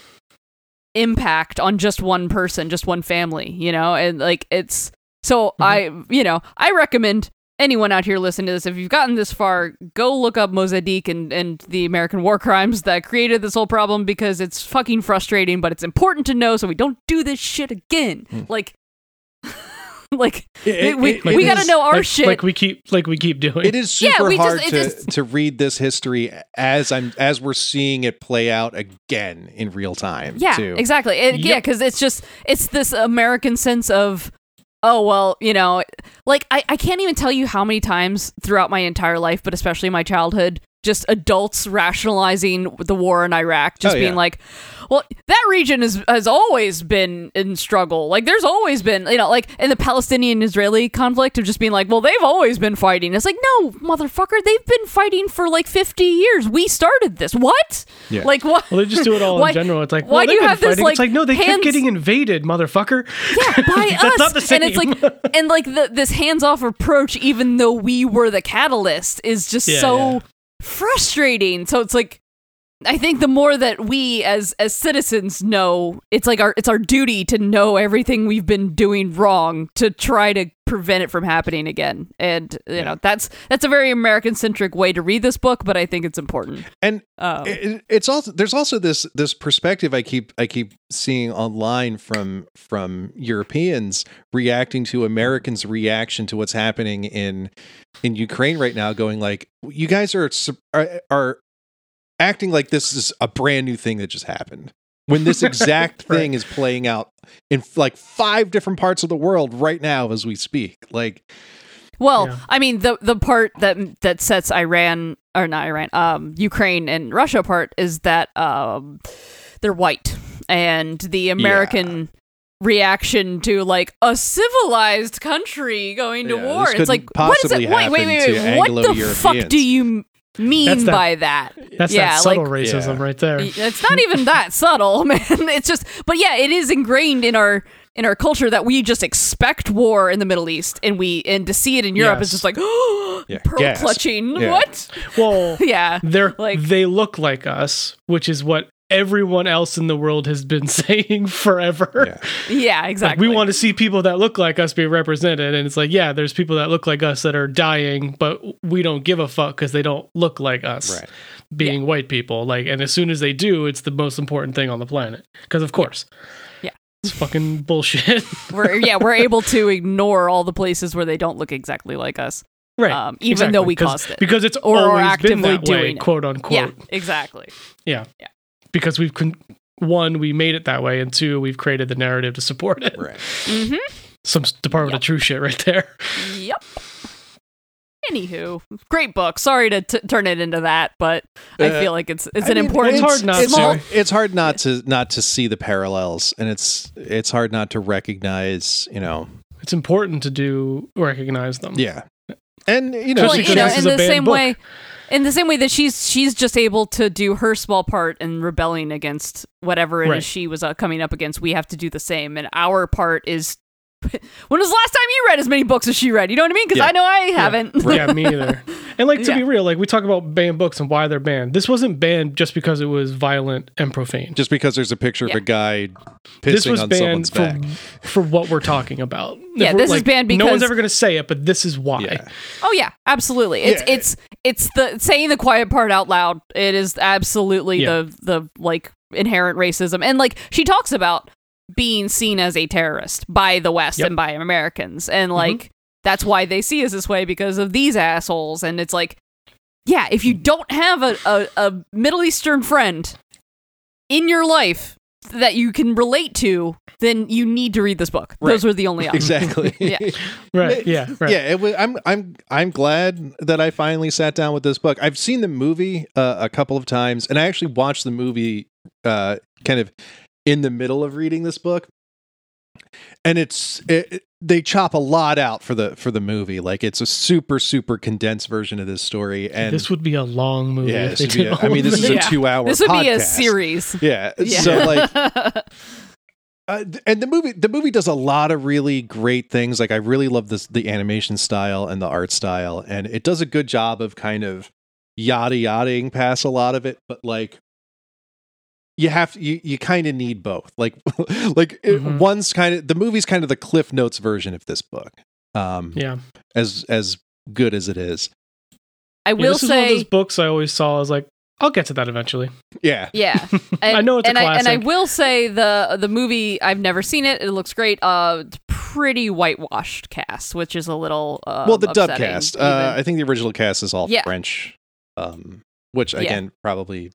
impact on just one person just one family you know? And like it's so mm-hmm. i you know i recommend anyone out here listening to this if you've gotten this far go look up Mossadegh and, and the american war crimes that created this whole problem because it's fucking frustrating but it's important to know so we don't do this shit again. Mm. Like like It- we, it- we it gotta is- know our like, shit like we keep like we keep doing. It is Yeah, super we hard it to, just- to read this history as I'm as we're seeing it play out again in real time. Yeah, too. exactly. It, Yeah, because it's just it's this American sense of oh well, you know, like I I can't even tell you how many times throughout my entire life, but especially my childhood, just adults rationalizing the war in Iraq, just Oh, being yeah. like, well, that region is has always been in struggle. Like there's always been, you know, like in the Palestinian-Israeli conflict of just being like, well, they've always been fighting. It's like, no, motherfucker, they've been fighting for like 50 years. We started this. What? Yeah. Like what? well, they just do it all Why- in general. It's like, why well, do you they've been have this, fighting. like, it's like, no, they hands- kept getting invaded, motherfucker. Yeah, by That's us. not the same. And it's like, and like the, this hands-off approach, even though we were the catalyst, is just Yeah, so yeah. Frustrating. So it's like, I think the more that we as as citizens know, it's like our it's our duty to know everything we've been doing wrong to try to prevent it from happening again. And you know, that's that's a very American centric way to read this book, but I think it's important. And Um, it, it's also there's also this this perspective I keep I keep seeing online from from Europeans reacting to Americans' reaction to what's happening in in Ukraine right now, going like, "You guys are are, are acting like this is a brand new thing that just happened." When this exact Right. thing is playing out in like five different parts of the world right now as we speak, like Well, Yeah. I mean the the part that that sets Iran or not Iran, um, Ukraine and Russia apart is that um, they're white, and the American reaction to like a civilized country going to Yeah, war. It's like what is it? Wait, wait, wait, wait. What the fuck do you mean That's that- by that? That's yeah, that subtle like racism Yeah. right there. it's not even that subtle, man. It's just, but yeah, it is ingrained in our in our culture that we just expect war in the Middle East, and we and to see it in Europe is just like Yeah, pearl gasp. clutching. Yeah. What? Well, Yeah, they're Like- they look like us, which is what everyone else in the world has been saying forever. yeah. yeah, Like, exactly. we want to see people that look like us be represented, and it's like, yeah, there's people that look like us that are dying, but we don't give a fuck because they don't look like us, Right. being white people. Like, and as soon as they do, it's the most important thing on the planet. Because of course, Yeah. it's fucking bullshit. we're yeah we're able to ignore all the places where they don't look exactly like us. right? Um, even though we 'Cause- caused it. because it's Or are always been actively that way, doing it. quote unquote. Yeah, exactly. Yeah. Yeah. Because we've con- one, we made it that way, and two, we've created the narrative to support it. Right. Mm-hmm. Some s- Department of Truth shit right there. Yep. Anywho, great book. Sorry to t- turn it into that, but I Uh, feel like it's it's I an mean, important. it's hard not it's to. it's hard not to not to see the parallels and it's it's hard not to recognize you know It's important to do recognize them. yeah and you know well, you know, in the same book. way, in the same way that she's she's just able to do her small part in rebelling against whatever it is Right. she was uh, coming up against. We have to do the same, and our part is. when was the last time you read as many books as she read? You know what I mean? Because Yeah. I know I haven't. Yeah, me either. And like to Yeah. be real, like we talk about banned books and why they're banned. This wasn't banned just because it was violent and profane. just because there's a picture of a guy This pissing was on banned someone's for back for what we're talking about. Yeah, If we're- this is like, banned no one's ever going to say it, but this is why. yeah Oh yeah, absolutely. It's Yeah. it's it's the saying the quiet part out loud. It is absolutely Yeah. the the like inherent racism. And like she talks about being seen as a terrorist by the West Yep. and by Americans. And like that's why they see us this way because of these assholes. And it's like yeah, if you don't have a, a, a Middle Eastern friend in your life that you can relate to, then you need to read this book. Those Right. are the only options. exactly Yeah. Right. Yeah. Right. yeah it was, i'm i'm i'm glad that i finally sat down with this book i've seen the movie uh, a couple of times and i actually watched the movie uh kind of in the middle of reading this book and it's it, it- they chop a lot out for the for the movie. Like it's a super super condensed version of this story, and this would be a long movie. yeah, if this they would be did a- I mean, this is it. a Yeah. two-hour. This would be a series. Yeah, Yeah. so like Uh, and the movie the movie does a lot of really great things like i really love this the animation style and the art style and it does a good job of kind of yada yadaing past a lot of it but like you have you, you kind of need both like like it, Mhm. one's kind of the movie's kind of the cliff notes version of this book um yeah. as as good as it is I Yeah, will this is one of say, those books I always saw. I was like, I'll get to that eventually. yeah yeah. And, I know it's a and I, and I will say the the movie I've never seen it. It looks great. Uh, pretty whitewashed cast, which is a little uh, well the dub cast even. uh i think the original cast is all Yeah. french um which Yeah. again probably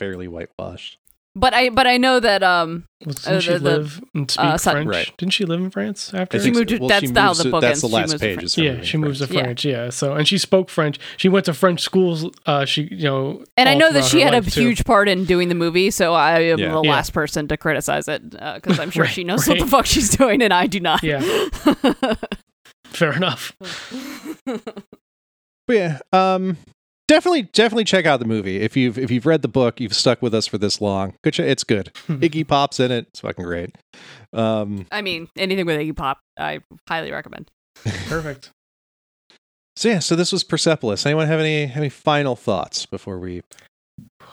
fairly whitewashed but I but I know that um Well, Didn't Uh, she the- the, live and speak uh, son- French? Right. Didn't she live in France after? I She moved to- Well, that's she how the to- book that's ends. the last moves page France. is yeah, she moves to France. Yeah. French. Yeah. So and she spoke French. She went to French schools. Uh, she you know. and I know that she had a too. huge part in doing the movie, so I am Yeah. the Yeah. last person to criticize it because I'm sure Right, she knows what the fuck she's doing and I do not. Yeah. Fair enough. But yeah, um, definitely, definitely check out the movie if you've if you've read the book, you've stuck with us for this long. Good, ch- it's good. Iggy Pop's in it. It's fucking great. Um, I mean, anything with Iggy Pop, I highly recommend. Perfect. so yeah, so this was Persepolis. Anyone have any any final thoughts before we?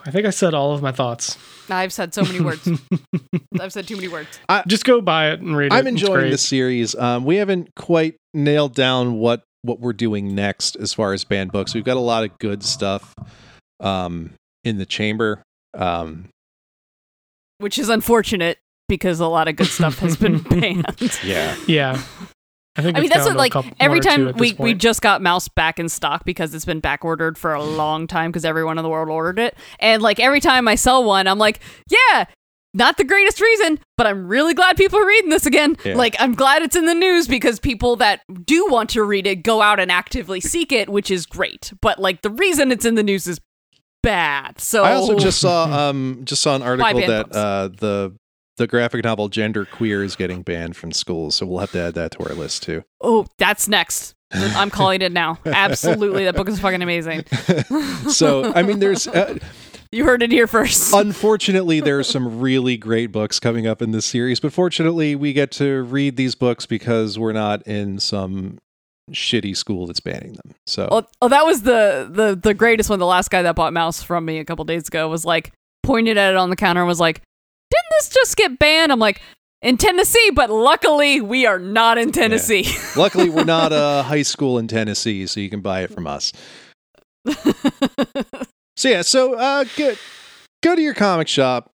I think I said all of my thoughts. I've said so many words. I've said too many words. I, Just go buy it and read it. I'm enjoying the series. Um, we haven't quite nailed down what what we're doing next as far as banned books. We've got a lot of good stuff um, in the chamber. Um, Which is unfortunate because a lot of good stuff has been banned. yeah, Yeah. I think I mean, that's what like couple- every one or two time we, we just got Maus back in stock because it's been back ordered for a long time because everyone in the world ordered it. And like every time I sell one, I'm like, yeah, not the greatest reason, but I'm really glad people are reading this again. Yeah. Like, I'm glad it's in the news because people that do want to read it go out and actively seek it, which is great. But like the reason it's in the news is bad. So I also just saw um just saw an article that uh the the graphic novel Gender Queer is getting banned from schools, so we'll have to add that to our list too. oh, that's next. I'm calling it now. Absolutely, that book is fucking amazing. so I mean, there's uh, You heard it here first. unfortunately there are some really great books coming up in this series, but fortunately we get to read these books because we're not in some shitty school that's banning them. So Oh, oh, that was the, the the greatest one. The last guy that bought Maus from me a couple days ago was like pointed at it on the counter and was like, "Didn't this just get banned?" I'm like, "In Tennessee, but luckily we are not in Tennessee." luckily we're not a high school in Tennessee, so you can buy it from us. So yeah, so uh, go, go to your comic shop,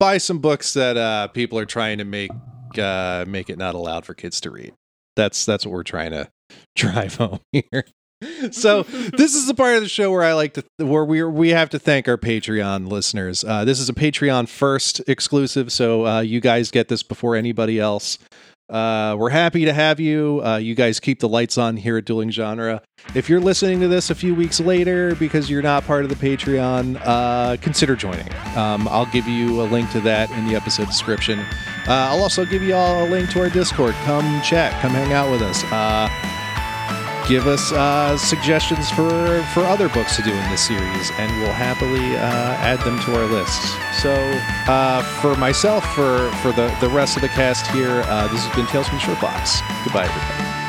buy some books that uh, people are trying to make uh, make it not allowed for kids to read. That's that's what we're trying to drive home here. So this is the part of the show where I like to where we we have to thank our Patreon listeners. Uh, this is a Patreon first exclusive, so uh, you guys get this before anybody else. Uh, we're happy to have you. Uh, you guys keep the lights on here at Dueling Genre. If you're listening to this a few weeks later because you're not part of the Patreon, uh, consider joining. Um, I'll give you a link to that in the episode description. Uh, I'll also give you all a link to our Discord. Come chat, come hang out with us. Give us uh, suggestions for for other books to do in this series, and we'll happily uh, add them to our lists. So, uh, for myself, for for the the rest of the cast here, uh, this has been Tales from the Short Box. Goodbye, everybody.